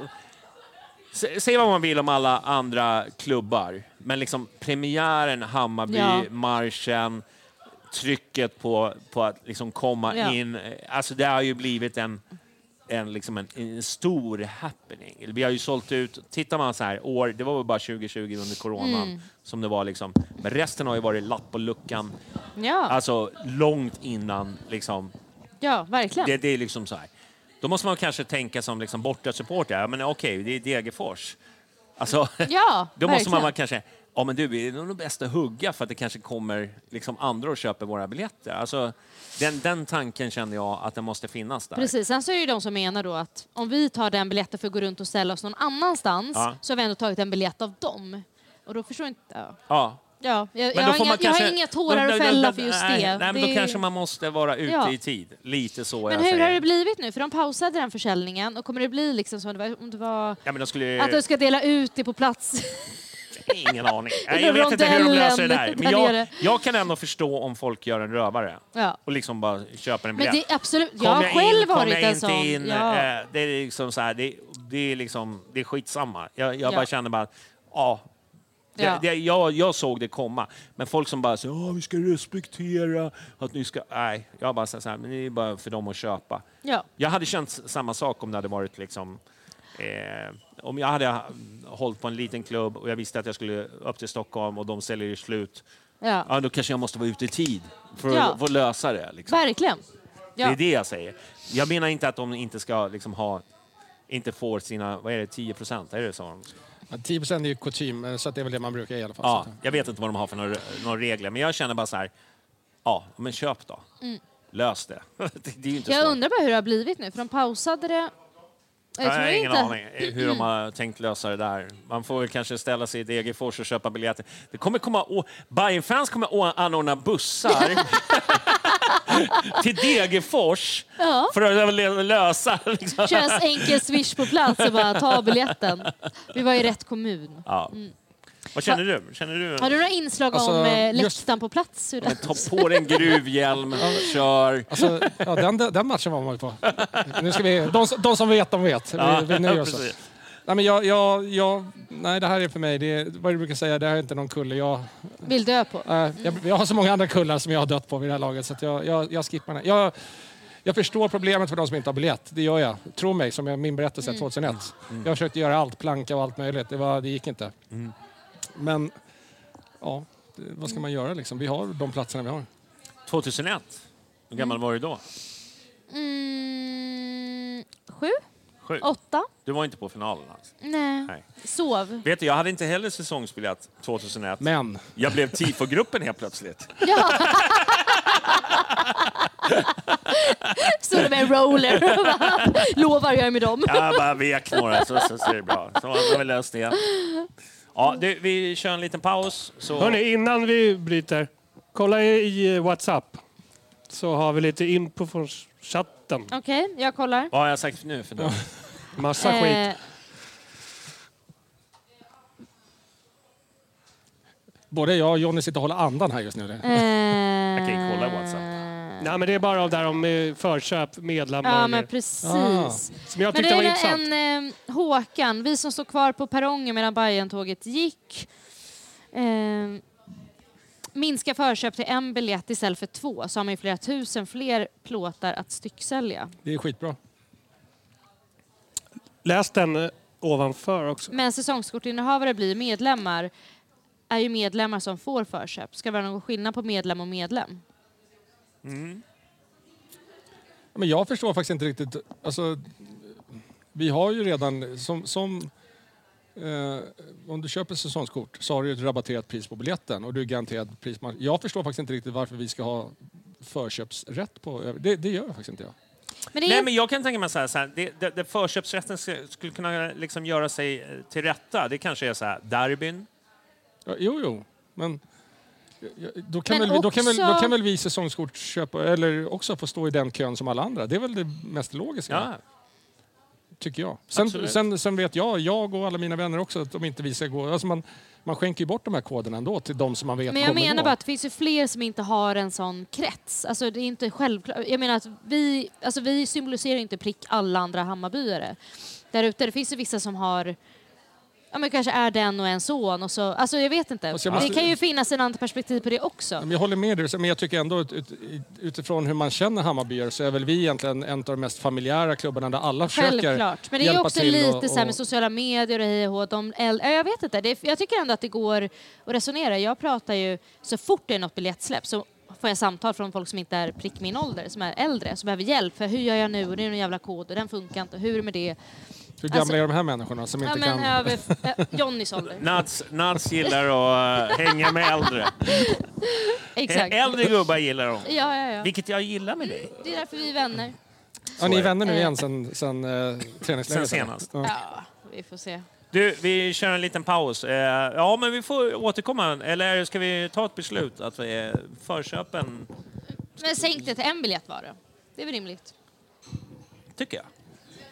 B: sä- Säg vad man vill om alla andra klubbar, men liksom premiären, Hammarby,
D: Ja.
B: marschen, trycket på, på att liksom komma
D: Ja.
B: in. eh, Alltså det har ju blivit en, en, liksom en, en stor happening. Vi har ju sålt ut, tittar man så här år, det var väl bara 2020 under coronan
D: Mm.
B: som det var liksom. Men resten har ju varit lapp på luckan,
D: Ja,
B: alltså långt innan liksom.
D: ja verkligen.
B: Det, det är liksom så här. Då måste man kanske tänka som liksom bortasupporter, ja men okej, det är Degerfors. Alltså,
D: Ja,
B: då måste man kanske, ja men du, det är nog bäst att hugga för att det kanske kommer liksom andra och köper våra biljetter. Alltså, den, den tanken känner jag att den måste finnas där.
D: Precis, sen så är det ju de som menar då att om vi tar den biljetten för att gå runt och ställa oss någon annanstans
B: Ja.
D: så har vi ändå tagit en biljett av dem. Och då förstår jag inte... Ja,
B: Ja.
D: Ja jag, jag,
B: Men
D: har inga,
B: man
D: jag har
B: kanske-
D: inga tårar att fälla för just
B: nej,
D: det.
B: Nej, men
D: det
B: då kanske man måste vara ute
D: Ja.
B: i tid. Lite så
D: men hur
B: säger.
D: har det blivit nu? För de pausade den försäljningen och kommer det bli liksom som det var, om det var
B: Ja, men de skulle...
D: att de ska dela ut det på plats?
B: Ingen aning. Jag vet inte hur de löser det där. Men jag, jag kan ändå förstå om folk gör en rövare
D: Ja.
B: och liksom bara köper en
D: Men
B: biljett.
D: det är absolut, jag har själv
B: in,
D: varit en sån.
B: in,
D: Ja.
B: eh, det är liksom så här, det, det är liksom, det är skitsamma. Jag, jag
D: Ja.
B: bara känner bara, ja. Det,
D: Ja.
B: det, jag, jag såg det komma, men folk som bara säger "Ja, vi ska respektera att ni ska... Nej, jag bara säger så här, men det är bara för dem att köpa.
D: Ja.
B: Jag hade känt samma sak om det hade varit liksom Eh, om jag hade ha- hållit på en liten klubb och jag visste att jag skulle upp till Stockholm och de säljer slut,
D: Ja,
B: ja, då kanske jag måste vara ute i tid för
D: Ja.
B: att få lösa det. Liksom.
D: verkligen.
B: Det
D: Ja.
B: är det jag säger. Jag menar inte att de inte ska liksom ha inte får sina, vad är det, 10 procent? Är det så?
C: Ja, 10 procent är ju kutym, eh, så att det är väl det man brukar i alla fall.
B: Ja,
C: att-
B: jag vet inte vad de har för några, några regler, men jag känner bara så här, ja, men köp då. Lös det. det. Det är inte
D: Mm. Jag
B: svårt.
D: undrar bara hur det har blivit nu, för de pausade det. Jag
B: Jag har ingen
D: inte...
B: aning hur de har tänkt lösa det där. Man får väl kanske ställa sig i Degerfors och köpa biljetter. Det kommer komma... å- Bayern-fans kommer å- anordna bussar till Degerfors för att lö- lösa... Liksom.
D: Körs enkel swish på plats och bara ta biljetten. Vi var i rätt kommun.
B: Ja. Vad känner du? Känner du?
D: Har du några inslag
C: Alltså,
D: om eh,
C: just-
D: läktaren på plats? Hur det-
B: Ta på dig en gruvhjälm, kör.
C: Alltså, ja, den, den matchen var man ju på. Nu ska vi, de, de som vet, de vet.
B: Ja,
C: Vi, vi nöjer oss. Nej, men jag, jag, jag, nej, det här är för mig, det är, vad du brukar säga, det här är inte någon kulle. Jag,
D: Vill dö på?
C: äh, jag, jag har så många andra kullar som jag har dött på vid det här laget så att jag, jag, jag skippar den. Jag, jag förstår problemet för de som inte har biljett. Det gör jag. Tro mig, som är min berättelse 2001. Jag försökte göra allt, planka och allt möjligt. Det, var, det gick inte. Men, ja, det, vad ska man göra liksom? Vi har de platserna vi har.
B: 2001. Hur gammal var du då?
D: Mm, sju?
B: Sju.
D: Åtta?
B: Du var inte på finalen alltså.
D: Nej.
B: Nej.
D: Sov.
B: Vet du, jag hade inte heller säsongsbiljett 2001.
C: Men,
B: Jag blev tifogruppen helt plötsligt.
D: Stod med en roller lovar jag är med dem.
B: Jag bara vek några så, så, så är det bra. Så har vi löst det. Ja, du, vi kör en liten paus. Så...
E: Hörni, innan vi bryter. Kolla i, i WhatsApp. Så har vi lite info från chatten.
D: Okej, jag kollar.
B: Vad har jag sagt nu för då?
E: Massa skit.
D: Eh,
C: både jag och Jonny sitter och håller andan här just nu.
D: eh,
B: Jag kan ju kolla WhatsApp.
E: Nej, men det är bara där om eh, förköp, medlemmar
D: Ja, men precis.
C: Ah.
E: Som jag
D: Men det
E: tyckte var
D: är
E: intressant.
D: en eh, Håkan, vi som står kvar på perrongen medan Bayern-tåget gick. Eh, minska förköp till en biljett istället för två så har man ju flera tusen fler plåtar att stycksälja.
C: Det är skitbra.
E: Läs den eh, ovanför också.
D: Men säsongskortinnehavare blir medlemmar är ju medlemmar som får förköp. Ska det vara någon skillnad på medlem och medlem?
C: Men jag förstår faktiskt inte riktigt. Alltså, vi har ju redan som... som eh, om du köper säsongskort så har du ett rabatterat pris på biljetten och du är garanterad pris. Jag förstår faktiskt inte riktigt varför vi ska ha förköpsrätt på... Det, det gör jag faktiskt inte jag.
D: Men
B: Nej, men jag kan tänka mig så här, så här det, det, det förköpsrätten skulle kunna liksom göra sig eh, till rätta. Det kanske är så här, derbyn.
C: Ja, jo, jo, men... Då kan,
D: Men
C: väl, vi- då, kan väl, då
D: också-
C: kan väl vi säsongskortsköpare eller också få stå i den kön som alla andra. Det är väl det mest logiska,
B: Ja.
C: Tycker jag. Sen, sen, sen vet jag, jag och alla mina vänner också, att de inte vi ska gå... Alltså man, man skänker ju bort de här koderna ändå till de som man vet
D: Men jag menar bara att det finns ju fler som inte har en sån krets. Alltså det är inte självklart. Jag menar att vi, alltså vi symboliserar inte prick alla andra Hammarbyare. Där ute, det finns ju vissa som har Ja men kanske är den och en son och så, alltså jag vet inte.
C: Alltså, jag måste-
D: Det kan ju finnas en annat perspektiv på det också.
C: Men jag håller med dig, men jag tycker ändå ut, ut, utifrån hur man känner Hammarbyare så är väl vi egentligen en av de mest familjära klubbarna där alla försöker
D: Självklart. Men det är också
C: till
D: lite
C: och-
D: så här med
C: och-
D: sociala medier och hej och hå, de äl- ja, Jag vet inte. Det jag tycker ändå att det går att resonera. Jag pratar ju så fort det är något biljettsläpp så får jag samtal från folk som inte är prick min ålder, som är äldre, som behöver hjälp. För hur gör jag nu? Och det är någon jävla kod och den funkar inte. Hur är det med det?
C: Hur gamla
D: Alltså-
C: är de här människorna som
D: Ja
C: inte
D: men
C: kan...
D: över äh, Johnnys ålder.
B: Nats, Nats gillar att uh, hänga med äldre.
D: Exakt.
B: Äldre gubbar gillar de.
D: Ja, ja, ja.
B: Vilket jag gillar med dig.
D: Det är därför vi är vänner.
C: Ja, ni är vänner nu
D: Eh.
C: igen sen, sen uh, träningslägret?
B: Sen senast.
C: Ja.
D: Ja, vi får se.
B: Du, vi kör en liten paus. Eh, ja, men vi får återkomma. Eller ska vi ta ett beslut att vi förköpen,
D: Men sänk det till en biljett var det. Det är väl rimligt?
B: tycker jag.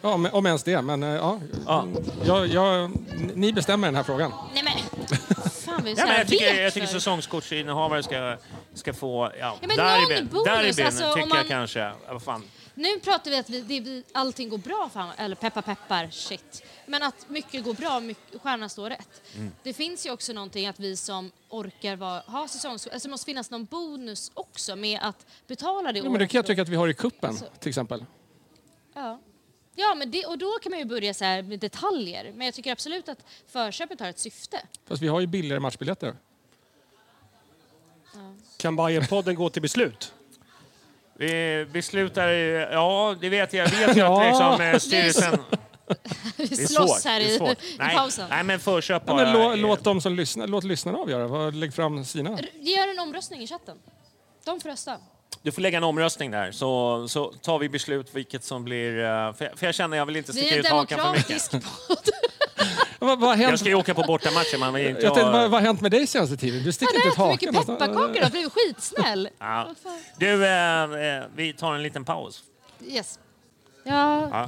C: Ja, men- om ens det. Men eh, ja,
B: Ja.
C: jag, jag, ni bestämmer den här frågan.
D: Nej men! Fan
B: Ja, men jag tycker, jag tycker säsongskortsinnehavare ska, ska få... Ja,
D: Ja, men bonus, alltså,
B: tycker
D: man-
B: jag kanske. Vad fan.
D: Nu pratar vi att vi, det, allting går bra för eller peppar peppar, shit. Men att mycket går bra, mycket, stjärnan står rätt.
B: Mm.
D: Det finns ju också någonting att vi som orkar vara, ha säsongskort, alltså det måste finnas någon bonus också med att betala det
C: Ja, men det kan jag tycka att vi har i kuppen
D: Alltså-
C: till exempel.
D: Ja. Ja, Ja, men det, och då kan man ju börja så här med detaljer. Men jag tycker absolut att förköpet har ett syfte.
C: Fast vi har ju billigare matchbiljetter.
E: Kan Bajen-podden gå till beslut?
B: Vi beslutar... Ja, det vet jag. Vet ju
E: Ja.
B: att liksom, eh, styrelsen...
D: Vi
B: Det är
D: slåss
B: svårt.
D: här i, i
B: Nej,
D: pausen.
B: nej, men förköp
C: Ja,
B: bara...
C: men lå, låt, dem som lyssnar, låt lyssnarna avgöra. Vad- Lägg fram sina.
D: Gör en omröstning i chatten. De får rösta.
B: Du får lägga en omröstning där, så, så tar vi beslut vilket som blir... eh, För jag, för jag känner jag vill inte sticka ut hakan för mycket.
C: Vad, vad, har hänt,
B: Jag ska ju åka på bortamatcher, man vill inte
C: jag tänkte, vad,
B: ha...
C: vad har hänt med dig senaste tiden? Du sticker inte ut
D: har ätit för
C: hakan.
D: mycket pepparkakor och blivit skitsnäll.
B: Ja. Du, eh, eh, vi tar en liten paus.
D: Yes. Ja,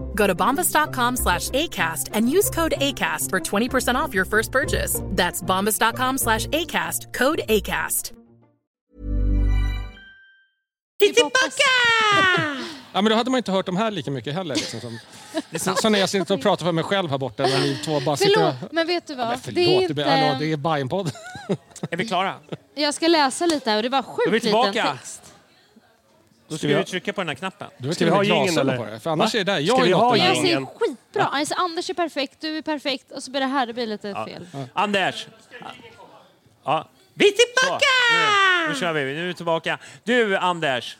F: Go to bombas.com slash ACAST and use code ACAST for 20% off your first purchase. That's bombas.com slash ACAST, code ACAST.
D: hoppas.
C: Ja, men då hade man inte hört de här lika mycket heller. Liksom, som, så, så när jag sitter och pratar för mig själv här borta. När ni två bara sitter och...
D: Förlåt, men vet du vad?
C: Men förlåt,
D: det är inte...
C: hallå, det är Bajenpodd.
B: Är vi klara?
D: Jag ska läsa lite här och det var sjukt liten
B: tillbaka.
D: text.
B: Då ska
E: vi
B: vi trycka på den här knappen.
E: Ska
C: till
E: vi ha jingeln,
C: på det. För annars
E: Va?
C: är det där.
E: Ska
C: Jag
E: vi
C: är
E: ha
C: något
D: Jag ser skitbra. Alltså, Anders är perfekt, du är perfekt och så blir det här, det blir lite fel.
B: Anders! Ja. Vi är tillbaka! Nu, nu kör vi, nu är vi tillbaka. Du, Anders.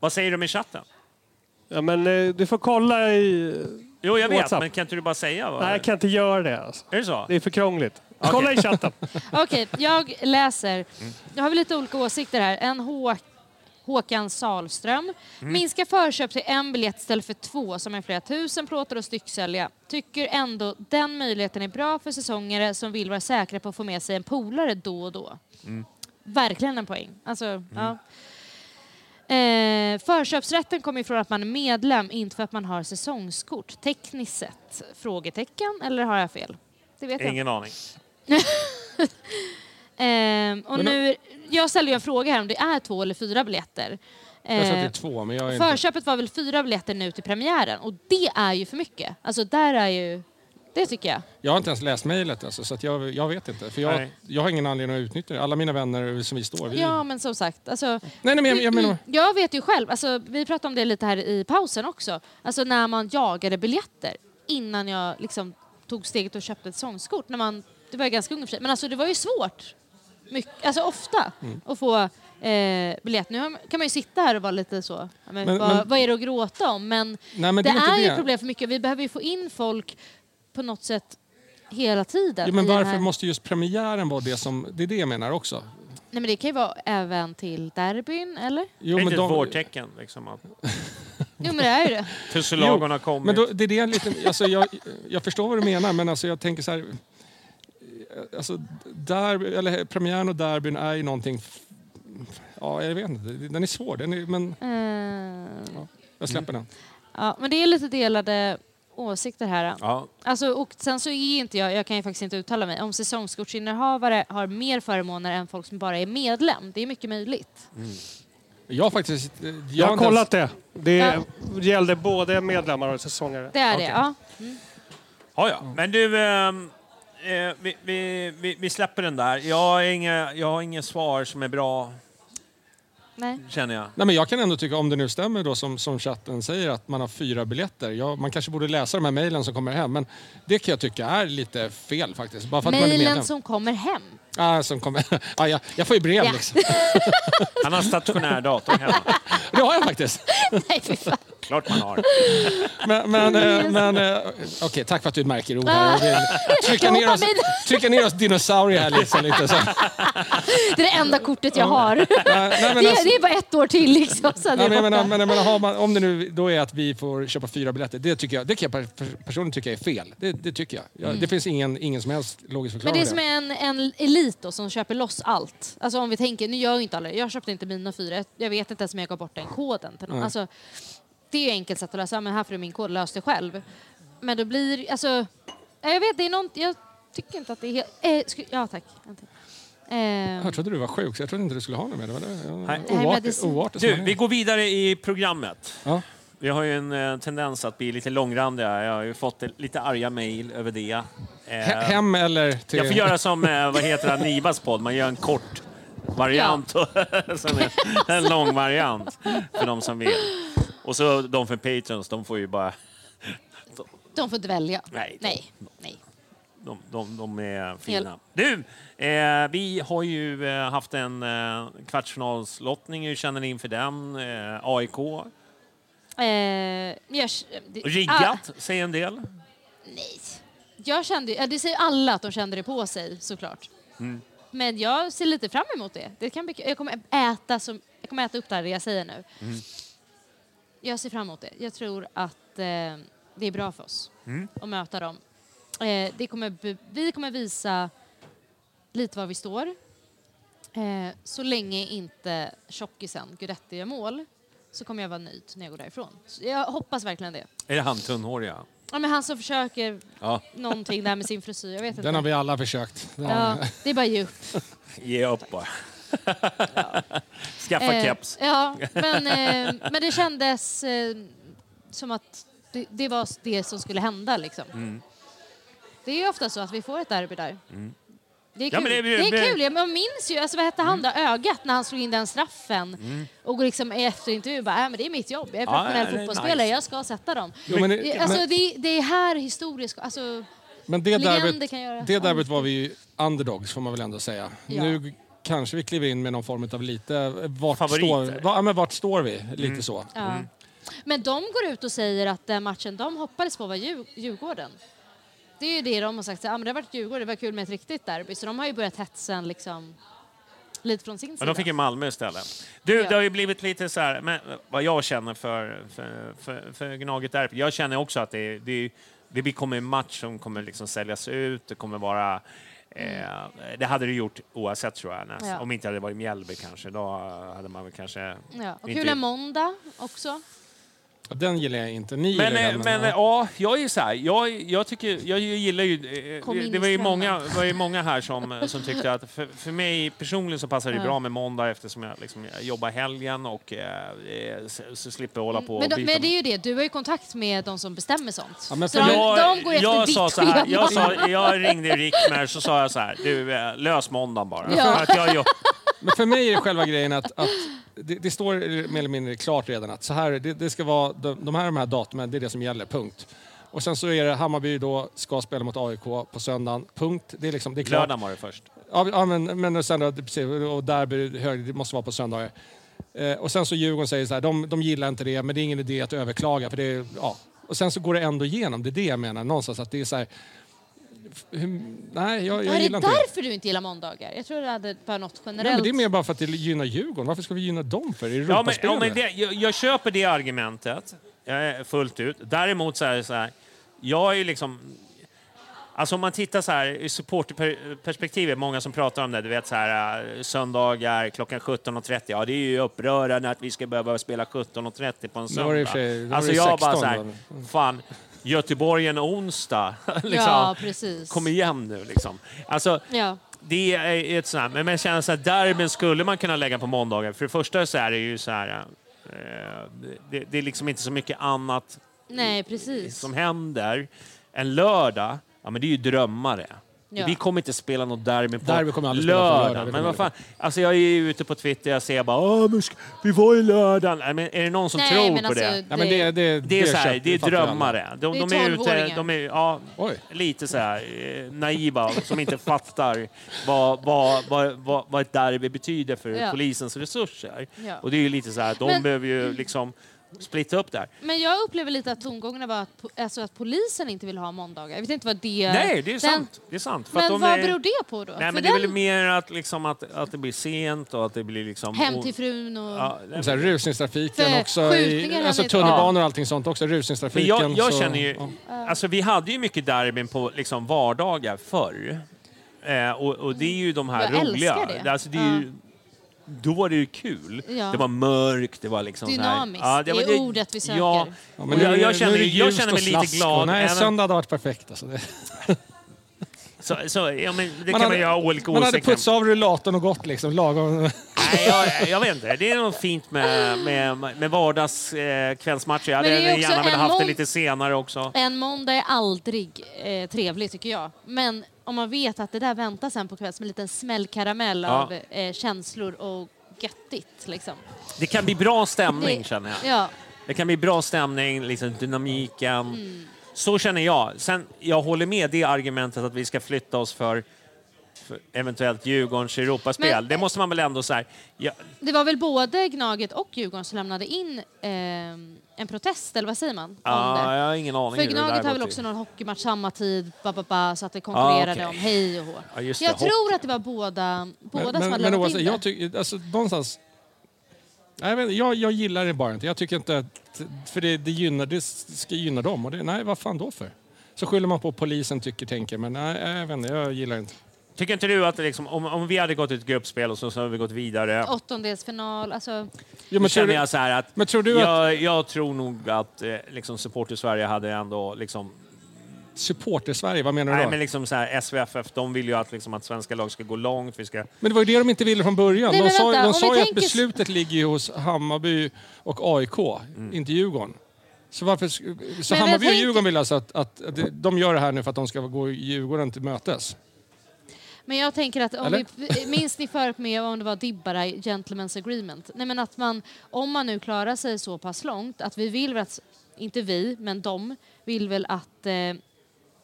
B: Vad säger du med chatten?
E: Ja, men eh, du får kolla i...
B: Jo, jag vet,
E: WhatsApp.
B: men kan inte du bara säga? Vad?
E: Nej, jag kan inte göra det. Alltså.
B: Är det så?
E: Det är för krångligt. Kolla i chatten.
D: Okej, jag läser. Jag har vi lite olika åsikter här. En Hå Håkan Salström. Minska förköp till en biljett istället för två som är flera tusen plåtar och stycksälja. Tycker ändå den möjligheten är bra för säsongare som vill vara säkra på att få med sig en polare då och då. Verkligen en poäng. Alltså, ja. Eh, förköpsrätten kommer ifrån att man är medlem, inte för att man har säsongskort. Tekniskt sett? Frågetecken, eller har jag fel? Det vet jag.
B: Ingen aning.
D: Ehm, och
C: Men-
D: nu, jag ställde ju en fråga här om det är två eller fyra biljetter.
C: Jag sa att det är
D: Ehm,
C: två, men jag är inte...
D: förköpet var väl fyra biljetter nu till premiären och det är ju för mycket. Alltså där är ju... Det tycker jag.
C: Jag har inte ens läst mejlet alltså, så att jag, jag vet inte. För jag, jag har ingen anledning att utnyttja det. Alla mina vänner som vi står, vi...
D: Ja, men som sagt. Alltså,
C: Nej, nej, men jag, jag menar...
D: jag vet ju själv, alltså, vi pratade om det lite här i pausen också, alltså när man jagade biljetter innan jag liksom tog steget och köpte ett säsongskort. När man, det var jag ganska ung men alltså, det var ju svårt, mycket, alltså ofta,
C: Mm.
D: att få eh, biljett. Nu kan man ju sitta här och vara lite så, men,
C: Men-
D: vad,
C: men-
D: vad är det att gråta om? Men,
C: Nej, men
D: det,
C: det är
D: ju ett problem för mycket. Vi behöver ju få in folk på något sätt hela tiden.
C: Ja, men varför
D: här-
C: måste just premiären vara det som... Det är det jag menar också.
D: Nej, men det kan ju vara även till derbyn, eller?
C: Jo,
B: det är
C: men
B: inte
C: de-
B: ett vårtecken. Liksom, att
D: Jo, men det är ju det.
B: tussilagen har kommit.
C: Men då, det är det jag, lite, alltså jag, jag förstår vad du menar, men alltså jag tänker så här... Alltså, derby, eller premiären och derbyn är ju någonting... Ja, jag vet inte. Den är svår, den är, men
D: Eh,
C: jag släpper den.
D: Ja, men det är lite delade åsikter här.
B: Ja.
D: Alltså, och sen så är inte jag, jag kan ju faktiskt inte uttala mig, om säsongskortsinnehavare har mer förmåner än folk som bara är medlem. Det är mycket möjligt.
C: Jag har faktiskt... Jag,
E: Jag har kollat
C: ens-
E: det. Det
D: Ja.
E: gällde både medlemmar och säsongare.
D: Det är
B: Okej.
D: det, ja.
B: Ja, ja. Men du, ehm, eh, vi, vi, vi, vi släpper den där. Jag har inga, jag har inget svar som är bra,
D: Nej.
B: känner jag.
C: Nej, men jag kan ändå tycka, om det nu stämmer då som, som chatten säger, att man har fyra biljetter. Ja, man kanske borde läsa de här mejlen som kommer hem, men det kan jag tycka är lite fel faktiskt. Bara för att man är medlem.
D: Mejlen som kommer hem.
C: Ah, som kommer. ah, ja, jag får ju brev
D: Ja.
C: liksom.
B: Han har stationär dator hemma.
C: Det har jag faktiskt.
D: Nej, fy fan.
B: Klart man har.
C: Men, men, eh, men eh, okej, tack för att du märker ord här. Vill trycka, ner oss, trycka ner oss dinosaurier här liksom, lite. Så.
D: Det är det enda kortet jag har.
C: Nej, nej, men
D: Det,
C: alltså-
D: det är bara ett år till liksom. Sen är
C: Ja, men
D: det
C: jag menar,
D: borta.
C: men, jag menar, har man, om det nu då är att vi får köpa fyra biljetter, det, tycker jag, det kan jag per- personligen tycka är fel. Det, det tycker jag. Ja, Det finns ingen, ingen som helst logisk
D: Men
C: förklaring.
D: det är som en, en elit som köper loss allt. Alltså om vi tänker, nu gör inte alla. Jag köpte inte mina fyra. Jag vet inte ens om jag gav bort den koden till någon.
C: Nej.
D: Alltså, det är ju enkelt sätt att lösa. Men här får du min kod, lös det själv. Men då blir, alltså, ja, jag vet, det är något, jag tycker inte att det är helt, eh, sku, ja tack. En till. Eh,
C: Jag trodde du var sjuk, så jag trodde inte du skulle ha något med det. Var det
B: Nej.
C: Oartigt som
B: Du, vi går vidare i programmet.
C: Ja.
B: Vi har ju en eh, tendens att bli lite långrandiga. Jag har ju fått eh, lite arga mejl över det. Eh,
C: He- Hem eller till...
B: jag får göra som, eh, vad heter det, Nibas podd. Man gör en kort variant och sen en, en lång variant för de som vill. Och så de för patrons, de får ju bara...
D: de får inte välja.
B: Nej.
D: Nej. Nej.
B: De, de, de är fina. Du, eh, vi har ju eh, haft en eh, kvartsfinalslottning. Hur känner ni inför den? Eh, AIK.
D: Eh, jag, det, ah,
B: Riggat, säger en del.
D: nej. Jag kände, ja, det säger alla att de kände det på sig såklart.
B: Mm.
D: Men jag ser lite fram emot det. det kan bli, jag, kommer äta som, jag kommer äta upp det här det jag säger nu.
B: Mm.
D: Jag ser fram emot det. Jag tror att eh, det är bra för oss
B: Mm.
D: att möta dem. Eh, det kommer, vi kommer visa lite var vi står. Eh, så länge inte tjockisen Guidetti gör mål så kommer jag vara nöjd när jag går därifrån. Så jag hoppas verkligen det.
B: Är det han tunnhåriga?
D: Ja, men han som försöker
B: Ja.
D: någonting där med sin frisyr. Jag vet inte.
C: Den har vi alla försökt. Den
D: ja,
C: har-
D: det är bara ge upp.
B: Ge upp bara. Skaffa
D: Eh,
B: keps.
D: Ja, men, eh, men det kändes eh, som att det, det var det som skulle hända. Liksom.
B: Mm.
D: Det är ju ofta så att vi får ett derby där. Det är
B: Ja,
D: kul.
B: men det
D: det,
B: är-
D: är
B: det-
D: kul. Ja, men Jag minns ju, alltså, vad hette han då? Ögat när han slog in den straffen.
B: Mm.
D: Och går liksom efter intervjun bara, äh, men det är mitt jobb. Jag är
B: Ja,
D: professionell
B: det är
D: fotbollsspelare,
B: nice.
D: jag ska sätta dem.
C: Jo, men det-
D: alltså,
C: men-
D: det, det är här historiskt... Alltså,
C: Men det derbyt,
D: kan göra
C: det derbyt var vi ju underdogs får man väl ändå säga.
D: Ja.
C: Nu kanske vi kliver in med någon form av lite... Vart,
B: Favoriter.
C: står, ja, men vart står vi? Lite så.
D: ja. Men de går ut och säger att den matchen de hoppades på var Djur- Djurgården. Det är ju det de har sagt. så, men det har varit Djurgården, det var kul med ett riktigt derby. Så de har ju börjat hetsen liksom, lite från sin
B: Men
D: sida.
B: de fick ju Malmö istället. Du,
D: Ja.
B: det har ju blivit lite så här, men vad jag känner för, för, för, för Gnaget där. Jag känner också att det, det, det kommer en match som kommer liksom säljas ut. Det kommer vara... Eh, det hade det gjort oavsett tror jag. Nästan.
D: Ja.
B: Om inte hade varit Mjällby kanske. Då hade man väl kanske...
D: Ja. Och
B: inte-
D: kul är måndag också.
C: Den gillar jag inte. Ni
B: Men,
C: gillar
B: eh,
C: den.
B: men eh, ja, jag är ju så här, jag, jag, tycker, jag gillar ju... eh, Det var ju, många, var ju många här som, som tyckte att för, för mig personligen så passar det bra med måndag eftersom jag, liksom, jag jobbar helgen och eh, så, så slipper jag hålla på
D: Men,
B: och
D: de,
B: byta.
D: men det är ju det, du har ju kontakt med de som bestämmer sånt.
C: Ja, men
D: så
C: för
D: de,
B: jag,
D: de går efter
B: jag
D: ditt
B: sa så här, jag, sa, jag ringde Rickmer så sa jag så här, du lös måndagen bara.
D: Ja.
B: För att jag, jag,
C: Men för mig är själva grejen att, att det, det står mer eller mindre klart redan att så här, det, det ska vara, de, de här, de här datumen, det är det som gäller, punkt. Och sen så är det Hammarby då ska spela mot AIK på söndagen, punkt. Det är liksom, det är klart.
B: lördagen var det först.
C: Ja, men, men sen då, precis, och derby, det måste vara på söndagar. Eh, och sen så Djurgården säger så här, de, de gillar inte det, men det är ingen idé att överklaga. För det, är- ja. Och sen så går det ändå igenom, det är det jag menar någonstans. Att det är så här, hur, nej, jag, jag
D: Ja, det är
C: gillar inte det.
D: därför du inte gillar måndagar. Jag tror det hade bara något generellt.
C: Nej, men det är mer bara för att det gynnar Djurgården. Varför ska vi gynna dem för? Är det
B: Ja, men, ja, men det, jag, jag köper det argumentet eh, fullt ut. Däremot så är det så här, jag är liksom... Alltså om man tittar så här i supporterperspektivet, många som pratar om det, du vet så här eh, söndagar klockan 17.30, ja det är ju upprörande att vi ska behöva spela 17.30 på en söndag.
C: för sig-
B: Alltså
C: det
B: jag bara
C: 16
B: så här, fan, Göteborg en onsdag. liksom.
D: Ja, precis.
B: Kom igen nu liksom. Alltså,
D: Ja.
B: det är ett sånt här, men jag känner så här, derbyn skulle man kunna lägga på måndagar. För det första så är det ju så här, eh, det, det är liksom inte så mycket annat
D: Nej,
B: som händer. En lördag, ja men det är ju drömmare.
D: Ja.
B: Vi kommer inte spela något derby på
C: Derby kommer aldrig spela på lördag,
B: lördag. Men vad fan, alltså jag är ju ute på Twitter jag ser bara Åh, men vi var i lördagen. Nej, Men är det någon som
D: Nej,
B: tror
D: men
B: på
D: alltså,
B: det?
C: Ja, men det, det,
B: Det är, så här, det är drömmare. De,
D: Det är
B: de är ute,
D: 12-åringar.
B: de är ja,
C: Oj.
B: lite så här eh, naiva som inte fattar vad, vad, vad, vad, vad ett derby betyder för
D: Ja.
B: polisens resurser.
D: Ja.
B: Och det är ju lite så här, de
D: Men-
B: behöver ju liksom splitta upp där.
D: Men jag upplever lite att tongångarna var att, po- alltså att polisen inte vill ha måndagar. Jag vet inte vad det...
B: Nej, det är
D: den-
B: sant. Det är sant. För
D: Men
B: att de
D: vad
B: är,
D: beror det på då?
B: Nej, men det är väl mer att, liksom, att, att det blir sent och att det blir liksom...
D: Hem till frun och...
B: Ja,
C: Så här, rusningstrafiken
D: För
C: också.
D: skjutningar
C: I,
D: har
C: alltså
D: ni-
C: tunnelbanor och allting sånt också.
B: Men
C: Rusningstrafiken.
B: jag, jag
C: så,
B: känner ju,
C: ja.
B: alltså vi hade ju mycket derbyn på liksom vardagar förr. Eh, och, och det är ju de här
D: Jag älskar
B: roliga.
D: det.
B: Alltså, det är ju, då var det ju kul.
D: Ja.
B: Det var mörkt, det var liksom
D: Dynamiskt,
B: Ja,
D: det är
B: var-
D: ordet vi söker.
B: Ja,
C: Ja, men
B: jag, jag, känner,
C: är det
B: jag känner mig lite glad.
C: Nej,
B: även-
C: söndag hade varit perfekt. Alltså. Det,
B: så, så, ja, men det kan man,
C: hade,
B: ju ha olika
C: man hade putsat av rullatorn och gått liksom lagom.
B: Nej, jag, jag vet inte. Det är något fint med, med, med vardags eh, kvällsmatcher. Jag hade
D: det är
B: gärna velat haft det lite senare också.
D: En måndag är aldrig eh, trevlig tycker jag. Men om man vet att det där väntar sen på kvällen som en liten smällkaramell
B: Ja.
D: av eh, känslor och göttigt liksom.
B: Det kan bli bra stämning
D: Det-
B: känner jag.
D: Ja.
B: Det kan bli bra stämning, liksom dynamiken.
D: Mm.
B: Så känner jag. Sen, jag håller med det argumentet att vi ska flytta oss för, eventuellt Djurgårdens Europaspel.
D: Men-
B: det måste man väl ändå säga. Ja,
D: Det var väl både Gnaget och Djurgården som lämnade in eh, en protest, eller vad säger man? det.
B: jag har ingen aning
D: För Gnaget har väl också någon hockeymatch samma tid, ba, ba, ba, så att det konkurrerade
B: okej.
D: om hej och hå.
B: Just
D: jag
B: det,
D: tror att det var båda, båda
C: men,
D: som hade
C: men, oavsett,
D: in det.
C: jag, tycker, alltså, någonstans, Nej, inte, jag, jag gillar det bara inte. Jag tycker inte att... För det, det, gynnar, det ska gynna dem. Och det, nej, vad fan då för? Så skyller man på polisen, tycker, tänker. Men nej, jag vet inte, jag gillar inte.
B: Tycker inte du att liksom, om, om vi hade gått ett gruppspel och så, så har vi gått vidare.
D: Åttondelsfinal, alltså...
C: Jo, men
B: känner
C: du,
B: jag så här att,
C: men tror du att
B: jag, jag tror nog att eh, liksom supporter Sverige hade ändå liksom
C: supporter-Sverige, vad menar du
B: Nej,
C: då?
B: men liksom så här, SVFF, de vill ju att, liksom, att svenska lag ska gå långt. Vi ska...
C: Men det var ju det de inte ville från början.
D: Nej,
C: de sa,
D: vänta,
C: de sa ju att
D: tänker-
C: beslutet ligger hos Hammarby och AIK,
B: Mm.
C: inte Djurgården. Så, varför, så
D: Men
C: Hammarby
D: jag
C: och Djurgården vill alltså att, att, att de gör det här nu för att de ska gå Djurgården till mötes?
D: Men jag tänker att om
C: Eller?
D: vi, minns ni förut med om det var Dibbara i Gentlemen's Agreement? Nej men att man, om man nu klarar sig så pass långt, att vi vill väl att, inte vi, men de vill väl att eh,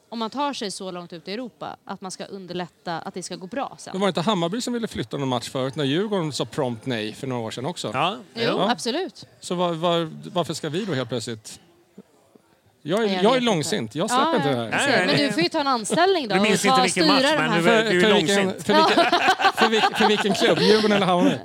D: om man tar sig så långt ut i Europa, att man ska underlätta att det ska gå bra sen.
C: Men var det inte Hammarby som ville flytta någon match förut när Djurgården sa prompt nej för några år sedan också?
B: Ja,
D: Jo,
C: Ja.
D: absolut.
C: Så var, var, varför ska vi då helt plötsligt... Jag är,
D: jag
C: är långsint, jag släpper inte det här.
B: Nej,
D: Men
B: nej.
D: du får ju ta en anställning då
B: Du minns
D: och
B: inte
D: ta,
B: vilken
D: styra
B: match,
D: de
B: men
D: här.
B: du-
C: För,
B: är
C: för, vilken,
B: långsint.
C: för, vilken, för, vilken, för vilken klubb? Djurgården eller Hammarby?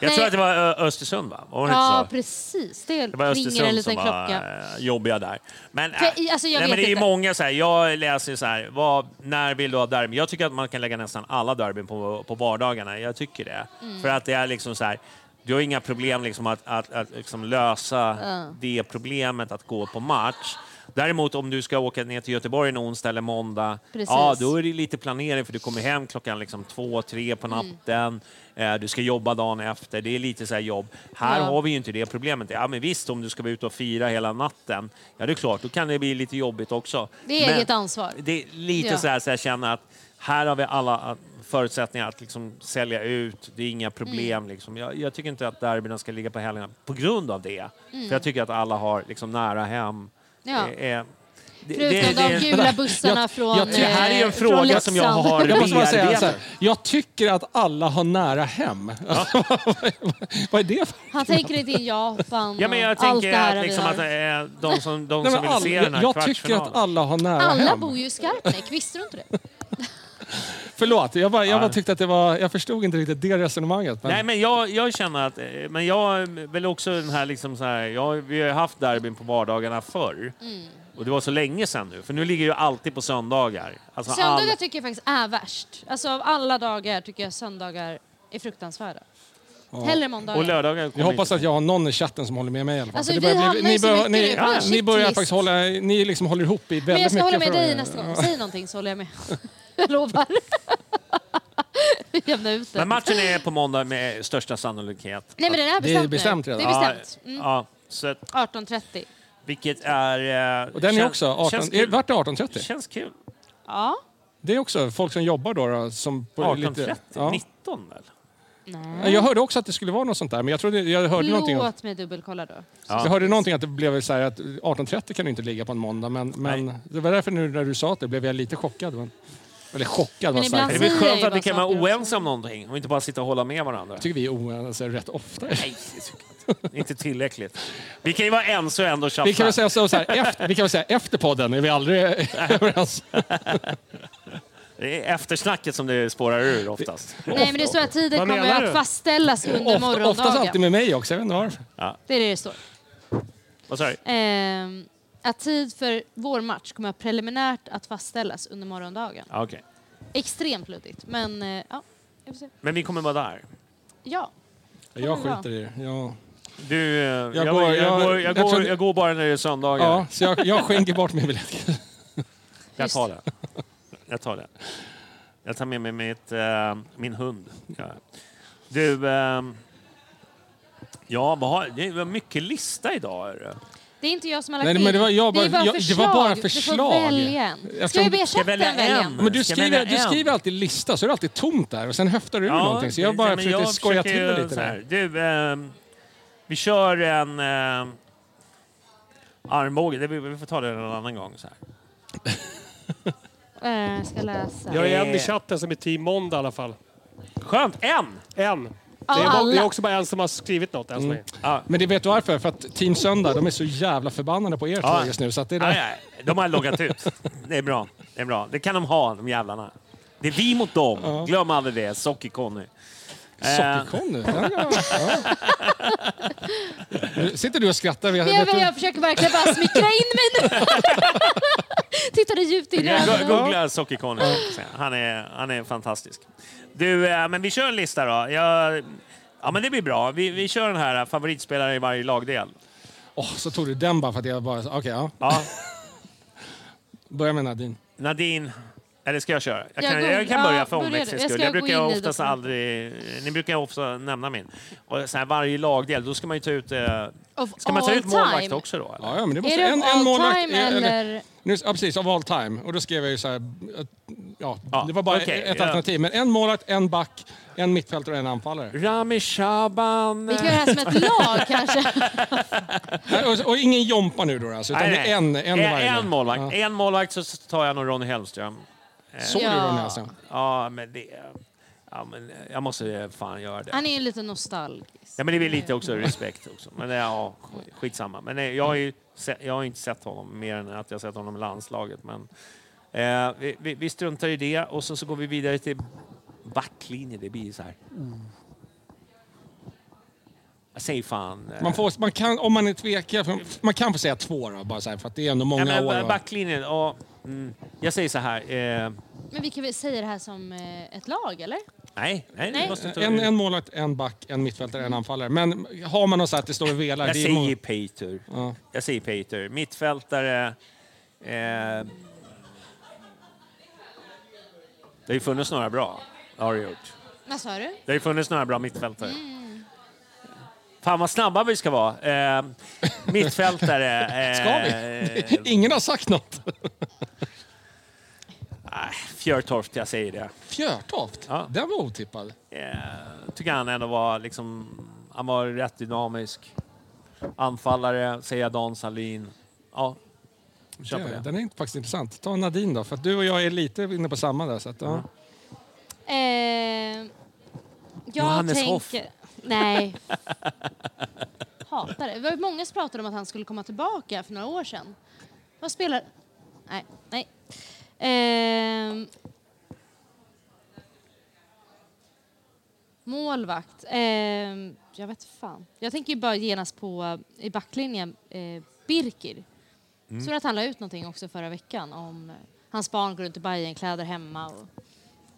B: Jag
D: Nej.
B: tror att det var Ö- Östersund, va? Var det
D: Ja,
B: inte så?
D: precis. Det,
B: Det var
D: ringer en
B: Östersund
D: liten
B: som
D: klocka.
B: var eh, jobbiga där. Men,
D: För, i- alltså, jag
B: nej,
D: vet
B: men det är ju
D: inte.
B: många så här, jag läser ju så här, vad, när vill du ha derby? Jag tycker att man kan lägga nästan alla derbyn på, på vardagarna. Jag tycker det.
D: Mm.
B: För att det är liksom så här, du har inga problem liksom att, att, att liksom lösa det problemet att gå på match. Däremot om du ska åka ner till Göteborg en onsdag eller måndag,
D: Precis.
B: ja då är det lite planering för du kommer hem klockan liksom två, tre på
D: Mm.
B: natten. Eh, du ska jobba dagen efter. Det är lite så här jobb. Här
D: Ja.
B: har vi ju inte det problemet. Ja, men visst, om du ska vara ute och fira hela natten, ja det är klart, då kan det bli lite jobbigt också.
D: Det är
B: Men
D: eget ansvar.
B: Det är lite
D: Ja.
B: så här så jag känner att här har vi alla förutsättningar att liksom sälja ut. Det är inga problem.
D: Mm.
B: Liksom. Jag, jag tycker inte att derbyna ska ligga på helgerna på grund av det.
D: Mm.
B: För jag tycker att alla har liksom nära hem.
D: Ja.
B: Det är- det-
D: Förutom
B: det-
D: de gula bussarna
C: jag-
D: från
C: jag-
B: det här är en
D: eh,
B: fråga som jag har
C: Jag måste bara säga jag tycker att alla har nära hem. vad är det för...
D: Han tänker inte in Japan
B: Ja, men jag
D: allt
B: tänker
D: det här
B: liksom att är de som, de
C: Nej,
B: som vill
C: alla,
B: se den här
C: jag, tycker att alla har nära
D: Alla
C: hem.
D: bor ju i Skarpnäck, visste du inte det?
C: Förlåt, jag bara, jag
B: Ja.
C: bara tyckte att det var... Jag förstod inte riktigt det resonemanget. Men...
B: Nej, men jag, jag känner att... Men jag väl också den här liksom så här... Jag, vi har ju haft derbyn på vardagarna förr.
D: Mm.
B: Och det var så länge sedan nu. För nu ligger ju alltid på söndagar. Alltså
D: Söndagar
B: all-
D: tycker jag faktiskt är värst. Alltså av alla dagar tycker jag söndagar är fruktansvärda. Hellre måndagar.
B: Och lördagar
C: Jag hoppas
B: inte.
C: att jag har någon i chatten som håller med mig i alla fall.
D: Alltså,
C: För
D: vi
C: börjar
D: hamnar ju så
C: börjar-
D: mycket
C: ni,
D: på en
C: ni börjar faktiskt hålla... Ni liksom håller ihop i väldigt
D: Men jag ska hålla
C: mycket.
D: med
C: för-
D: dig nästa gång. Säg någonting så håller jag med. jag lovar. Vi jämnar ut det.
B: Men matchen är på måndag med största sannolikhet.
D: Nej men den är
C: Det är
D: bestämt
C: bestämt
D: nu.
C: redan.
D: Det är
B: Ja,
D: bestämt. Mm.
B: Ja, så att,
D: 18.30.
B: vilket är... eh,
C: Och den är
B: kän-
C: också 18...
B: Känns
C: Är,
B: kul.
C: vart är 18.30?
B: Känns kul.
D: Ja.
C: Det är också folk som jobbar då. då som på
B: 18.30?
C: ja.
B: 19 väl?
D: Nej.
C: Jag hörde också att det skulle vara något sånt där, men jag, trodde, jag hörde någonting om,
D: Låt mig dubbelkolla då.
C: jag hörde någonting att det blev så här att 18.30 kan du inte ligga på en måndag, men, men det var därför nu när du sa att det blev jag lite chockad. Men, eller chockad var
D: Men ibland.
B: Det är väl skönt att vi kan vara oense om någonting och inte bara sitta och hålla med varandra.
C: Jag tycker vi är oense rätt ofta.
B: Nej, inte. Inte tillräckligt. Vi kan ju vara ense och ändå tjafsa.
C: Vi kan väl säga så, så här, efter, vi kan väl säga efter podden är vi aldrig överens.
B: Det är eftersnacket som det spårar ur oftast.
D: Nej, men det står att tiden
E: Vad
D: kommer
E: menar
D: att
E: du?
D: fastställas under
C: Ofta, oftast
D: morgondagen.
C: alltid med mig också, jag vet inte varför.
D: Det är det det står.
B: Vad sa du?
D: Ehm, att tid för vår match kommer att preliminärt att fastställas under morgondagen.
B: Ja, okej.
D: Extremt luddigt, men eh, ja, jag får se.
B: Men vi kommer vara där.
D: Ja.
C: Jag skiter i det. Jag,
B: Du, eh, jag, jag,
C: går-
B: jag,
C: jag-
B: går, jag,
C: jag
B: går,
C: tror-
B: jag går bara när det är söndagar.
C: ja, så jag, jag skänker bort min biljett.
B: jag tar det. Jag tar det. Jag tar med mig mitt, eh, min hund. Ja. Du, eh, ja, vad har, det var mycket lista idag. är det.
D: Det är inte jag som har lagt
C: Nej,
D: in.
C: men det var jag
D: det är
C: bara-
D: bara
C: jag- det
D: förslag.
C: var bara
D: Du
C: förslag.
D: får välja en. Ska vi be chatten
B: välja en?
D: en?
C: Men du skriver, du skriver alltid lista, så är det alltid tomt där. Och sen höftar du ur någonting. Så jag bara
B: men
C: försökte
B: jag
C: skoja till det lite
B: så här.
C: där.
B: Du, ehm, vi kör en eh, armbåge. Det, vi, vi får ta det en annan gång. Så här.
D: Eh, ska läsa.
E: Jag är en i
B: Eh.
E: chatten som är team måndag i alla fall.
B: Skönt! En!
E: En. Det är, bara- det är också bara en som har skrivit något än så länge.
B: Ja.
C: Men det vet du varför? För att Team Söndag, de är så jävla förbannade på er
B: Ja.
C: två just nu. Så att det är
B: Nej,
C: där.
B: nej, de har loggat ut. Det är bra. Det är bra. Det kan de ha, de jävlarna. Det är vi mot dem. Glöm aldrig det. Socker-Conny. Eh,
C: Socker-Conny. Ja, ja, ja. Nu Sitter du och skrattar? Vet,
D: Men jag,
C: vet du?
D: jag försöker verkligen bara smickra in mig nu. Tittade djupt in i ögonen.
B: go- Googla Socker-Conny. Han är, han är fantastisk. Du, eh, men vi kör en lista då. Jag, ja, men det blir bra. Vi, vi kör den här favoritspelare i varje lagdel.
C: Åh, så tog du den bara för att jag bara... Okej, ja.
B: Ja,
C: Börja med Nadine.
B: Nadine. Eller ska jag köra? Jag kan, jag kan
D: ja,
B: börja för omväxlings
D: Jag
B: skull. Jag brukar oftast aldrig... Ni brukar ofta nämna min. Och så här, varje lagdel, då ska man ju ta ut... Eh, ska man ta ut målvakt
D: time.
B: också då? Eller?
C: Ja, men det måste,
D: Är det
C: en, en
D: all
C: målvakt...
D: time eller?
C: Nu, ja, precis. Of all time. Och då skrev jag ju så här... Ja,
B: Ja,
C: det var bara
B: okej,
C: ett
B: ja.
C: alternativ. Men en målvakt, en back, en mittfältare och en anfallare.
B: Rami Shaban...
D: Vi kan göra det här som ett lag kanske.
C: Nej, och, och ingen Jompa nu då alltså, utan
B: Nej,
C: det är
B: nej.
C: en, en varje.
B: en målvakt.
C: Ja.
B: En målvakt så tar jag nog Ronny Hellström.
C: Såg
D: Ja.
C: du Ronny Hellström?
B: Ja, men det... Ja, men jag måste fan göra det.
D: Han är ju lite nostalgisk.
B: Ja, men det är väl lite också respekt också. Men ja, skitsamma. Men nej, jag har ju se- jag har inte sett honom mer än att jag sett honom i landslaget. Men, eh, vi, vi, vi struntar i det och så, så går vi vidare till backlinje. Det blir så här. Jag säger fan... eh,
C: Man får, man kan, om man är tvekad, man kan få säga två då, bara så här, för att det är ändå många
B: ja, men,
C: år.
B: backlinjen, ja, mm, jag säger så här. Eh,
D: Men vi kan väl säga det här som eh, ett lag, eller?
B: nej, nej,
D: Nej.
B: Måste
C: En, en målvakt, en back, en mittfältare, en anfallare. Men har man något så att det står och velar.
B: jag säger Peter.
C: Ja.
B: Jag säger Peter. Mittfältare... Eh, det har ju funnits några bra. Det har det gjort.
D: Vad sa du?
B: Det har ju funnits några bra mittfältare. Fan vad snabba vi ska vara. Eh, mittfältare... Eh,
C: Ska vi? Ingen har sagt något.
B: nej, Fjörtoft, jag säger det.
C: Fjörtoft?
B: Ja.
C: Den var otippad.
B: Eh, tycker han ändå var liksom... Han var rätt dynamisk. Anfallare, säger jag Dan Salin. Ja, kör på
C: Det,
B: det.
C: den är inte- faktiskt intressant. Ta Nadine då, för att du och jag är lite inne på samma där. Så att, ja.
D: Eh, jag
B: Johannes Hoff.
D: Nej. Hatar det. Det var många som pratade om att han skulle komma tillbaka för några år sedan. Vad spelar... Nej. nej. Ehm. målvakt. Ehm, jag vet fan. Jag tänker ju bara genast på i backlinjen eh, Birkir. Så att han la ut någonting också förra veckan om eh, hans barn går runt i Bajenkläder hemma. Och,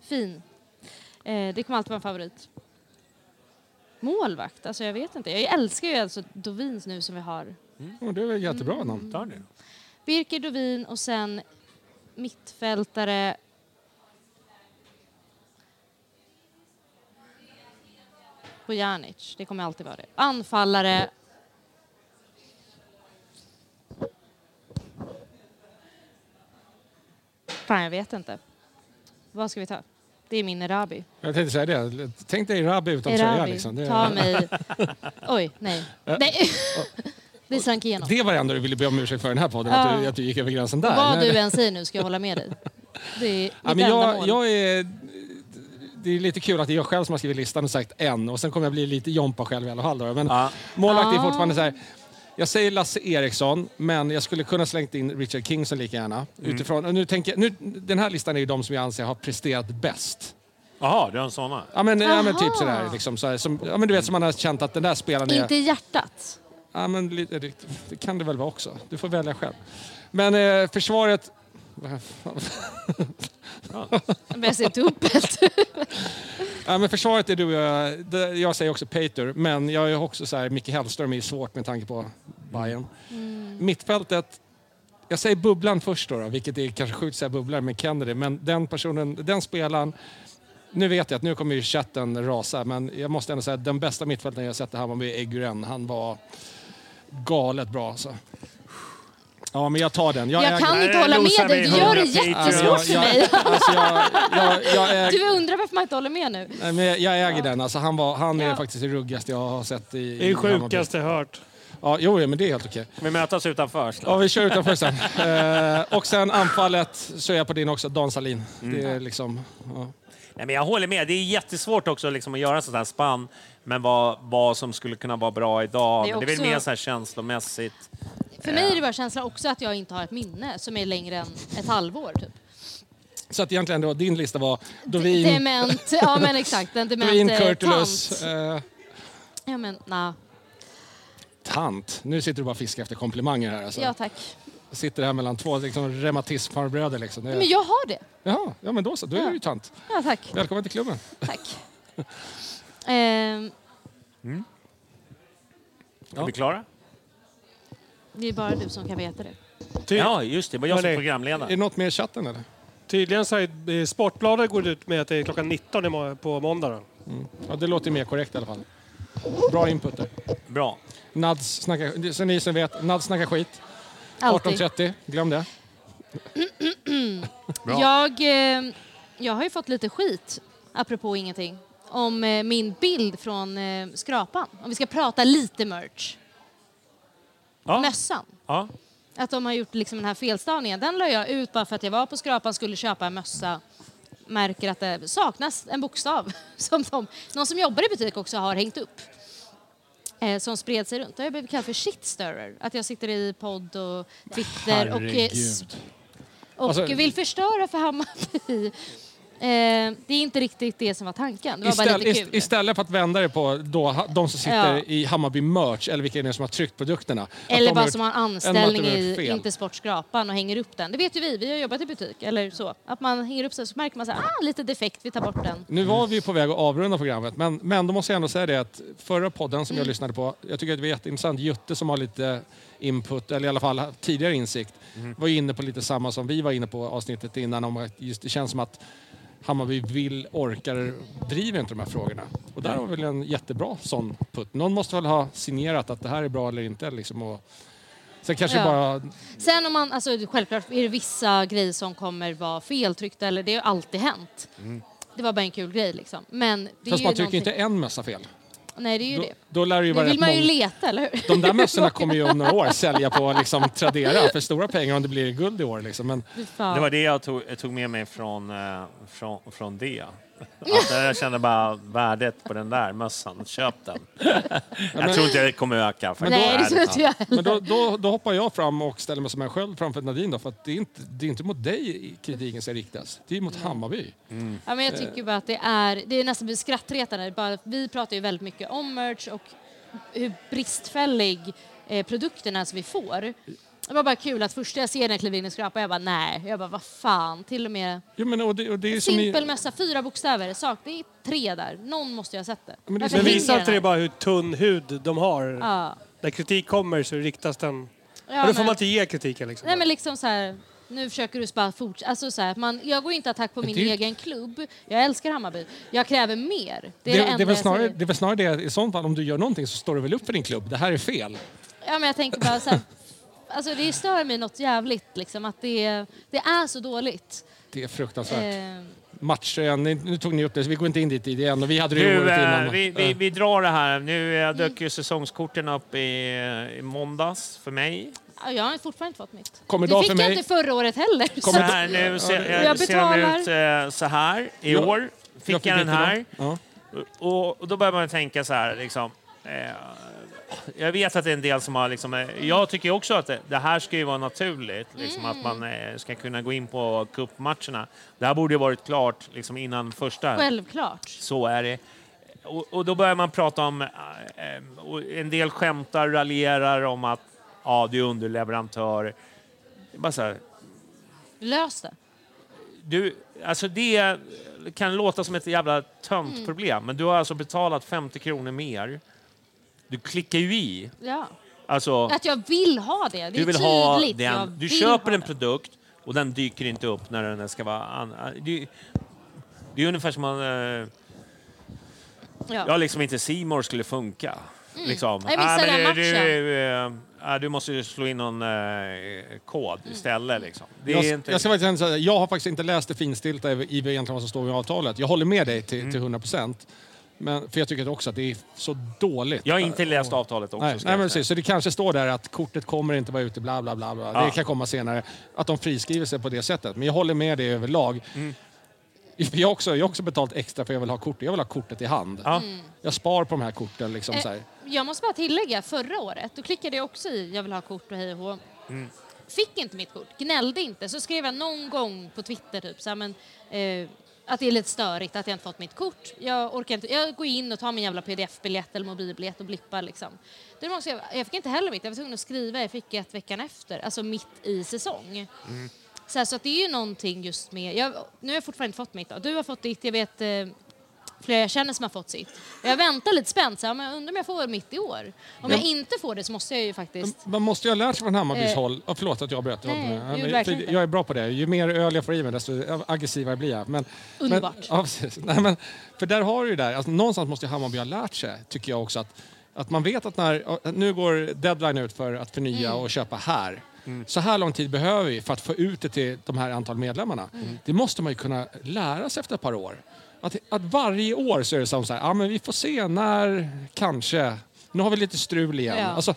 D: fin. Eh, det kommer alltid vara en favorit. Målvakt? Alltså jag vet inte. Jag älskar ju alltså Dovins nu som vi har.
C: Ja, det är väl jättebra namn.
B: Ta det.
D: Birker Dovin och sen mittfältare. Bojanic, det kommer alltid vara det. Anfallare. Fan, jag vet inte. vad ska vi ta? Det är min Erabi.
C: Jag tänkte säga det. Tänk dig Erabi utan tröja.
D: Erabi,
C: Liksom. Det,
D: ta mig... Oj, nej. nej. Det slank igenom.
C: det var det enda du ville be om ursäkt för den här podden, att,
D: Ja.
C: du, att du gick över gränsen där.
D: Vad du än säger nu ska jag hålla med dig. Det är mitt
C: Ja, men jag,
D: mål.
C: jag är, det är lite kul att det är jag själv som har skrivit listan och sagt en och sen kommer jag bli lite Jompa själv i alla fall. Då. Men
B: Ja.
C: målvakt är fortfarande så här. Jag säger Lasse Eriksson, men jag skulle kunna slängt in Richard Kingson lika gärna.
B: Mm.
C: Utifrån, och nu tänker, jag- nu, den här listan är ju de som jag anser har presterat bäst.
B: Jaha, du har en såna?
C: Ja men, ja, men typ sådär. Liksom, så här, som, ja, men du vet som man har känt att den där spelaren är...
D: Inte i hjärtat.
C: Ja, men, lite- det, det kan det väl vara också. Du får välja själv. Men eh, försvaret...
D: Jag börjar se dubbelt.
C: Ja, men försvaret är du och jag. Det- Jag säger också Pater, men jag är också så här, Micke Hellström är svårt med tanke på Bayern. Mittfältet, jag säger bubblan först då, då vilket är kanske sjukt att säga bubblan med Kennedy, men den personen, den spelaren, nu vet jag att nu kommer ju chatten rasa, men jag måste ändå säga att den bästa mittfältaren jag sett i Hammarby är Eguren. Han var galet bra alltså. Ja, men jag tar den.
D: Jag
C: äger-
D: kan inte hålla med dig. Du gör det
E: 100
D: jättesvårt för
C: jag,
D: mig.
C: Alltså jag, jag, jag,
D: Du undrar varför man inte håller med nu.
C: Nej, men jag, jag äger den. Alltså han, var, han är
D: Ja.
C: faktiskt det ruggigaste jag har sett i,
E: Det är sjukaste jag hört.
C: Ja, jo, ja, men det är helt okej.
B: Vi mötas utanför snart.
C: Ja, vi kör utanför sen. Eh, och sen anfallet så är jag på din också, Dan Salin. Det är liksom... Ja.
B: Nej, men jag håller med. Det är jättesvårt också liksom, att göra en sån här spann, men vad, vad som skulle kunna vara bra idag.
D: Det är
B: men det är väl
D: också-
B: mer så här känslomässigt.
D: För mig är det bara känslan också att jag inte har ett minne som är längre än ett halvår. Typ.
C: Så att egentligen då, din lista var Dovin,
D: Dement, ja men exakt. En
C: Dovin
D: dement eh,
C: Kurtulus,
D: tant.
C: eh,
D: Ja men na.
C: tant. Nu sitter du bara och fiskar efter komplimanger här. Alltså.
D: Ja tack.
C: Sitter här mellan två liksom, reumatismfarbröder. Liksom. Det är...
D: Men jag har det.
C: Jaha, ja men då så. Då är
D: Ja.
C: du ju tant.
D: Ja tack.
C: Välkommen till klubben.
D: tack. Ehm,
B: Är vi klara?
D: Det är bara du som kan veta det.
E: Ty
B: Ja, just det. Var jag som
E: Hörni.
C: Är
B: programledare.
C: det något mer i chatten eller?
E: Tydligen så är eh, Sportbladet går ut med att det är klockan 19 imorgon- på måndag. Då.
C: Ja, det låter mer korrekt i alla fall. Bra input där.
B: Bra.
C: Nads snackar, så ni som vet, Nads snackar skit.
D: Alltid.
C: 18.30, glöm det.
B: Bra.
D: Jag, eh, jag har ju fått lite skit, apropå ingenting, om eh, min bild från Skrapan. Om vi ska prata lite merch.
B: Ja.
D: Mössan.
B: Ja.
D: Att de har gjort liksom den här felstavningen. Den la jag ut bara för att jag var på Skrapan skulle köpa en mössa. Märker att det saknas en bokstav som de, någon som jobbar i butik också har hängt upp. Eh, som spred sig runt. Då har jag blivit kallad för shitstirrer. Att jag sitter i podd och Twitter och, eh,
C: Herregud.
D: och
C: Alltså-
D: vill förstöra för Hammarby. Eh, det är inte riktigt det som var tanken. Det var bara
C: Istället,
D: lite kul.
C: istället för att vända det på då, ha- de som sitter
D: Ja.
C: i Hammarby Merch eller vilka är det som har tryckt produkterna. att
D: Eller
C: de
D: bara
C: gjort-
D: som har en anställning
C: att de har
D: i
C: fel.
D: Inte Sportskrapan och hänger upp den. Det vet ju vi, vi har jobbat i butik. Eller så. Att man hänger upp sig så märker man så här, ah, lite defekt, vi tar bort den.
C: Nu var vi på väg att avrunda programmet, men, men då måste jag ändå säga det att förra podden som jag
D: Mm.
C: lyssnade på, jag tycker att det var jätteintressant. Jutte som har lite input, eller i alla fall tidigare insikt, var ju inne på lite samma som vi var inne på avsnittet innan. Om att just det känns som att Hammarby vill, orkar, driver inte de här frågorna. Och där har vi väl en jättebra sån putt. Någon måste väl ha signerat att det här är bra eller inte. Liksom, och sen kanske
D: Ja.
C: bara...
D: Sen om man, alltså självklart är det vissa grejer som kommer vara feltryckta, eller det har alltid hänt. Det var bara en kul grej liksom. Men det
C: Mm. Fast man trycker
D: någonting-
C: inte en mössa fel.
D: Nej, det är ju
C: Då,
D: det.
C: då lär det ju vara
D: vill man ju leta, eller hur?
C: De där mössorna kommer ju om några år sälja på liksom, Tradera för stora pengar om det blir guld i år. Liksom. Men.
B: Det var det jag tog, jag tog med mig från, eh, från, från det. Att jag kände bara värdet på den där mössan. Köp den. Jag tror inte det kommer öka. faktiskt.
D: Nej, det
B: Ärligt
D: tror inte jag.
C: Men då, då, då hoppar jag fram och ställer mig som en sköld framför Nadine då, för att det är inte, det är inte mot dig kritiken ska riktas. Det är mot Hammarby.
D: Ja, men jag tycker bara att det är, det är nästan skrattretande. Bara, vi pratar ju väldigt mycket om merch och hur bristfällig eh, produkten är som vi får. Det var bara kul att första jag ser när jag kliver in i skrapan, jag bara nej. Jag bara vad fan, till och med
C: Jo, men, och det, och det är
D: simpel
C: ni,
D: mössa, fyra bokstäver, sak, det är tre där. Någon måste ju ha sett det.
C: men det
E: Men visar inte det bara hur tunn hud de har?
D: Ja.
E: När kritik kommer så riktas den...
D: Ja,
E: Ja, då får
D: men-
E: man inte ge kritiken liksom.
D: Nej men liksom så här, nu försöker du bara fortsätta. Alltså så här, man, jag går inte attack på min
C: det-
D: egen klubb. Jag älskar Hammarby. Jag kräver mer. Det
C: det,
D: är det,
C: det, är väl snarare, det är väl snarare det, i sånt fall om du gör någonting så står du väl upp för din klubb. Det här är fel.
D: Ja men jag tänker bara så här, alltså det stör mig något jävligt liksom att det, det är så dåligt.
C: Det är fruktansvärt.
D: Eh,
C: matchen. Ni- Nu tog ni upp det, så vi går inte in dit igen. Och vi hade det ju
B: Nu,
C: året
B: eh,
C: innan.
B: vi, vi, vi drar det här. Nu dök ju säsongskorten upp i, i måndags för mig.
D: Ja, Jag har fortfarande inte fått mitt.
C: Kommer
D: det fick
C: för
D: jag
C: mig.
D: inte förra året heller.
B: Så
D: Så
B: här, nu ser,
D: Jag
B: ser de
D: betalar.
B: ut eh, så här. I
C: Ja,
B: år fick jag,
C: fick
B: den
C: inte
B: här.
C: Ja.
B: Och, och då börjar man tänka så här, liksom, eh, jag vet att det är en del som har... Liksom, eh, jag tycker också att det, det här ska ju vara naturligt, liksom, att man eh, ska kunna gå in på cupmatcherna. Det här borde ju varit klart liksom, innan första.
D: Självklart.
B: Så är det. Och, och då börjar man prata om... eh, en del skämtar, raljerar om att ja, du är underleverantör. Det är bara så här,
D: Lös det.
B: du, alltså det kan låta som ett jävla tönt
D: Mm.
B: problem, men du har alltså betalat 50 kronor mer. Du klickar ju i.
D: Ja.
B: Alltså,
D: Att jag vill ha det. Det är
B: du vill ha
D: tydligt. Jag
B: den. Du köper
D: ha
B: en produkt och den dyker inte upp när den ska vara... An, det, det är ungefär som man... Eh,
D: Ja.
B: ja, liksom inte Simor skulle funka. Liksom.
D: Jag missade
B: men
D: den
B: du,
D: matchen.
B: du, eh, ja, du måste ju slå in någon eh, kod istället. Liksom. Det är
C: Jag,
B: inte...
C: jag, ska faktiskt säga, jag har faktiskt inte läst det finstilta i i egentligen vad som står i avtalet. Jag håller med dig till,
B: Mm.
C: till 100 procent. Men, för jag tycker också att det är så dåligt.
B: jag har inte läst avtalet också.
C: Nej, nej men precis. Så det kanske står där att kortet kommer inte vara ute, bla bla bla. bla.
B: Ja.
C: Det kan komma senare. Att de friskriver sig på det sättet. Men jag håller med dig överlag.
B: Mm.
C: Jag har också, jag har också betalt extra för jag vill ha kortet. Jag vill ha kortet i hand.
B: Ja.
C: Jag spar på de här korten. Liksom,
D: Eh,
C: så här.
D: Jag måste bara tillägga, förra året då klickade jag också i jag vill ha kort och hej och hå.
B: Mm.
D: Fick inte mitt kort, gnällde inte. Så skrev jag någon gång på Twitter typ så här, men, eh, att det är lite störigt att jag inte fått mitt kort. Jag orkar inte. Jag går in och tar min jävla pdf-biljett eller mobilbiljett och blippar liksom. Det som jag, jag fick inte heller mitt. Jag var tvungen att skriva. Jag fick ett veckan efter, alltså mitt i säsong. Så, här, så att det är ju någonting just med... Jag, nu har jag fortfarande inte fått mitt. Då. Du har fått ditt. Jag vet eh, flera jag känner som har fått sitt. Jag väntar lite spänt. Så här, men jag undrar om jag får mitt i år. Om jag inte får det så måste jag ju faktiskt...
C: Man måste ju ha lärt sig från Hammarbys
D: Eh,
C: håll. Oh, förlåt att jag bröt.
D: nej,
C: Ja,
D: det
C: men-
D: gjorde
C: för
D: verkligen inte.
C: jag är bra på det. Ju mer öl jag får i mig desto aggressivare blir jag. Men,
D: Underbart.
C: Men, ja, precis. Nej, men, för där har du ju där. Alltså, någonstans måste ju Hammarby ha lärt sig, tycker jag också. Att, att man vet att när, nu går deadline ut för att förnya
D: Mm.
C: och köpa här. Så här lång tid behöver vi för att få ut det till de här antal medlemmarna. Det måste man ju kunna lära sig efter ett par år. Att, att varje år så är det som så här, ja men vi får se när, kanske. Nu har vi lite strul igen.
D: Ja.
C: Alltså,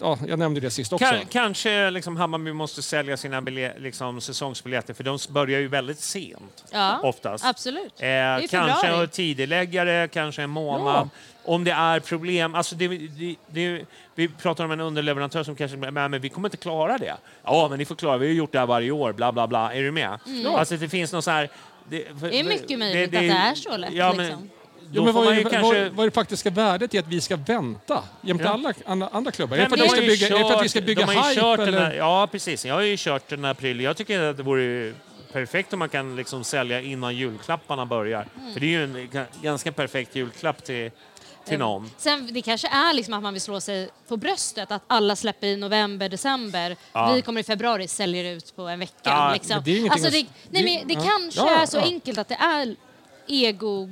C: ja, jag nämnde det sist också.
B: Ka- kanske liksom Hammarby måste sälja sina liksom, säsongsbiljetter, för de börjar ju väldigt sent.
D: Ja,
B: Oftast.
D: absolut.
B: Eh, kanske en tidigareläggare, kanske en månad. Om det är problem. Alltså det, det, det, vi pratar om en underleverantör som kanske men, men vi kommer inte klara det. Ja, men ni får klara Vi har gjort det här varje år. Bla, bla, bla. Är du med? Alltså det finns någon så här... Det, för-
D: Det är mycket möjligt att det är så lätt,
B: Ja, men,
D: liksom.
C: Jo, men vad, är,
B: ju
C: vad,
B: kanske...
C: vad är det faktiska värdet i att vi ska vänta jämte
B: Ja.
C: alla andra, andra klubbar? Är
B: Nej,
C: det för att,
B: de
C: bygga, är det för att vi
B: kört-
C: ska bygga
B: de har ju
C: hype?
B: kört den
C: eller?
B: här, ja, precis. Jag har ju kört den här prylen. Jag tycker att det vore perfekt om man kan liksom sälja innan julklapparna börjar.
D: Mm.
B: För det är ju en ga- ganska perfekt julklapp till, till någon.
D: Sen, det kanske är liksom att man vill slå sig på bröstet att alla släpper i november, december.
B: Ja.
D: Vi kommer i februari, säljer ut på en vecka.
B: Ja,
D: liksom.
C: men det är
D: alltså, det, nej, men det
C: ja.
D: kanske
C: Ja,
D: är så
C: ja.
D: enkelt att det är ego...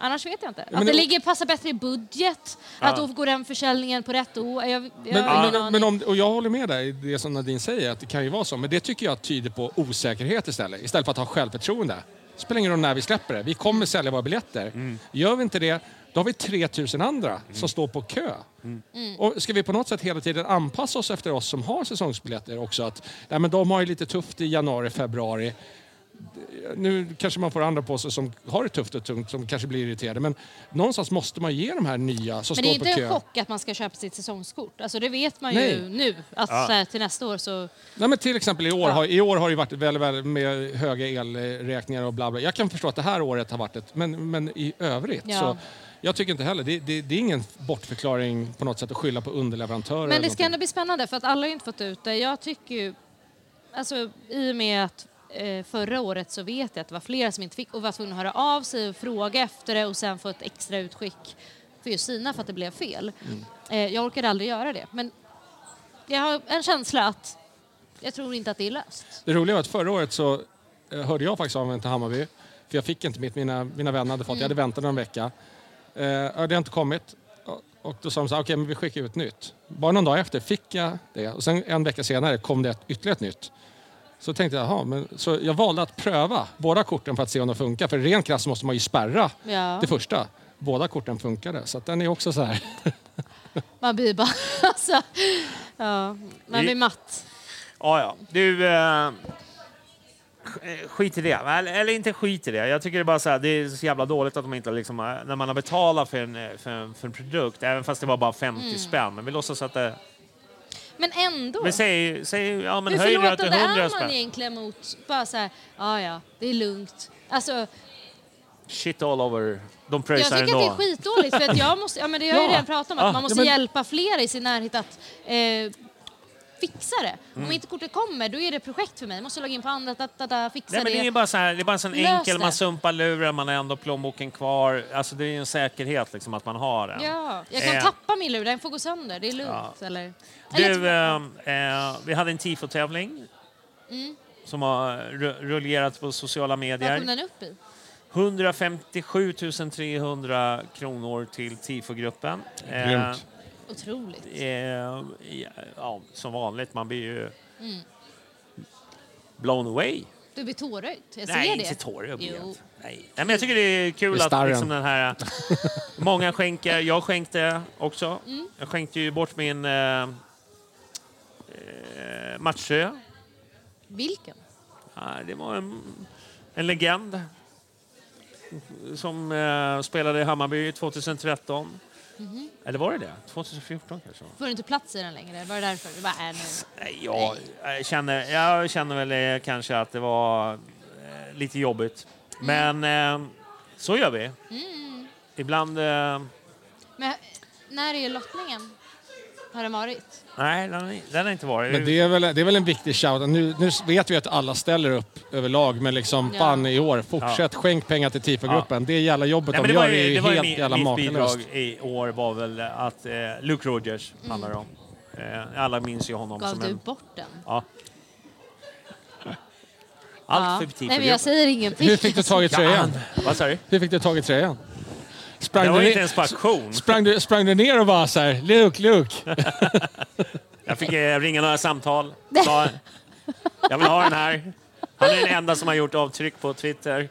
D: Annars vet jag inte.
C: men
D: att det,
C: det-
D: ligger, passar bättre i budget, att då går den försäljningen på rätt år. Jag, jag
C: Men,
D: ingen
C: men, men om, och jag håller med dig det som Nadine säger, att det kan ju vara så. Men det tycker jag tyder på osäkerhet istället. Istället för att ha självförtroende. Det spelar ingen roll när vi släpper det. Vi kommer sälja våra biljetter.
B: Mm.
C: Gör vi inte det, då har vi 3000 andra som står på kö.
B: Mm.
C: Och ska vi på något sätt hela tiden anpassa oss efter oss som har säsongsbiljetter också? Att, nej, men de har ju lite tufft i januari, februari. Nu kanske man får andra på sig som har det tufft och tungt som kanske blir irriterade. Men någonstans måste man ge de här nya som
D: Men det är
C: står på
D: inte
C: kö.
D: en chock att man ska köpa sitt säsongskort. Alltså det vet man
C: Nej.
D: ju nu. Att här, till nästa år så...
C: Nej, men till exempel i år,
D: Ja.
C: har, i år har det varit väldigt, väldigt med höga elräkningar och bla bla. Jag kan förstå att det här året har varit ett, men, men i övrigt
D: Ja.
C: så jag tycker inte heller, det, det, det är ingen bortförklaring på något sätt att skylla på underleverantörer.
D: Men det ska ändå bli spännande för att alla har inte fått ut det. Jag tycker ju, alltså i och med att eh, förra året så vet jag att det var flera som inte fick och var tvungna att höra av sig och fråga efter det och sen få ett extra utskick för just sina för att det blev fel.
C: Mm.
D: Eh, jag orkade aldrig göra det men jag har en känsla att jag tror inte att det är löst.
C: Det roliga var att förra året så eh, hörde jag faktiskt av mig till Hammarby. För jag fick inte mitt, mina, mina vänner hade fått, jag hade väntat någon vecka. Eh, det har inte kommit. Och- då sa de så här, okej men vi skickar ut nytt. Bara någon dag efter fick jag det och sen en vecka senare kom det ett, ytterligare ett nytt. Så tänkte jag, men så jag valde att pröva båda korten för att se om de funkar. För rent krasst måste man ju spärra
D: Ja.
C: det första. Båda korten funkade, så att den är också så här.
D: Man blir bara... Alltså, ja, man blir matt.
B: Ja, ja. Du, eh, skit i det. Eller, inte skit i det. Jag tycker det är bara så här, det är så jävla dåligt att de inte liksom, eh, när man har betalat för en, eh, för en, för en produkt, även fast det var bara 50
D: Mm.
B: spänn, men vi låtsas att det...
D: Men ändå.
B: Men säg, säg ja men
D: Hur
B: höj det till
D: förlåtande
B: 100
D: är man
B: spänn.
D: egentligen mot... Bara så här, ja ja, det är lugnt. Alltså,
B: Shit all over. De
D: jag
B: pröjsar
D: tycker att det är
B: ändå.
D: skitdåligt. För att jag måste, ja, men det har jag ju
B: Ja.
D: redan pratat om, att
B: Ja,
D: man måste
B: ja, men-
D: hjälpa flera i sin närhet att eh, fixa det.
B: Mm.
D: Om inte kortet kommer, då är det projekt för mig. Jag måste logga in på andra, da, da, da, fixa
B: Nej, men det är
D: det.
B: bara så här, det är bara en sån
D: Lös
B: enkel,
D: det.
B: man sumpar luren, man har ändå plånboken kvar. Alltså det är ju en säkerhet liksom att man har den.
D: Ja, jag kan
B: Eh,
D: tappa min lur, den får gå sönder. Det är lugnt. Eller,
B: Du,
D: eller,
B: eh, eh, vi hade en tifo-tävling
D: mm.
B: som har ru- rullerat på sociala
D: Vad
B: medier.
D: kom den upp i?
B: 157 300 kronor till tifogruppen. Eh,
C: Grymt.
D: Otroligt.
B: eh, ja, som vanligt, man blir ju
D: Mm.
B: blown away.
D: Du blir tårögd. Jag ser
B: Nej,
D: det.
B: inte tårögd.
D: Jo.
B: Nej. Nej, men jag tycker det är kul
C: Det är
B: att liksom den här... många skänker. Jag skänkte också.
D: Mm.
B: Jag skänkte ju bort min eh, eh, matchtröja.
D: Vilken?
B: Ja, det var en, en legend som eh, spelade i Hammarby 2013.
D: Mhm.
B: Eller var det det? 2014 kanske?
D: Får du inte plats i den längre? Var det därför? Du bara, äh, nu.
B: Jag, känner, jag känner väl eh, kanske att det var eh, lite jobbigt. Men eh, så gör vi.
D: Mm.
B: Ibland...
D: Men när är lottningen? Har den varit?
B: nej, den, den har inte varit.
C: Men det är väl, det är väl en viktig shout. Nu, nu vet vi att alla ställer upp överlag, men liksom
D: Ja.
C: fan i år, fortsätt skänk pengar till tifogruppen. Det jävla jobbet
B: Nej,
C: de
B: var
C: gör är
B: ju,
C: ju
B: det var ju
C: helt
B: mi-
C: jävla
B: mitt
C: makalöst.
B: bidrag i år var väl att eh, Luke Rogers handlar det om. Eh, alla minns ju honom
D: Gav
B: som
D: du
B: en...
D: bort den?
B: Ja. Allt
D: Ja.
B: för
D: Nej,
B: tifogruppen.
D: men jag säger ingenting.
C: Hur fick du tag i tröjan?
B: Vad sa du?
C: Hur fick du tag i tröjan? Sprang
B: Det var inte ens på auktion.
C: sprang, du, sprang du ner och bara så här, Luke, Luke?
B: Jag fick eh, ringa några samtal. Sa, jag vill ha den här. Han är den enda som har gjort avtryck på Twitter.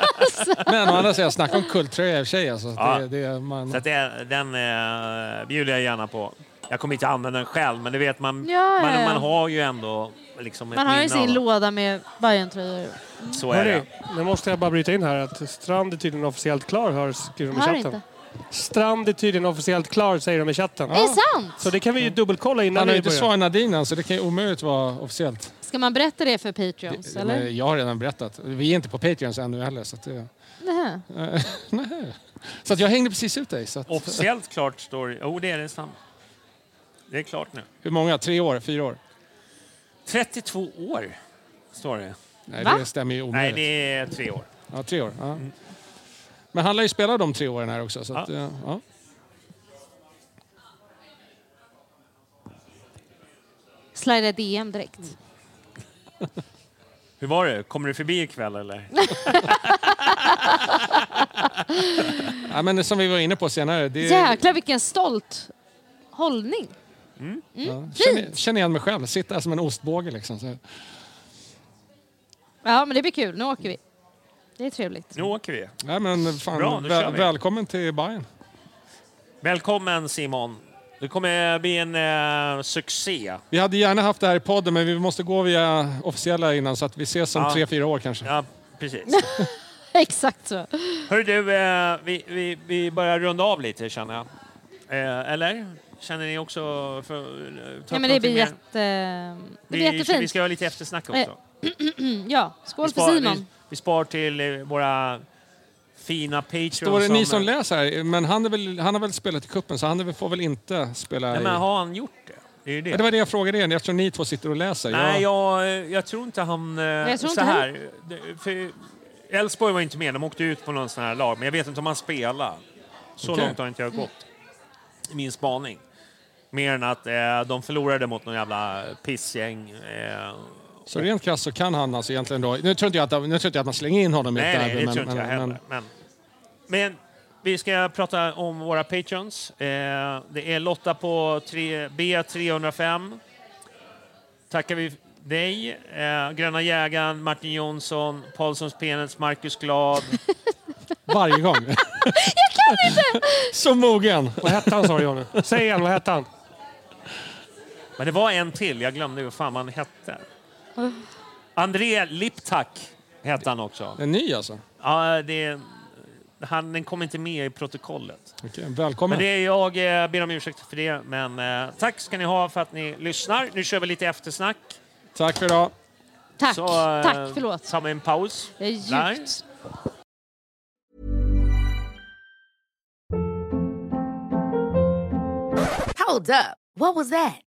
C: Men å andra sidan, snacka om kulttröja i och för sig. Alltså.
B: Ja.
C: Det, det, man,
B: Så att det, den eh, bjuder jag gärna på. Jag kommer inte använda den själv, men det vet man.
D: Ja, ja,
B: man,
D: ja.
B: man har ju ändå liksom
D: Man har ju sin
B: av-
D: låda med Bajen-tröjor.
B: Så är det.
E: Hörrni, nu måste jag bara bryta in här att Strand är tydligen officiellt klar, hör, skriver de i chatten.
D: inte.
E: Strand är tydligen officiellt klar, säger de i chatten.
D: Är det sant?
E: Så det kan vi ju dubbelkolla innan
C: han har ju inte svarat Nadine än, så det kan ju omöjligt vara officiellt.
D: Ska man berätta det för Patreons?
C: Men
D: eller?
C: jag har redan berättat. Vi är inte på Patreons ännu heller. Så, att det,
D: Nähä.
C: Nej. så att jag hängde precis ut dig. Så att,
B: Officiellt klart står det. Jo, det är det sant. Det är klart nu.
C: hur många? Tre år? Fyra år?
B: 32 år, står det.
C: Nej,
D: Va?
C: det stämmer ju
B: Nej,
C: omöjligt.
B: det är tre år.
C: Ja, tre år. Ja. Men han lär ju spela de tre åren här också. Så att,
B: Ja.
C: ja. Ja.
D: Slida DM direkt.
B: Hur var det? Kommer du förbi ikväll eller?
C: Ja, men som vi var inne på senare. Det,
D: Jäklar vilken stolt hållning.
B: Mm.
C: ja,
D: Mm.
C: känner, känner igen mig själv. Sitter här som en ostbåge. Liksom. Så,
D: Ja, men det blir kul. Nu åker vi. Det är trevligt.
B: Nu åker vi.
C: ja, men fan,
B: Bra,
C: väl, välkommen till Bayern.
B: Välkommen Simon. Det kommer bli en eh, succé.
C: Vi hade gärna haft det här i podden, men vi måste gå via officiella innan så att vi ses om
B: Ja.
C: tre, fyra år kanske.
B: Ja, precis.
D: Exakt så.
B: Hörru du, eh, vi, vi, vi börjar runda av lite känner jag. Eh, eller? Känner ni också för eh, ta
D: Ja, men det blir, jätte, det
B: vi,
D: blir jättefint.
B: Vi ska ha lite eftersnack också.
D: ja, skål
B: vi,
D: för
B: spar,
D: Simon.
B: vi, vi spar till eh, våra fina patrons.
C: Står det ni som
B: eh,
C: läser här, men han, är väl, han har väl spelat i kuppen så han väl- får väl inte spela
B: Nej,
C: i...
B: men har han gjort det? Det är det.
C: Ja, det var det jag frågade er, eftersom ni två sitter och läser.
B: Nej,
C: jag...
B: jag, jag tror inte han... eh,
D: Jag tror
B: så
D: inte
B: här. För Elfsborg var inte med, de åkte ut på någon sån här lag, men jag vet inte om han spelar. Så
C: Okej.
B: långt har inte jag gått i min spaning. Mer än att eh, de förlorade mot någon jävla pissgäng. Eh,
C: Så rent krasst så kan han alltså egentligen då... Nu tror inte jag att, nu tror inte jag att man slänger in honom i
B: nej,
C: ett
B: nej,
C: derby,
B: det
C: men,
B: tror inte jag heller.
C: men,
B: Men, men vi ska prata om våra patrons. Eh, det är Lotta på tre, B305. Tackar vi dig, eh, Gröna jägaren, Martin Jonsson, Paulssons Penis, Marcus Glad.
C: Varje gång.
D: Jag kan inte!
C: Så mogen.
E: Vad hette han sa du Johnny? Säg igen, vad hette han?
B: Men det var en till, jag glömde hur fan han hette. André Liptak hette han också.
C: En ny alltså?
B: Ja, det, han, den kom inte med i protokollet.
C: Okej, välkommen.
B: Men det är jag eh, ber om ursäkt för det. Men eh, tack ska ni ha för att ni lyssnar. Nu kör vi lite eftersnack.
C: Tack för idag.
D: Tack,
B: Så, eh,
D: tack, förlåt.
B: tar vi en paus.
D: Jag är
B: Där.
G: Hold up. What was that?